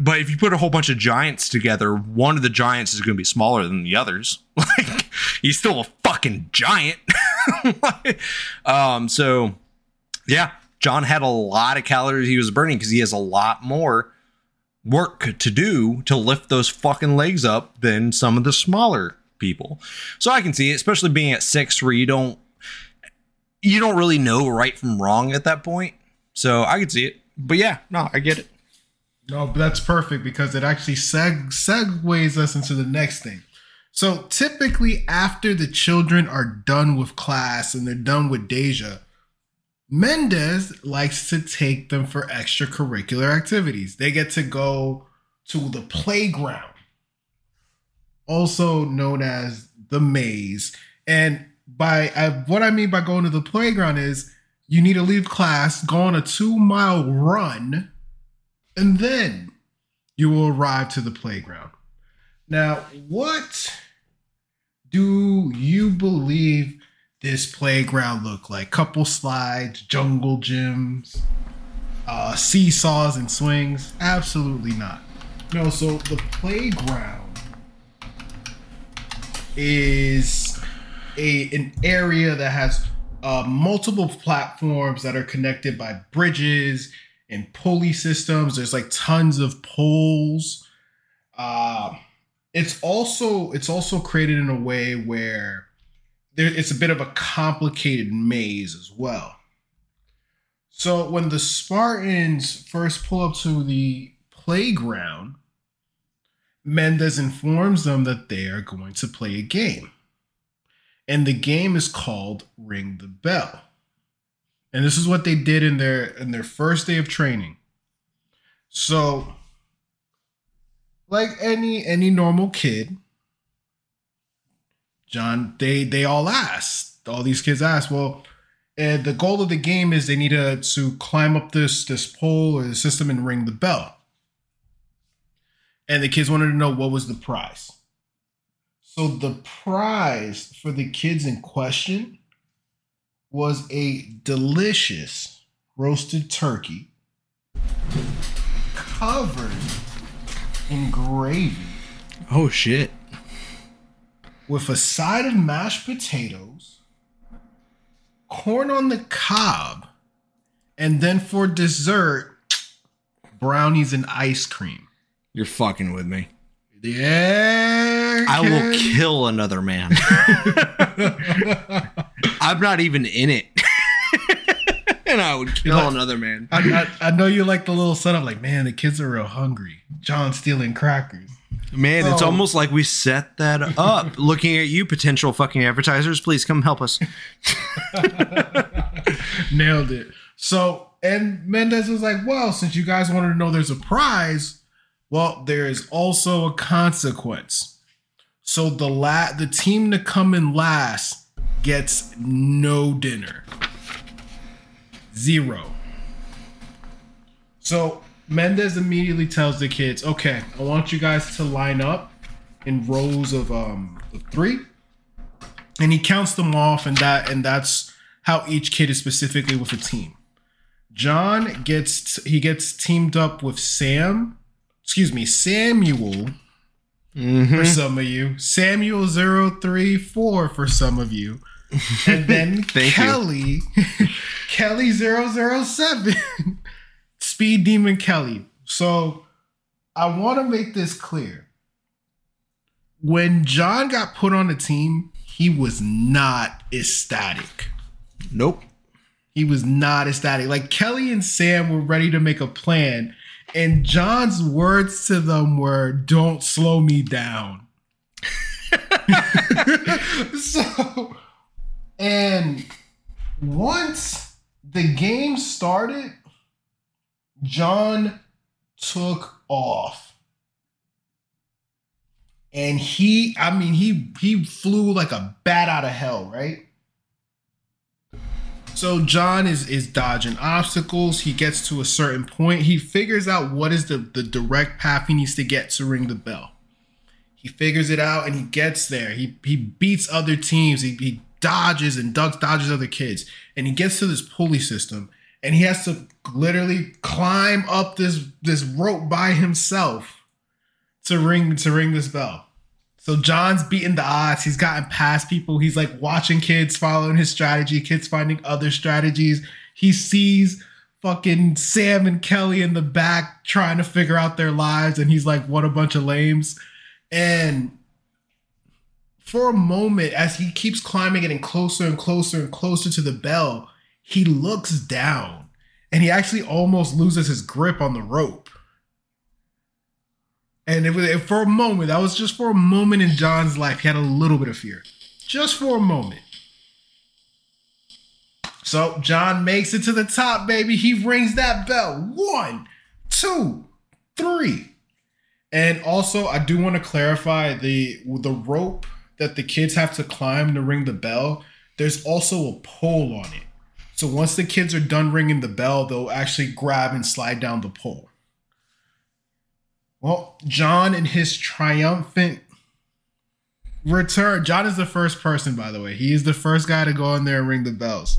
But if you put a whole bunch of giants together, one of the giants is going to be smaller than the others. Like he's still a fucking giant. um so yeah, John had a lot of calories he was burning because he has a lot more work to do to lift those fucking legs up than some of the smaller people. So I can see it, especially being at six where you don't you don't really know right from wrong at that point. So I can see it. But yeah, no, I get it. No, that's perfect because it actually seg- segues us into the next thing. So typically, after the children are done with class and they're done with Deja, Mendez likes to take them for extracurricular activities. They get to go to the playground, also known as the maze. And by I, what I mean by going to the playground is you need to leave class, go on a two mile run, and then you will arrive to the playground. Now, what do you believe this playground look like? Couple slides, jungle gyms, uh, seesaws and swings? Absolutely not. No, so the playground is a an area that has uh, multiple platforms that are connected by bridges and pulley systems. There's like tons of poles. Uh, it's also it's also created in a way where there, it's a bit of a complicated maze as well. So when the Spartans first pull up to the playground, Mendez informs them that they are going to play a game. And the game is called Ring the Bell. And this is what they did in their in their first day of training. So like any any normal kid, John, they they all asked, all these kids asked, well, and the goal of the game is they need to, to climb up this this pole or the system and ring the bell. And the kids wanted to know what was the prize. So the prize for the kids in question was a delicious roasted turkey covered in gravy Oh shit. With a side of mashed potatoes, corn on the cob, and then for dessert, brownies and ice cream. You're fucking with me. Yeah. I will kill another man. I'm not even in it. and I would kill like- another man. I, I, I know you like the little setup, like, man, the kids are real hungry. John stealing crackers. Man, it's Oh. almost like we set that up. Looking at you, potential fucking advertisers, please come help us. Nailed it. So, and Mendez was like, well, since you guys wanted to know there's a prize, well, there is also a consequence. So the la- the team to come in last gets no dinner. Zero. So Mendez immediately tells the kids, okay, I want you guys to line up in rows of um of three. And he counts them off, and that and that's how each kid is specifically with a team. John gets he gets teamed up with Sam, excuse me, Samuel for some of you, Samuel 034 for some of you, and then. Kelly, Kelly 007, Speed Demon Kelly. So I want to make this clear. When John got put on the team, he was not ecstatic. Nope. He was not ecstatic. Like Kelly and Sam were ready to make a plan, and John's words to them were, Don't slow me down. so, and once the game started, John took off. And he, I mean, he he flew like a bat out of hell, right? So John is is dodging obstacles. He gets to a certain point. He figures out what is the, the direct path he needs to get to ring the bell. He figures it out and he gets there. He he beats other teams. He, he dodges and ducks, dodges other kids. And he gets to this pulley system and he has to literally climb up this this rope by himself to ring to ring this bell. So John's beating the odds. He's gotten past people. He's like watching kids following his strategy, kids finding other strategies. He sees fucking Sam and Kelly in the back trying to figure out their lives, and he's like, what a bunch of lames. And for a moment, as he keeps climbing, getting closer and closer and closer to the bell, he looks down and he actually almost loses his grip on the rope. And it was for a moment, that was just for a moment in John's life. He had a little bit of fear. Just for a moment. So John makes it to the top, baby. He rings that bell. One, two, three. And also, I do want to clarify the the rope that the kids have to climb to ring the bell. There's also a pole on it. So once the kids are done ringing the bell, they'll actually grab and slide down the pole. Well, John and his triumphant return. John is the first person, by the way. He is the first guy to go in there and ring the bells.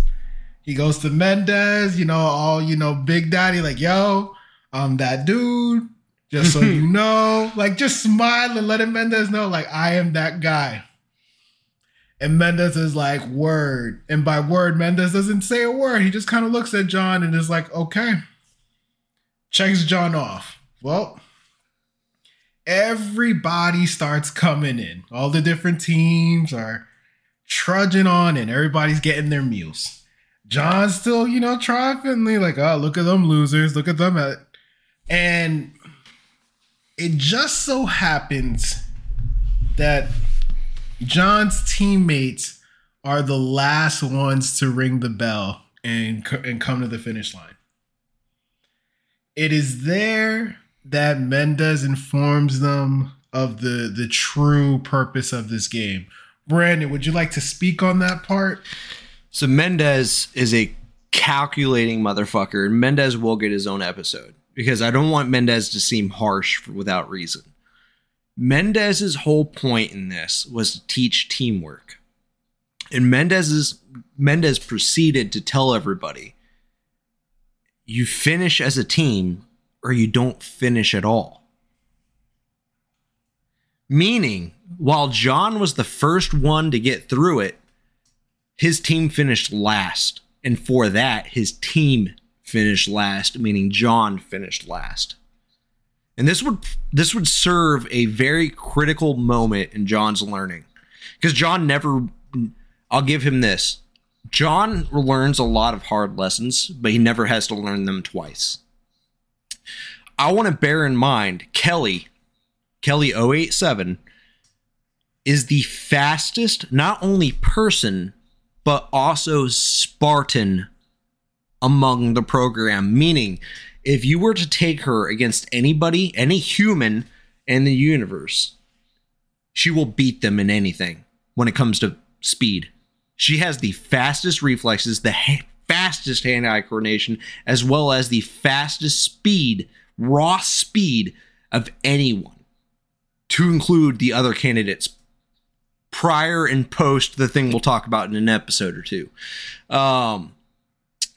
He goes to Mendez, you know, all, you know, Big Daddy, like, yo, I'm that dude. Just so you know, like, just smile and letting Mendez know, like, I am that guy. And Mendez is like, word. And by word, Mendez doesn't say a word. He just kind of looks at John and is like, okay. Checks John off. Well, everybody starts coming in. All the different teams are trudging on and everybody's getting their meals. John's still, you know, triumphantly like, oh, look at them losers. Look at them. At-. And it just so happens that John's teammates are the last ones to ring the bell and, and come to the finish line. It is there that Mendez informs them of the the true purpose of this game. Branden, would you like to speak on that part? So Mendez is a calculating motherfucker, and Mendez will get his own episode because I don't want Mendez to seem harsh without reason. Mendez's whole point in this was to teach teamwork. And Mendez's Mendez proceeded to tell everybody you finish as a team or you don't finish at all. Meaning, while John was the first one to get through it, his team finished last. And for that, his team finished last, meaning John finished last. And this would this would serve a very critical moment in John's learning. Because John never I'll give him this. John learns a lot of hard lessons, but he never has to learn them twice. I want to bear in mind Kelly, Kelly 087 is the fastest not only person but also Spartan among the program, meaning if you were to take her against anybody, any human in the universe, she will beat them in anything when it comes to speed. She has the fastest reflexes, the ha- fastest hand eye coordination, as well as the fastest speed, raw speed of anyone, to include the other candidates prior and post the thing we'll talk about in an episode or two. Um,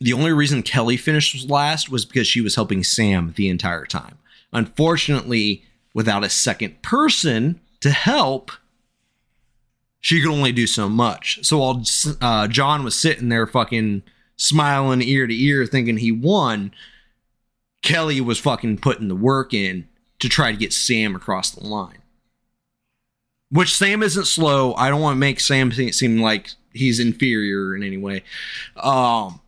the only reason Kelly finished last was because she was helping Sam the entire time. Unfortunately, without a second person to help, she could only do so much. So while uh, John was sitting there fucking smiling ear to ear thinking he won, Kelly was fucking putting the work in to try to get Sam across the line. Which Sam isn't slow. I don't want to make Sam seem like he's inferior in any way. Um,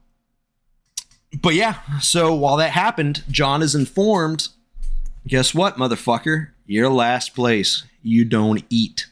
but yeah, so while that happened, John is informed. Guess what, motherfucker? You're last place. You don't eat.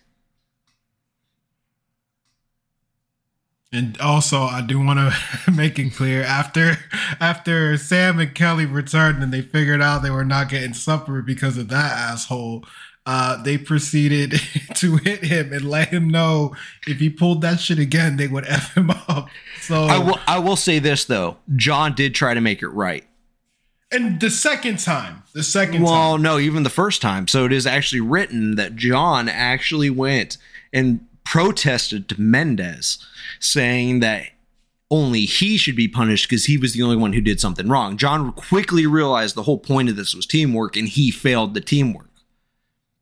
And also, I do want to make it clear after after Sam and Kelly returned and they figured out they were not getting supper because of that asshole. Uh, they proceeded to hit him and let him know if he pulled that shit again, they would f him up. So I will I will say this though, John did try to make it right. And the second time, the second well, time. no, even the first time. So it is actually written that John actually went and protested to Mendez, saying that only he should be punished because he was the only one who did something wrong. John quickly realized the whole point of this was teamwork, and he failed the teamwork.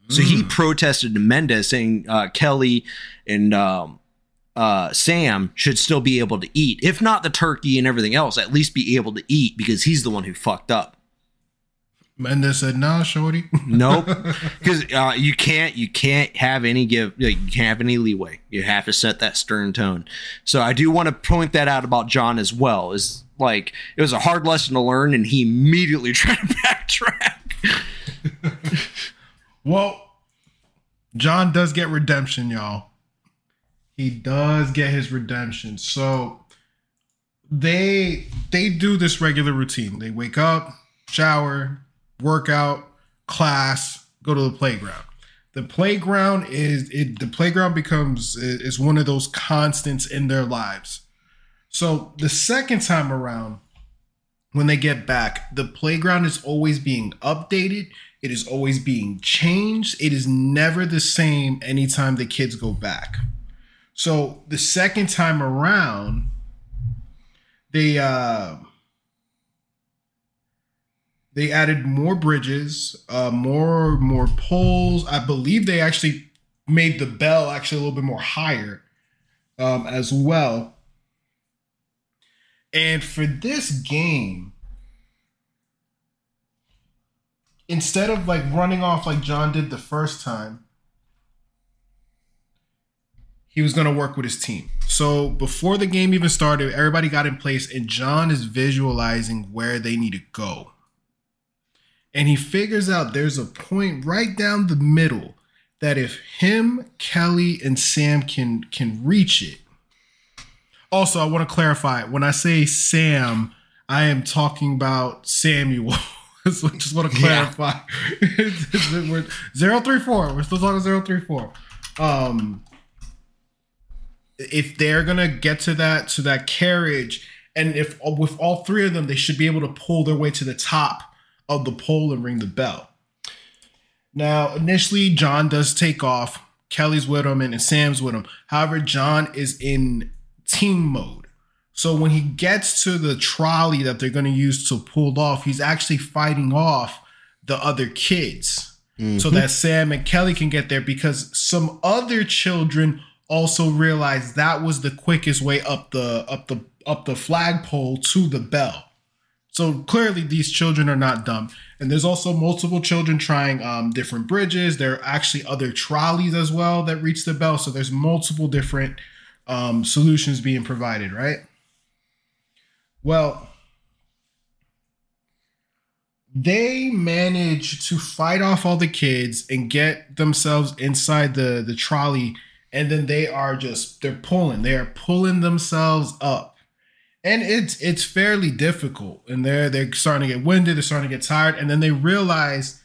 So he Mm. protested to Mendez, saying uh, Kelly and um, uh, Sam should still be able to eat, if not the turkey and everything else, at least be able to eat because he's the one who fucked up. Mendez said, "No, shorty." Nope, because uh, you can't you can't have any give you can't have any leeway. You have to set that stern tone. So I do want to point that out about John as well. Is like it was a hard lesson to learn, and he immediately tried to backtrack. Well, John does get redemption, y'all. He does get his redemption. So they they do this regular routine. They wake up, shower, workout, class, go to the playground. The playground is it the playground becomes is one of those constants in their lives. So the second time around, when they get back, the playground is always being updated. It is always being changed. It is never the same anytime the kids go back. So the second time around, they uh they added more bridges, uh more more poles. I believe they actually made the bell actually a little bit more higher um as well. And for this game, instead of like running off like John did the first time, he was going to work with his team. So before the game even started, everybody got in place, and John is visualizing where they need to go. And he figures out there's a point right down the middle that if him, Kelly, and Sam can can reach it. Also, I want to clarify when I say Sam, I am talking about Samuel. so just want to Yeah. clarify. We're- 034. We're still talking 034. Um if they're gonna get to that to that carriage, and if with all three of them, they should be able to pull their way to the top of the pole and ring the bell. Now, initially, John does take off. Kelly's with him and Sam's with him. However, John is in team mode. So when he gets to the trolley that they're going to use to pull off, he's actually fighting off the other kids so that Sam and Kelly can get there because some other children also realized that was the quickest way up the up the up the flagpole to the bell. So clearly these children are not dumb. And there's also multiple children trying um, different bridges. There are actually other trolleys as well that reach the bell. So there's multiple different um, solutions being provided, right? Well, they manage to fight off all the kids and get themselves inside the the trolley and then they are just they're pulling they are pulling themselves up. And it's it's fairly difficult and they're they're starting to get winded they're starting to get tired and then they realize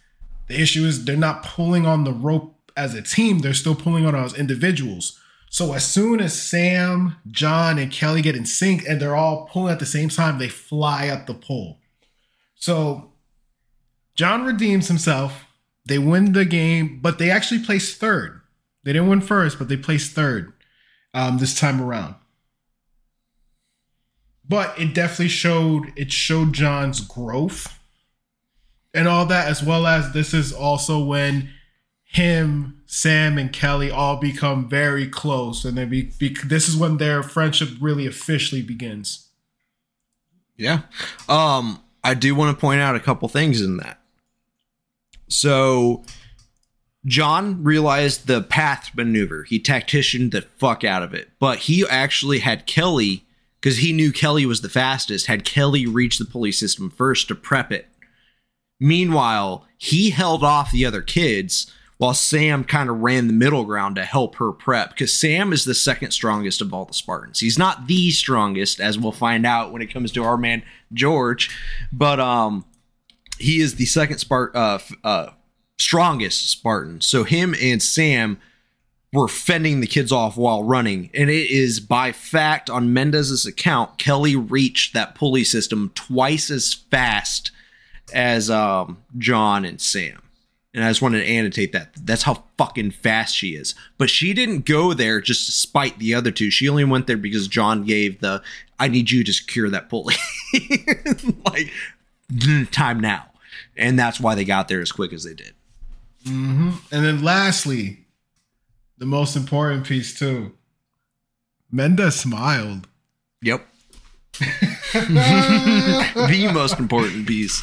the issue is they're not pulling on the rope as a team they're still pulling on as individuals so as soon as sam john and kelly get in sync and they're all pulling at the same time they fly up the pole. So john redeems himself. They win the game but they actually place third. They didn't win first but they placed third um, this time around. But it definitely showed it showed John's growth and all that as well as this is also when him Sam and Kelly all become very close and they be, be this is when their friendship really officially begins Yeah. Um, I do want to point out a couple things in that. So, John realized the path maneuver. He tacticianed the fuck out of it, but he actually had Kelly because he knew Kelly was the fastest. Had Kelly reach the pulley system first to prep it. Meanwhile, he held off the other kids while Sam kind of ran the middle ground to help her prep because Sam is the second strongest of all the Spartans. He's not the strongest, as we'll find out when it comes to our man George, but um, he is the second Spart uh, uh, strongest Spartan. So him and Sam were fending the kids off while running, and it is by fact on Mendez's account, Kelly reached that pulley system twice as fast as um, John and Sam. And I just wanted to annotate that. That's how fucking fast she is. But she didn't go there just to spite the other two. She only went there because John gave the I need you to secure that pulley. like time now. And that's why they got there as quick as they did. and then lastly the most important piece too Mendez smiled Yep. the most important piece.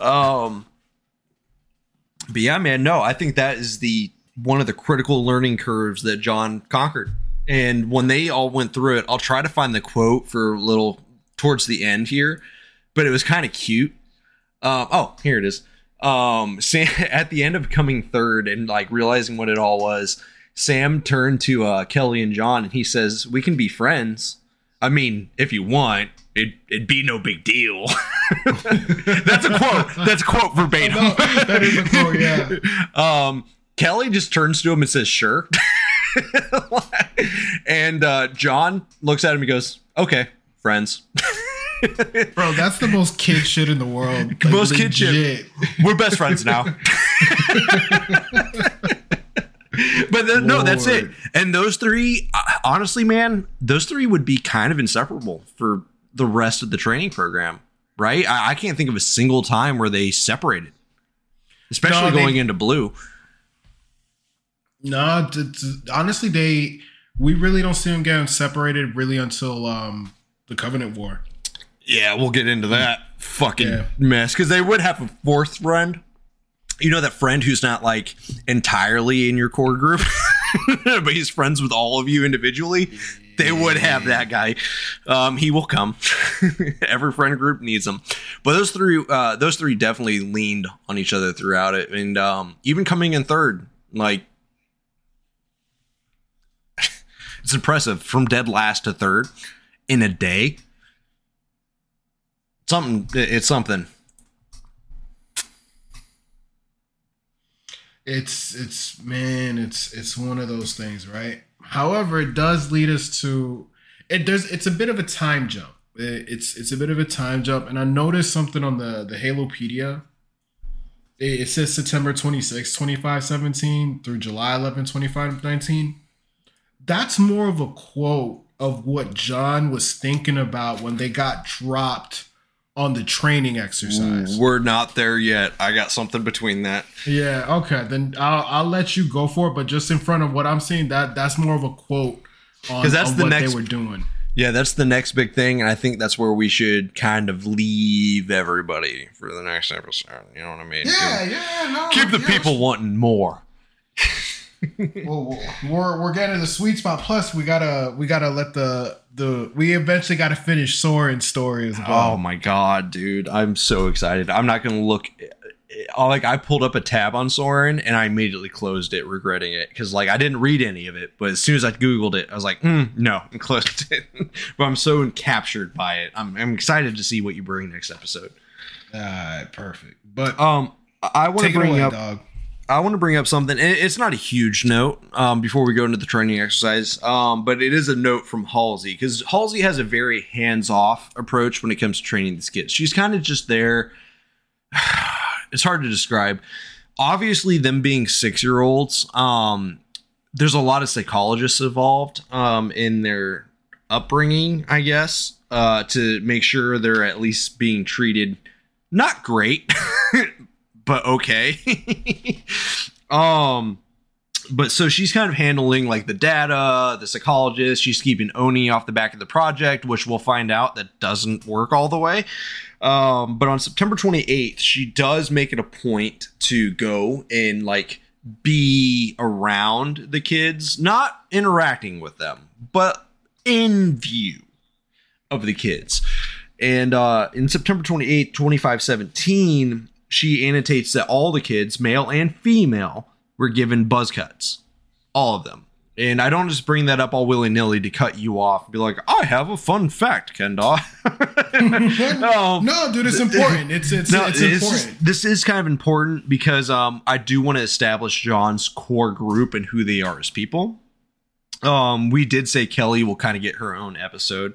Um but yeah, man, no, I think that is the one of the critical learning curves that John conquered. And when they all went through it, I'll try to find the quote for a little towards the end here, but it was kind of cute. Um, oh, here it is. Um, Sam at the end of coming third and like realizing what it all was, Sam turned to uh, Kelly and John and he says, "We can be friends. I mean, if you want." It, it'd be no big deal. That's a quote. That's a quote verbatim. No, that is a quote, yeah. Um, Kelly just turns to him and says, "Sure." and uh, John looks at him and goes, "Okay, friends." Bro, that's the most kid shit in the world. Like, Most kid shit. We're best friends now. but no, that's it. And those three, uh, honestly, man, those three would be kind of inseparable for the rest of the training program, right? I, I can't think of a single time where they separated, especially No, they- going into blue. No, t- t- honestly, they we really don't see them getting separated really until um the Covenant War. Yeah, we'll get into that fucking Yeah. mess because they would have a fourth friend. You know that friend who's not like entirely in your core group, but he's friends with all of you individually. They would have that guy. Um, he will come. Every friend group needs him. But those three, uh, those three definitely leaned on each other throughout it, and um, even coming in third, like it's impressive from dead last to third in a day something it's something It's it's man, it's it's one of those things, right? However, it does lead us to it. There's it's a bit of a time jump. It- It's it's a bit of a time jump, and I noticed something on the the Halopedia. It, it says September 26, 2517 through July 11, 2519. That's more of a quote of what John was thinking about when they got dropped on the training exercise. we're not there yet i got something between that Yeah, okay. Then I'll I'll let you go for it, but just in front of what I'm seeing, that that's more of a quote on, that's on the what next- they were doing. yeah that's the next big thing and i think that's where we should kind of leave everybody for the next episode you know what i mean keep, yeah, no. keep the people wanting more Well, we're we're getting to the sweet spot. Plus, we gotta we gotta let the the we eventually gotta finish Soren's story as well. oh my god dude i'm so excited i'm not gonna look like i pulled up a tab on soren and i immediately closed it regretting it because like i didn't read any of it but as soon as i googled it i was like mm, no and closed it but i'm so captured by it I'm, I'm excited to see what you bring next episode All right, perfect. But um i want to bring away, up dog. I want to bring up something. It's not a huge note um, before we go into the training exercise, um, but it is a note from Halsey because Halsey has a very hands-off approach when it comes to training these kids. She's kind of just there. It's hard to describe. Obviously, them being six-year-olds, um, there's a lot of psychologists involved um, in their upbringing, I guess, uh, to make sure they're at least being treated not great, but okay. um, but so she's kind of handling like the data, the psychologist. She's keeping ONI off the back of the project, which we'll find out that doesn't work all the way. Um, but on September 28th, she does make it a point to go and like be around the kids, not interacting with them, but in view of the kids. And uh, in September 28th, 2517, she annotates that all the kids, male and female, were given buzz cuts. All of them. And I don't just bring that up all willy nilly to cut you off and be like, I have a fun fact, Kendall. no, No, dude, it's important. It's it's no, it's this important. is, this is kind of important because um, I do want to establish John's core group and who they are as people. Um, we did say Kelly will kind of get her own episode,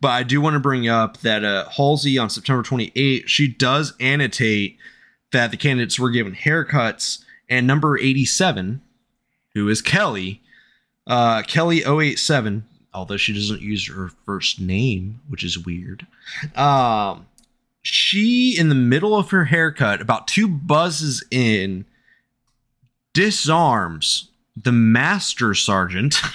but I do want to bring up that uh, Halsey on September 28th, she does annotate that the candidates were given haircuts, and number 87, who is Kelly, uh, Kelly 087, although she doesn't use her first name, which is weird. Um, she in the middle of her haircut, about two buzzes in, disarms the master sergeant.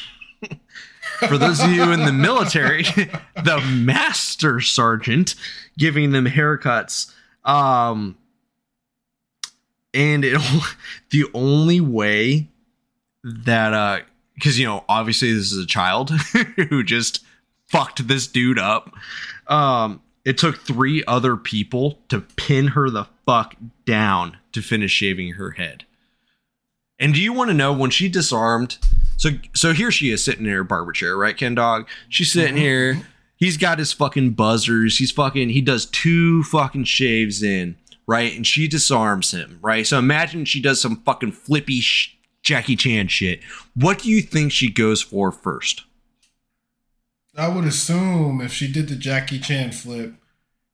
For those of you in the military, the master sergeant giving them haircuts. Um, and it the only way that uh because you know obviously this is a child who just fucked this dude up um it took three other people to pin her the fuck down to finish shaving her head and do you want to know when she disarmed so so here she is sitting in her barber chair right ken dog she's sitting mm-hmm. here he's got his fucking buzzers. He's fucking he does two fucking shaves in, right? And she disarms him, right? So imagine she does some fucking flippy sh- Jackie Chan shit. What do you think she goes for first? I would assume if she did the Jackie Chan flip,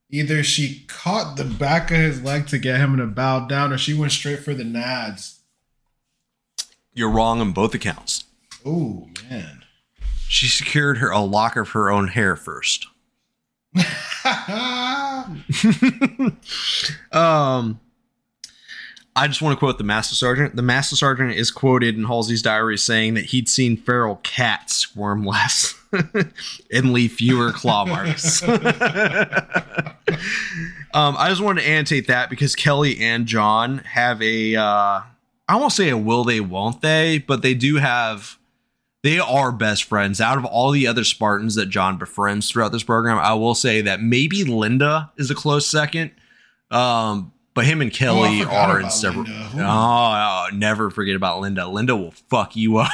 either she caught the back of his leg to get him to bow down, or she went straight for the nads. You're wrong on both accounts. Oh man. She secured her a lock of her own hair first. Um, I just want to quote the Master Sergeant. The Master Sergeant is quoted in Halsey's diary saying that he'd seen feral cats squirm less and leave fewer claw marks. um, I just wanted to annotate that because Kelly and John have a, uh, I won't say a will they, won't they, but they do have they are best friends. Out of all the other Spartans that John befriends throughout this program, I will say that maybe Linda is a close second. Um, but him and Kelly forgot are in several. Oh, oh, never forget about Linda. Linda will fuck you up.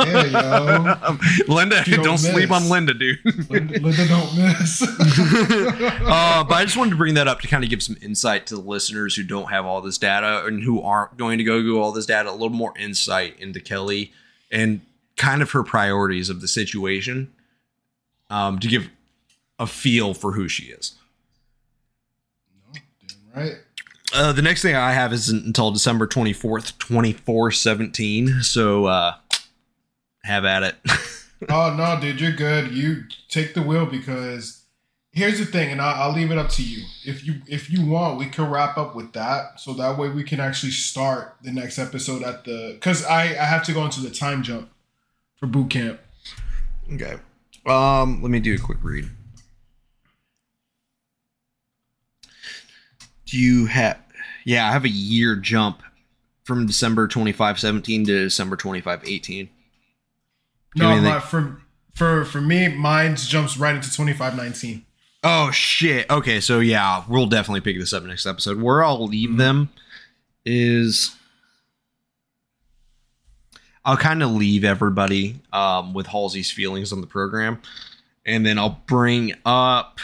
Yeah, yo. Linda, don't, don't sleep on Linda, dude. Linda, Linda don't miss. uh, but I just wanted to bring that up to kind of give some insight to the listeners who don't have all this data and who aren't going to go Google all this data, a little more insight into Kelly and kind of her priorities of the situation um, to give a feel for who she is. No, damn right? Uh, the next thing I have isn't until December 24th, 2417. So uh, have at it. Oh no, dude, you're good. You take the wheel because here's the thing, and I'll, I'll leave it up to you. If you if you want, we can wrap up with that, so that way we can actually start the next episode at the because I I have to go into the time jump for boot camp. okay. Um, let me do a quick read. Do you have? Yeah, I have a year jump from December 25, 17 to December 25, 18. No, my, for for for me, mine jumps right into twenty five nineteen. Oh shit. Okay, so yeah, we'll definitely pick this up next episode. Where I'll leave them is I'll kind of leave everybody um, with Halsey's feelings on the program, and then I'll bring up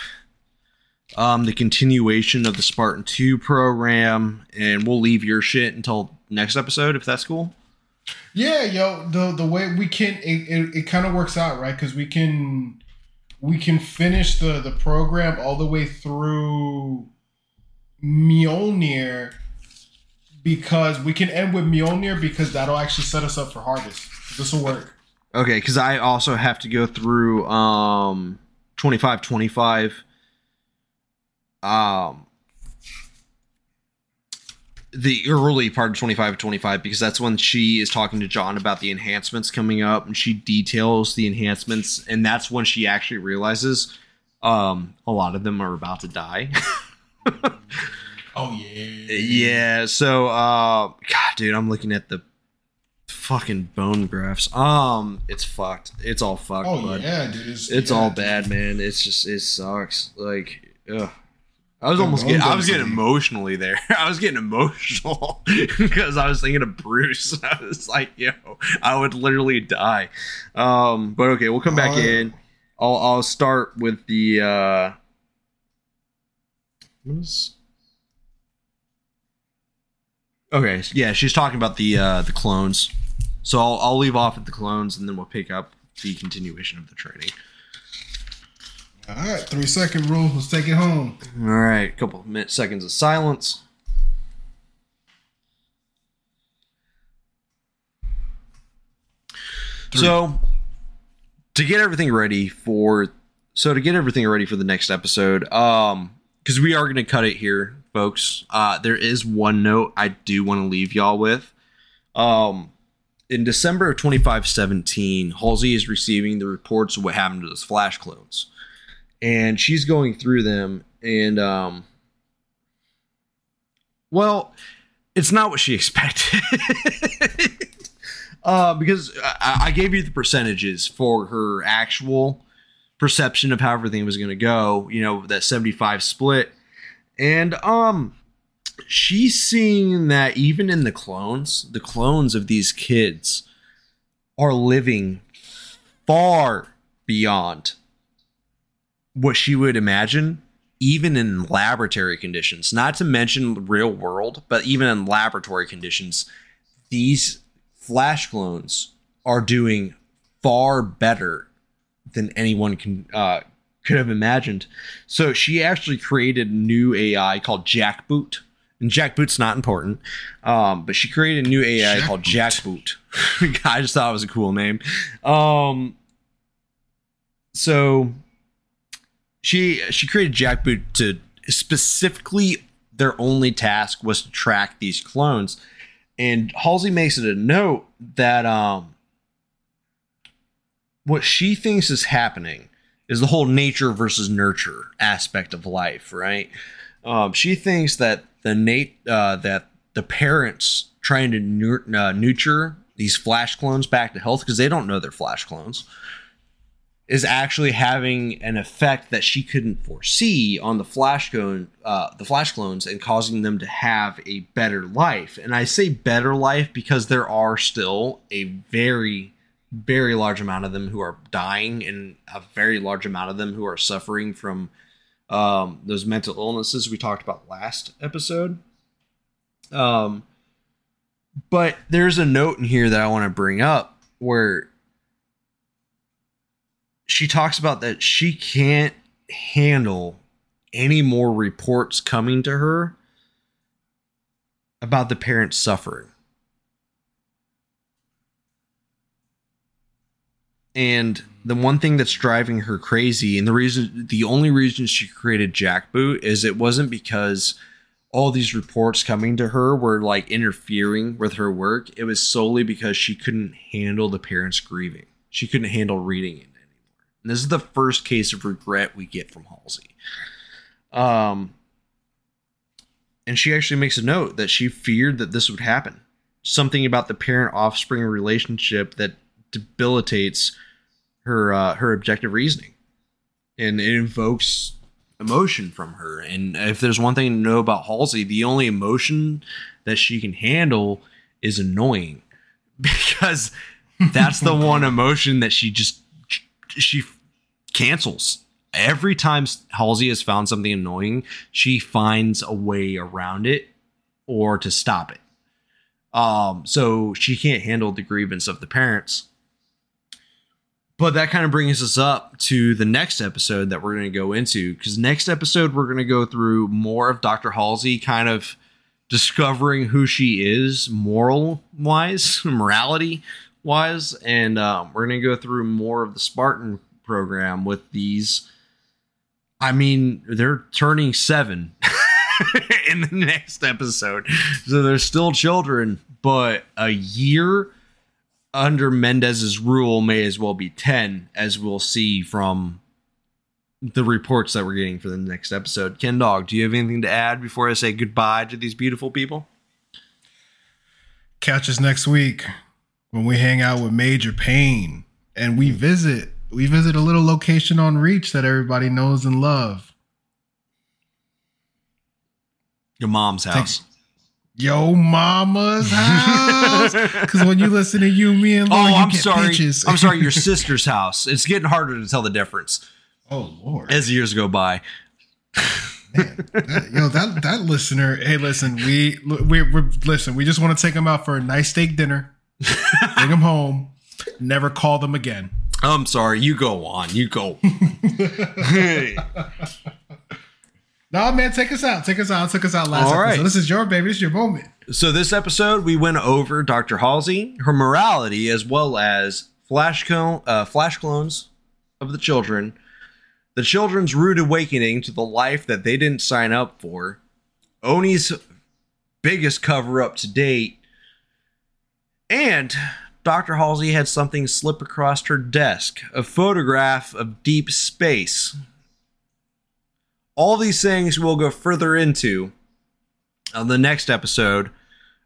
um, the continuation of the Spartan Two program, and we'll leave your shit until next episode if that's cool. Yeah, yo, the the way we can it, it, it kind of works out, right? Because we can we can finish the the program all the way through Mjolnir because we can end with Mjolnir because that'll actually set us up for harvest. This will work. Okay, because I also have to go through um 25 25 um the early part of 25 25 because that's when she is talking to John about the enhancements coming up and she details the enhancements and that's when she actually realizes um a lot of them are about to die. Oh yeah. yeah, so uh god dude, I'm looking at the fucking bone graphs. Um it's fucked. It's all fucked, Oh bud. yeah, dude. It's, It's yeah, all bad, man. It's just it sucks. Like, ugh. I was The almost getting, I was getting emotionally there. I was getting emotional because I was thinking of Bruce. I was like, yo, I would literally die. Um, but okay, we'll come back Oh. in. I'll I'll start with the uh what is Okay, yeah, she's talking about the uh the clones. So I'll I'll leave off at the clones and then we'll pick up the continuation of the training. All right, three second rule. Let's take it home. All right, a couple of minutes, seconds of silence. So, to get everything ready for, so to get everything ready for the next episode, um, because we are going to cut it here, folks. Uh, there is one note I do want to leave y'all with. Um, in December of 2517, Halsey is receiving the reports of what happened to those flash clones and she's going through them and um well it's not what she expected uh because I, I gave you the percentages for her actual perception of how everything was going to go you know that 75 split and um she's seeing that even in the clones the clones of these kids are living far beyond what she would imagine, even in laboratory conditions, not to mention real world, but even in laboratory conditions, these flash clones are doing far better than anyone can uh, could have imagined. So she actually created a new AI called Jackboot. And Jackboot's not important, um, but she created a new AI called Jackboot. I just thought it was a cool name. Um, so she she created Jackboot to specifically their only task was to track these clones. And Halsey makes it a note that um, what she thinks is happening is the whole nature versus nurture aspect of life, right? Um, she thinks that the nat- uh, that the parents trying to nur- uh, nurture these flash clones back to health because they don't know they're flash clones is actually having an effect that she couldn't foresee on the flash clone, uh, the flash clones, and causing them to have a better life. And I say better life because there are still a very, very large amount of them who are dying, and a very large amount of them who are suffering from um, those mental illnesses we talked about last episode. Um, but there's a note in here that I want to bring up where she talks about that she can't handle any more reports coming to her about the parents suffering. And the one thing that's driving her crazy, and the reason, the only reason she created Jackboot is it wasn't because all these reports coming to her were like interfering with her work. It was solely because she couldn't handle the parents grieving. She couldn't handle reading it. Anymore. And this is the first case of regret we get from Halsey. Um, and she actually makes a note that she feared that this would happen. Something about the parent offspring relationship that debilitates her uh, her objective reasoning, and it invokes emotion from her. And if there's one thing to know about Halsey, the only emotion that she can handle is annoying, because that's the one emotion that she just she cancels. Every time Halsey has found something annoying, she finds a way around it or to stop it. Um, so she can't handle the grievance of the parents. But that kind of brings us up to the next episode that we're going to go into. Because next episode, we're going to go through more of Dr. Halsey kind of discovering who she is moral wise, morality wise. And um, we're going to go through more of the Spartan program with these. I mean, they're turning seven in the next episode. So they're still children, but a year under Mendez's rule may as well be 10, as we'll see from the reports that we're getting for the next episode. Ken Dog, do you have anything to add before I say goodbye to these beautiful people? Catch us next week when we hang out with Major Pain and we visit we visit a little location on Reach that everybody knows and love. Your mom's house. Take, Yo mama's house. Because when you listen to you, me, and oh, I'm sorry. Pitches. I'm sorry. Your sister's house. It's getting harder to tell the difference oh Lord. as years go by. Man, that, yo, that that listener. Hey, listen, we we we listen. We just want to take them out for a nice steak dinner. Bring them home. Never call them again. I'm sorry. You go on. You go. No, man, take us out. Take us out. Took us out last All episode. right. This is your baby. This is your moment. So this episode, we went over Dr. Halsey, her morality, as well as flash clone, uh, flash clones of the children, the children's rude awakening to the life that they didn't sign up for, ONI's biggest cover up to date, and Dr. Halsey had something slip across her desk a photograph of deep space. All these things we'll go further into on the next episode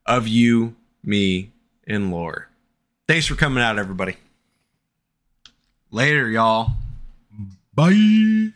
of You, Me, and Lore. Thanks for coming out, everybody. Later, y'all. Bye.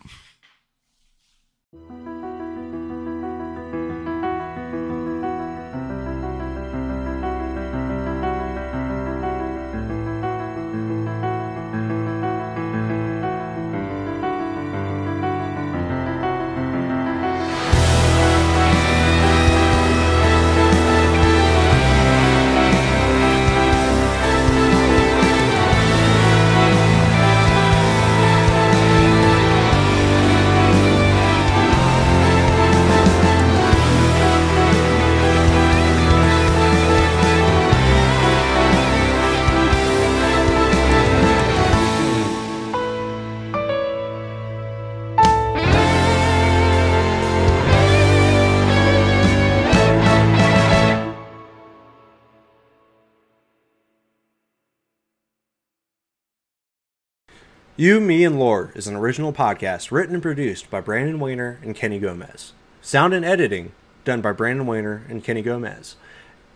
You, Me, and Lore is an original podcast written and produced by Branden Weiner and Kenny Gomez. Sound and editing done by Branden Weiner and Kenny Gomez.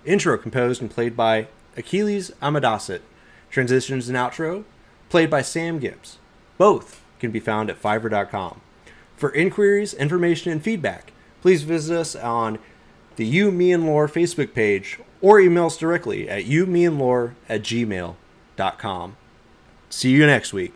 Intro composed and played by Achilles Amadasit. Transitions and outro played by Sam Gibbs. Both can be found at Fiverr.com. For inquiries, information, and feedback, please visit us on the You, Me, and Lore Facebook page or email us directly at you, me, and Lore at gmail.com. See you next week.